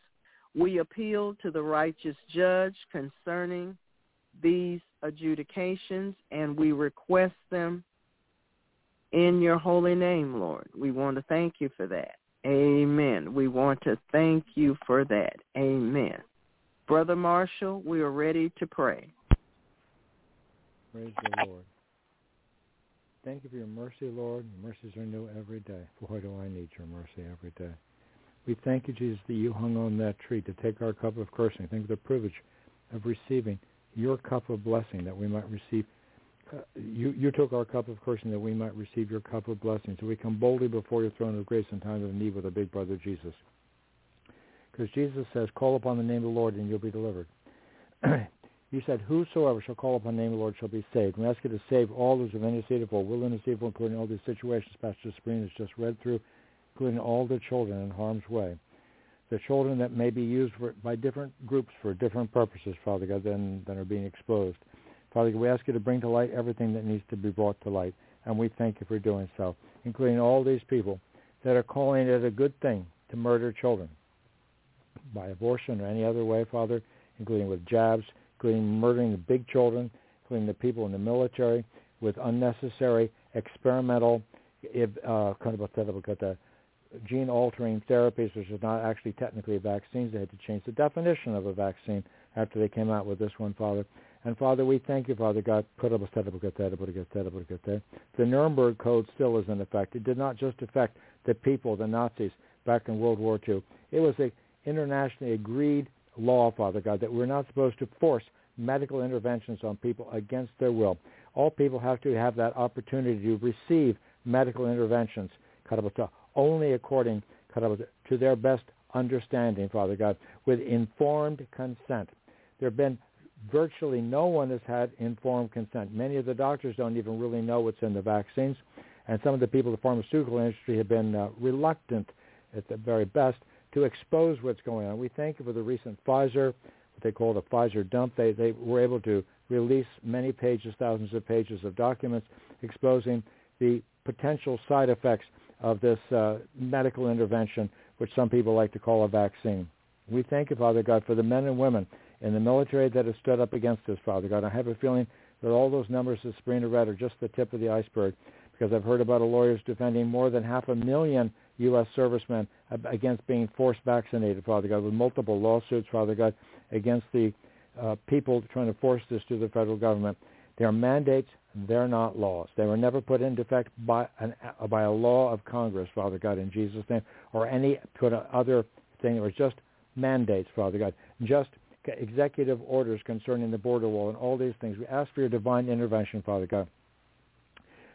we appeal to the righteous judge concerning these adjudications and we request them in your holy name, Lord. We want to thank you for that. Amen. We want to thank you for that. Amen. Brother Marshall, we are ready to pray. Praise the Lord. Thank you for your mercy, Lord. Mercies are new every day. Boy, do I need your mercy every day. We thank you, Jesus, that you hung on that tree to take our cup of cursing. Thank you for the privilege of receiving your cup of blessing that we might receive uh, you, you took our cup of cursing that we might receive your cup of blessing. So we come boldly before your throne of grace in times of need with our big brother Jesus. Because Jesus says, call upon the name of the Lord and you'll be delivered. you said, whosoever shall call upon the name of the Lord shall be saved. We ask you to save all those of any state of will in evil, including all these situations Pastor Sabrina has just read through, including all the children in harm's way. The children that may be used for, by different groups for different purposes, Father God, than, than are being exposed. Father, God, we ask you to bring to light everything that needs to be brought to light, and we thank you for doing so, including all these people that are calling it a good thing to murder children by abortion or any other way, Father, including with jabs, including murdering the big children, including the people in the military with unnecessary experimental uh, kind of a gene-altering therapies, which is not actually technically vaccines. They had to change the definition of a vaccine after they came out with this one, Father. And Father, we thank you, Father God. The Nuremberg Code still is in effect. It did not just affect the people, the Nazis, back in World War II. It was an internationally agreed law, Father God, that we're not supposed to force medical interventions on people against their will. All people have to have that opportunity to receive medical interventions, only according to their best understanding, Father God, with informed consent. There have been virtually no one has had informed consent. Many of the doctors don't even really know what's in the vaccines, and some of the people in the pharmaceutical industry have been uh, reluctant, at the very best, to expose what's going on. We thank you for the recent Pfizer, what they call the Pfizer dump. They they were able to release many pages, thousands of pages of documents exposing the potential side effects of this uh, medical intervention, which some people like to call a vaccine. We thank you, Father God, for the men and women in the military that have stood up against this, Father God. I have a feeling that all those numbers that Sabrina read are just the tip of the iceberg because I've heard about a lawyers defending more than half a million U.S. servicemen against being forced vaccinated, Father God, with multiple lawsuits, Father God, against the uh, people trying to force this to the federal government. They are mandates. They're not laws. They were never put into effect by, an, by a law of Congress, Father God, in Jesus' name, or any other thing. It was just mandates, Father God, just executive orders concerning the border wall and all these things. We ask for your divine intervention, Father God.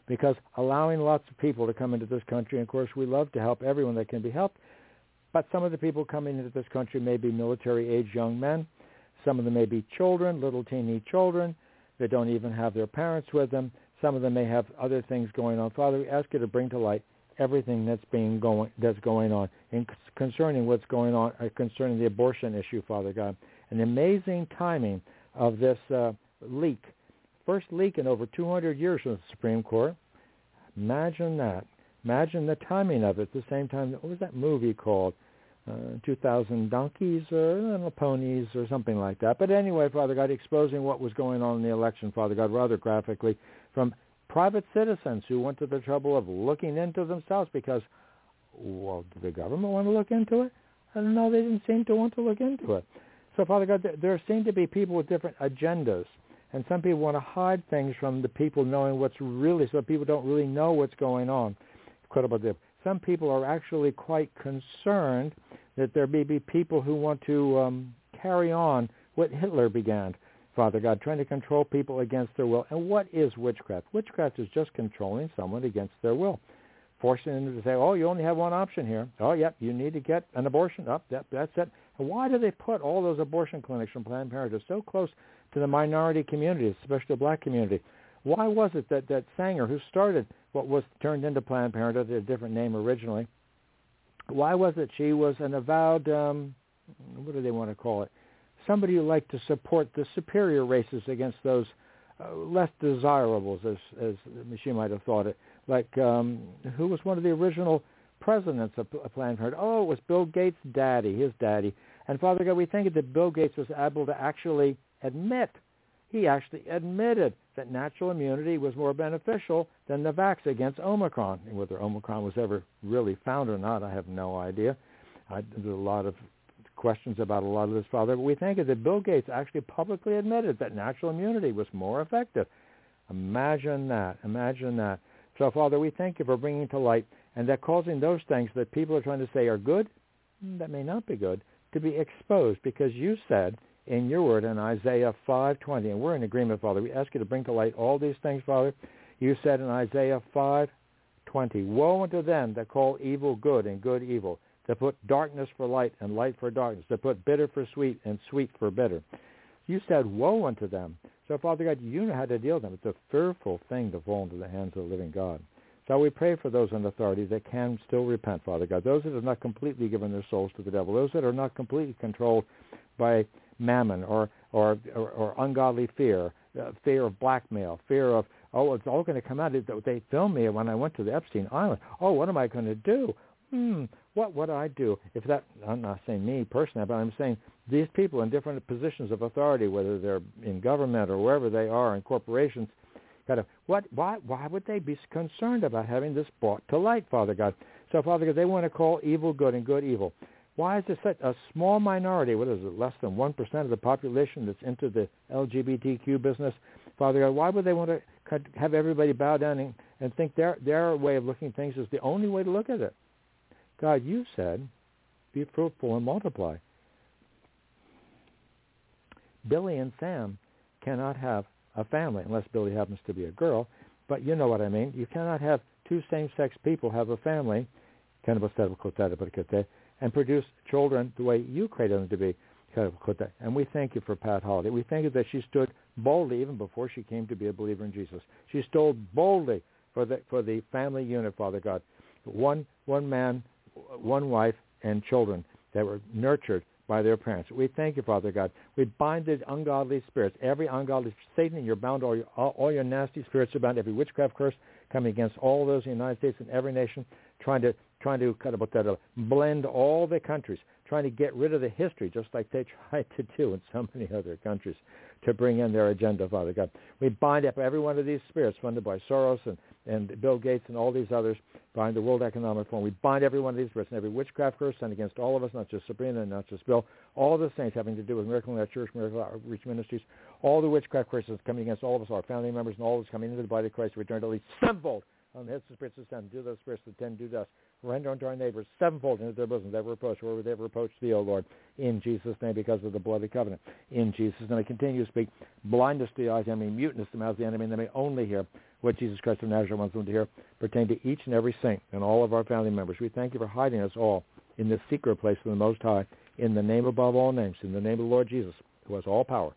Because allowing lots of people to come into this country, and of course we love to help everyone that can be helped, but some of the people coming into this country may be military-age young men. Some of them may be children, little teeny children that don't even have their parents with them. Some of them may have other things going on. Father, we ask you to bring to light everything that's being going that's going on, in concerning what's going on uh, concerning the abortion issue, Father God an amazing timing of this uh, leak. First leak in over 200 years from the Supreme Court. Imagine that. Imagine the timing of it. At the same time, what was that movie called? Uh, 2000 donkeys or ponies or something like that. But anyway, Father God, exposing what was going on in the election, Father God, rather graphically, from private citizens who went to the trouble of looking into themselves because, well, did the government want to look into it? Don't know. They didn't seem to want to look into it. So, Father God, there seem to be people with different agendas. And some people want to hide things from the people knowing what's really, so people don't really know what's going on. Some people are actually quite concerned that there may be people who want to um, carry on what Hitler began, Father God, trying to control people against their will. And what is witchcraft? Witchcraft is just controlling someone against their will, forcing them to say, oh, you only have one option here. Oh, yep, you need to get an abortion. Up, oh, yep, that's it. Why do they put all those abortion clinics from Planned Parenthood so close to the minority communities, especially the black community? Why was it that, that Sanger, who started what was turned into Planned Parenthood, a different name originally, why was it she was an avowed, um, what do they want to call it, somebody who liked to support the superior races against those uh, less desirables, as, as she might have thought it, like um, who was one of the original presidents of Planned Parenthood. Oh, it was Bill Gates' daddy, his daddy. And Father God, we think that Bill Gates was able to actually admit, he actually admitted that natural immunity was more beneficial than the vax against Omicron. And whether Omicron was ever really found or not, I have no idea. I, there's a lot of questions about a lot of this, Father. But we think that Bill Gates actually publicly admitted that natural immunity was more effective. Imagine that. Imagine that. So, Father, we thank you for bringing to light and that causing those things that people are trying to say are good, that may not be good, to be exposed because you said in your word in Isaiah 5:20, and we're in agreement, Father. We ask you to bring to light all these things, Father. You said in Isaiah 5:20, "Woe unto them that call evil good and good evil, that put darkness for light and light for darkness, that put bitter for sweet and sweet for bitter." You said, "Woe unto them." So, Father God, you know how to deal with them. It's a fearful thing to fall into the hands of the living God. So we pray for those in authority that can still repent, Father God. Those that have not completely given their souls to the devil. Those that are not completely controlled by mammon or or, or, or ungodly fear, uh, fear of blackmail, fear of oh it's all going to come out. They filmed me when I went to the Epstein Island. Oh, what am I going to do? Hmm, what would I do if that? I'm not saying me personally, but I'm saying these people in different positions of authority, whether they're in government or wherever they are in corporations kind of what why why would they be concerned about having this brought to light, Father God? So Father God, they want to call evil good and good evil. Why is it such a small minority, what is it, less than 1% of the population that's into the LGBTQ business? Father God, why would they want to have everybody bow down and, and think their, their way of looking at things is the only way to look at it? God, you said, be fruitful and multiply. Billy and Sam cannot have a family unless Billy happens to be a girl. But you know what I mean. You cannot have two same-sex people have a family, and produce children the way you created them to be. And we thank you for Pat Holliday. We thank you that she stood boldly even before she came to be a believer in Jesus. She stood boldly for the for the family unit, Father God. One one man, one wife, and children that were nurtured by their parents. We thank you, Father God. We bind the ungodly spirits, every ungodly Satan, you're bound all your, all, all your nasty spirits are bound, every witchcraft curse coming against all those in the United States and every nation, trying to trying to kind of put that up, blend all the countries, trying to get rid of the history, just like they tried to do in so many other countries, to bring in their agenda, Father God. We bind up every one of these spirits funded by Soros and and Bill Gates and all these others behind the World Economic Forum. We bind every one of these spirits and every witchcraft curse sent against all of us, not just Sabrina and not just Bill, all the saints having to do with Miracle Net Church, Miracle Outreach Ministries, all the witchcraft curses coming against all of us, our family members, and all of us coming into the body of Christ, returned at least sevenfold Um, on the heads of spirits of sin. Do those spirits that tend do dust. Render unto our neighbors sevenfold into their bosoms that reproach, where they reproach thee, O Lord, in Jesus' name because of the bloody covenant. In Jesus' name I continue to speak blindness to the eyes, I mean muteness to the mouth of the enemy, and they may only hear what Jesus Christ of Nazareth wants them to hear pertain to each and every saint and all of our family members. We thank you for hiding us all in this secret place of the Most High, in the name above all names, in the name of the Lord Jesus, who has all power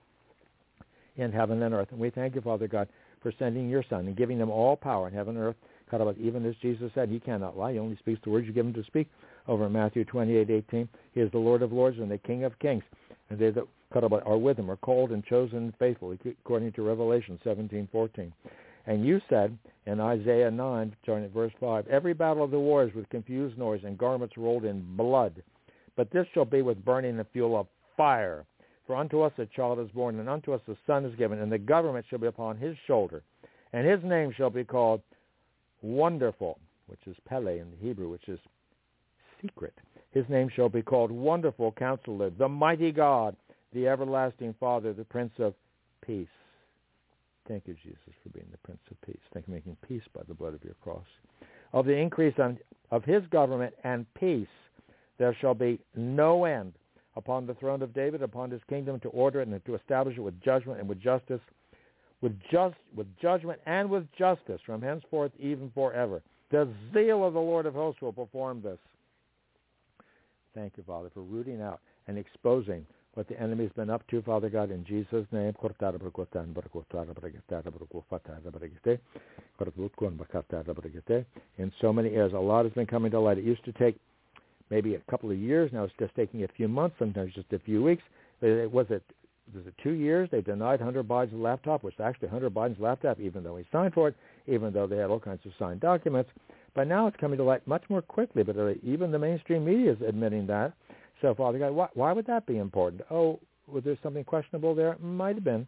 in heaven and earth. And we thank you, Father God, for sending your Son and giving them all power in heaven and earth. cut about Even as Jesus said, he cannot lie. He only speaks the words you give him to speak. Over in Matthew 28:18, he is the Lord of lords and the King of kings. And they that cut about are with him are called and chosen and faithful, according to Revelation 17:14. And you said in Isaiah 9, starting at verse 5, Every battle of the war is with confused noise and garments rolled in blood. But this shall be with burning the fuel of fire. For unto us a child is born, and unto us a son is given, and the government shall be upon his shoulder. And his name shall be called Wonderful, which is Pele in the Hebrew, which is secret. His name shall be called Wonderful Counselor, the Mighty God, the Everlasting Father, the Prince of Peace. Thank you, Jesus, for being the Prince of Peace. Thank you for making peace by the blood of your cross. Of the increase on, of his government and peace, there shall be no end upon the throne of David, upon his kingdom, to order it and to establish it with judgment and with justice, with just with judgment and with justice from henceforth even forever. The zeal of the Lord of hosts will perform this. Thank you, Father, for rooting out and exposing what the enemy's been up to, Father God, in Jesus' name. In so many areas, a lot has been coming to light. It used to take maybe a couple of years. Now it's just taking a few months, sometimes just a few weeks. Was it was it two years? They denied Hunter Biden's laptop, which actually Hunter Biden's laptop, even though he signed for it, even though they had all kinds of signed documents. But now it's coming to light much more quickly. But uh, even the mainstream media is admitting that. So, Father God, why, why would that be important? Oh, was there something questionable there? Might have been.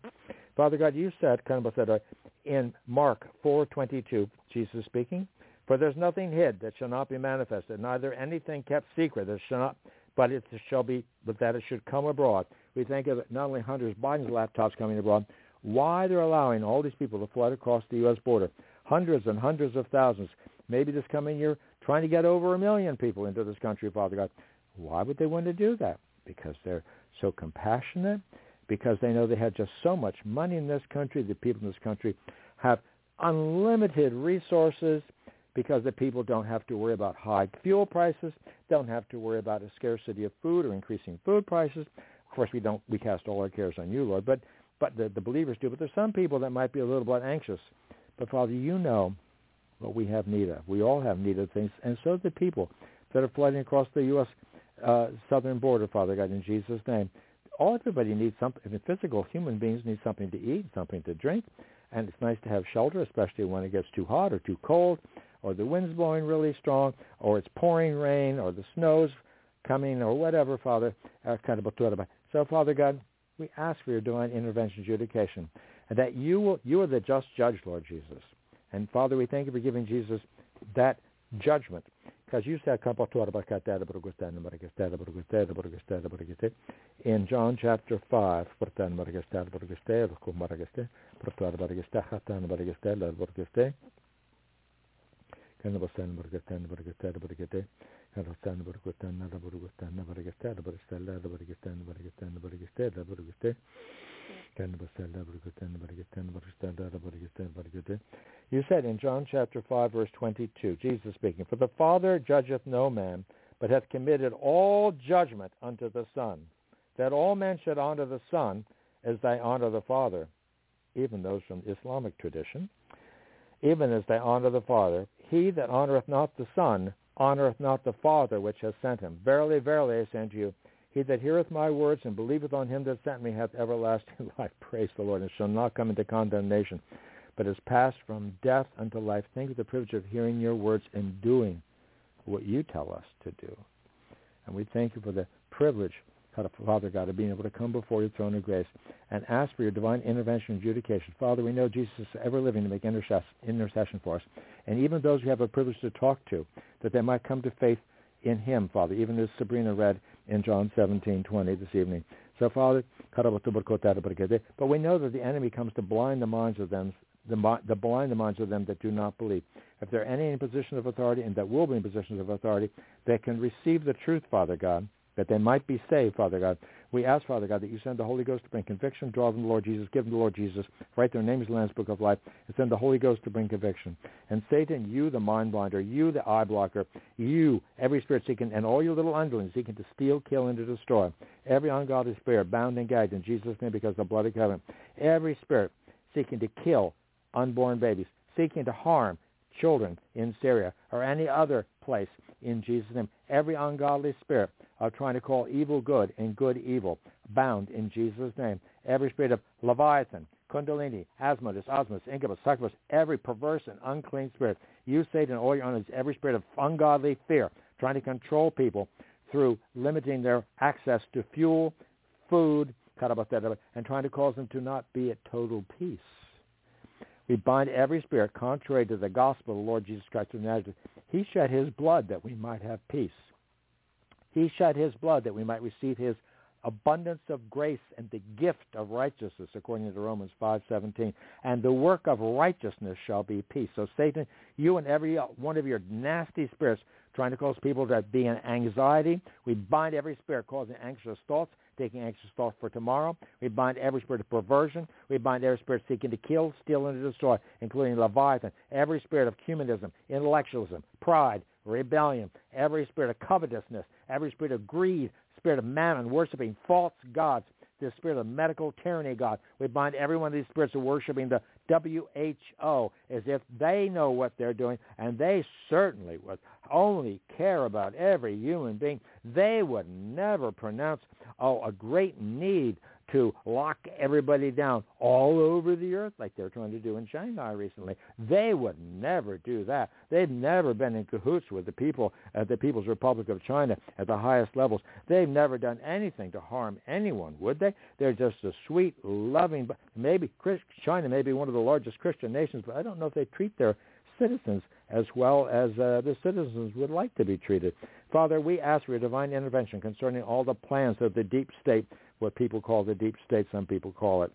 Father God, you said, kind of said, uh, in Mark 4:22, Jesus speaking, for there's nothing hid that shall not be manifested, neither anything kept secret that shall not, but it shall be, but that it should come abroad. We think of not only Hunter Biden's laptops coming abroad, why they're allowing all these people to flood across the U.S. border, hundreds and hundreds of thousands, maybe this coming year, trying to get over a million people into this country, Father God. Why would they want to do that? Because they're so compassionate, because they know they have just so much money in this country, the people in this country have unlimited resources because the people don't have to worry about high fuel prices, don't have to worry about a scarcity of food or increasing food prices. Of course, we don't we cast all our cares on you, Lord, but but the, the believers do. But there's some people that might be a little bit anxious. But Father, you know what we have need of. We all have need of things, and so do the people that are flooding across the U.S uh, southern border, Father God, in Jesus' name. All everybody needs something. The physical human beings need something to eat, something to drink, and it's nice to have shelter, especially when it gets too hot or too cold, or the wind's blowing really strong, or it's pouring rain, or the snow's coming, or whatever, Father. Uh, so, Father God, we ask for your divine intervention, adjudication, and that you will, you are the just judge, Lord Jesus. And Father, we thank you for giving Jesus that judgment because you said in John chapter 5, you said in John chapter 5 verse 22, Jesus speaking, For the Father judgeth no man, but hath committed all judgment unto the Son, that all men should honor the Son as they honor the Father, even those from Islamic tradition, even as they honor the Father. He that honoreth not the Son honoreth not the Father which has sent him. Verily, verily, I say unto you, he that heareth my words and believeth on him that sent me hath everlasting life. Praise the Lord, and shall not come into condemnation, but is passed from death unto life. Think of the privilege of hearing your words and doing what you tell us to do. And we thank you for the privilege, Father God, of being able to come before your throne of grace and ask for your divine intervention and adjudication. Father, we know Jesus is ever living to make intercession for us. And even those who have a privilege to talk to, that they might come to faith in him, Father, even as Sabrina read in John 17:20 this evening. So, Father, but we know that the enemy comes to blind the minds of them, the, the blind the minds of them that do not believe. If there are any in position of authority and that will be in positions of authority that can receive the truth, Father God, that they might be saved, Father God. We ask, Father God, that you send the Holy Ghost to bring conviction, draw them to the Lord Jesus, give them the Lord Jesus, write their names in the Lamb's Book of Life, and send the Holy Ghost to bring conviction. And Satan, you, the mind blinder, you, the eye blocker, you, every spirit seeking, and all your little underlings seeking to steal, kill, and to destroy, every ungodly spirit bound and gagged in Jesus' name because of the blood of covenant, every spirit seeking to kill unborn babies, seeking to harm children in Syria or any other place in Jesus' name, every ungodly spirit of trying to call evil good and good evil, bound in Jesus' name. Every spirit of Leviathan, Kundalini, Asmodeus, Osmos, Incubus, Succubus, every perverse and unclean spirit, you, Satan, all your enemies, every spirit of ungodly fear, trying to control people through limiting their access to fuel, food, and trying to cause them to not be at total peace. We bind every spirit contrary to the gospel of the Lord Jesus Christ of Nazareth. He shed his blood that we might have peace. He shed his blood that we might receive his abundance of grace and the gift of righteousness, according to Romans 5.17. And the work of righteousness shall be peace. So Satan, you and every one of your nasty spirits trying to cause people to be in anxiety, we bind every spirit causing anxious thoughts, taking anxious thoughts for tomorrow. We bind every spirit of perversion. We bind every spirit seeking to kill, steal, and destroy, including Leviathan, every spirit of humanism, intellectualism, pride, rebellion, every spirit of covetousness, every spirit of greed, spirit of mammon, worshiping false gods, the spirit of medical tyranny, God. We bind every one of these spirits of worshiping the WHO as if they know what they're doing, and they certainly would only care about every human being. They would never pronounce, oh, a great need to lock everybody down all over the earth like they're trying to do in Shanghai recently. They would never do that. They've never been in cahoots with the people at the People's Republic of China at the highest levels. They've never done anything to harm anyone, would they? They're just a sweet, loving, but maybe China may be one of the largest Christian nations, but I don't know if they treat their citizens as well as uh, the citizens would like to be treated. Father, we ask for your divine intervention concerning all the plans of the deep state what people call the deep state, some people call it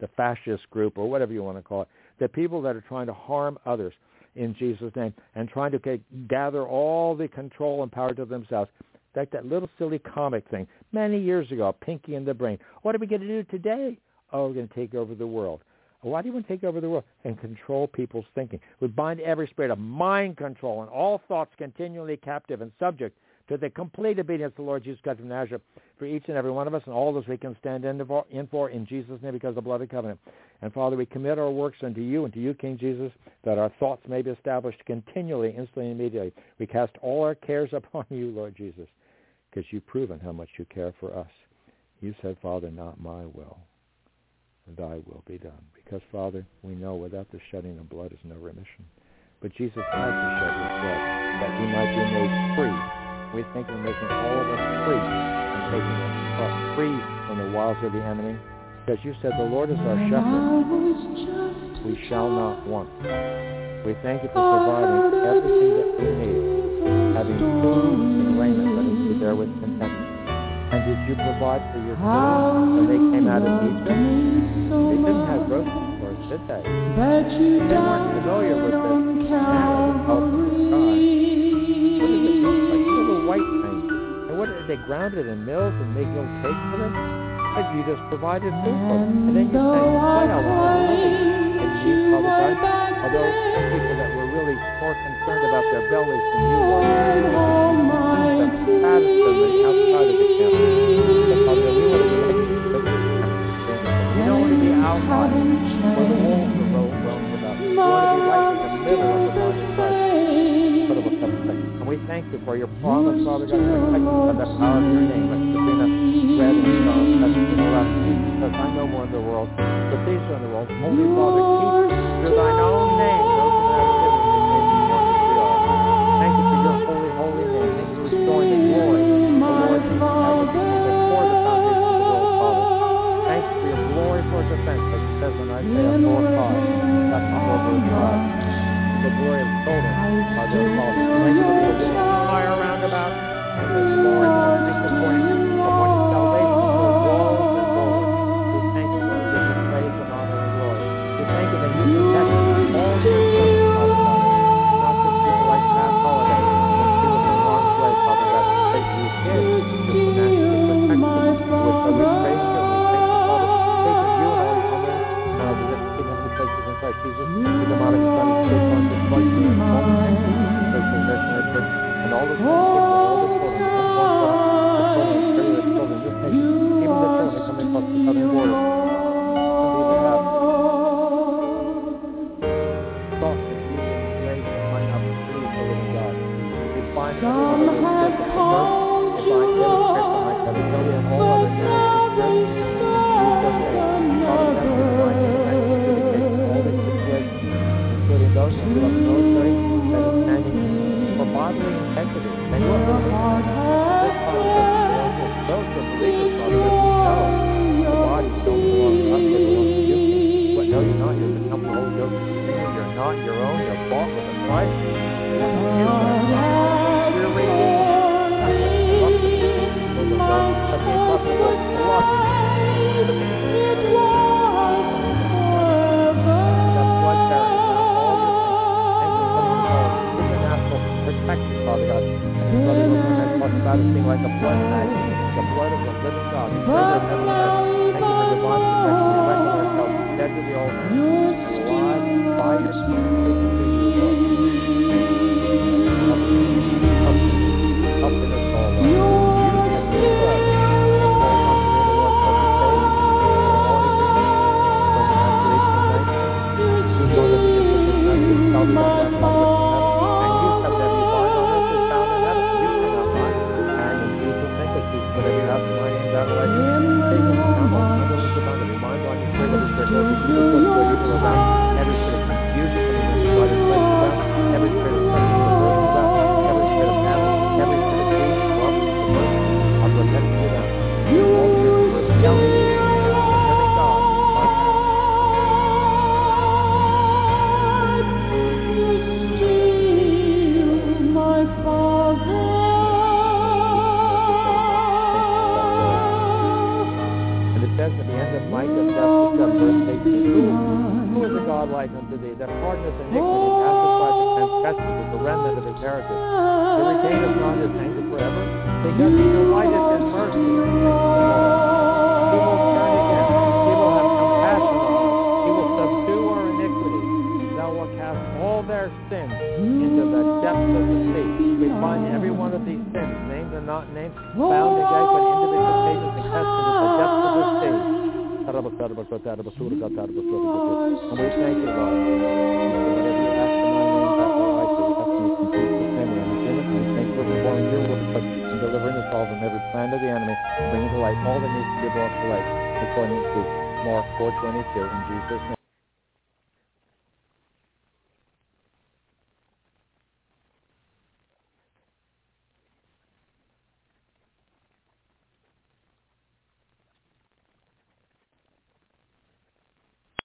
the fascist group or whatever you want to call it, the people that are trying to harm others in Jesus' name and trying to gather all the control and power to themselves. Like that little silly comic thing many years ago, Pinky and the Brain. What are we going to do today? Oh, we're going to take over the world. Why do you want to take over the world? And control people's thinking. We bind every spirit of mind control and all thoughts continually captive and subject to the complete obedience the Lord Jesus Christ of Nazareth for each and every one of us and all those we can stand in for, in for in Jesus' name because of the blood of the covenant. And Father, we commit our works unto you and to you, King Jesus, that our thoughts may be established continually, instantly, and immediately. We cast all our cares upon you, Lord Jesus, because you've proven how much you care for us. You said, Father, not my will, thy will be done. Because, Father, we know without the shedding of blood is no remission. But Jesus had to shed his blood that he might be made free we think of making all of us free and taking us free from the wiles of the enemy. Because you said the Lord is our shepherd. We shall not want. We thank you for providing everything that we need having food and raiment, let us be there with contentment. And did you provide for your children when they came out of Egypt? They didn't have grocery stores, did they? They weren't familiar with that fell they ground it in mills and made little cakes with it? But you just provided food for them. And then you sang quail and lily. And you, Father God, although some people that were really more concerned about their bellies than you were, them them outside of the camp. But Father, we want to relate to the We don't want to be outside where the wolves are ro- roaming about. We want to be right in the middle of the body of Christ. And thank you for your promise, Father God, to protect us by the power of your name, like Sabrina read in Psalm 17 because I know more in the world, but these are in the world. Holy Father, keep through thine own name. Thank you for your holy, holy name. Thank you for the glory the Lord before the the for your glory for defense, as it says in Isaiah 4 5. That's the of God. Of children are. Thank you for fire round about and the glory of the morning, all the things all the the children, the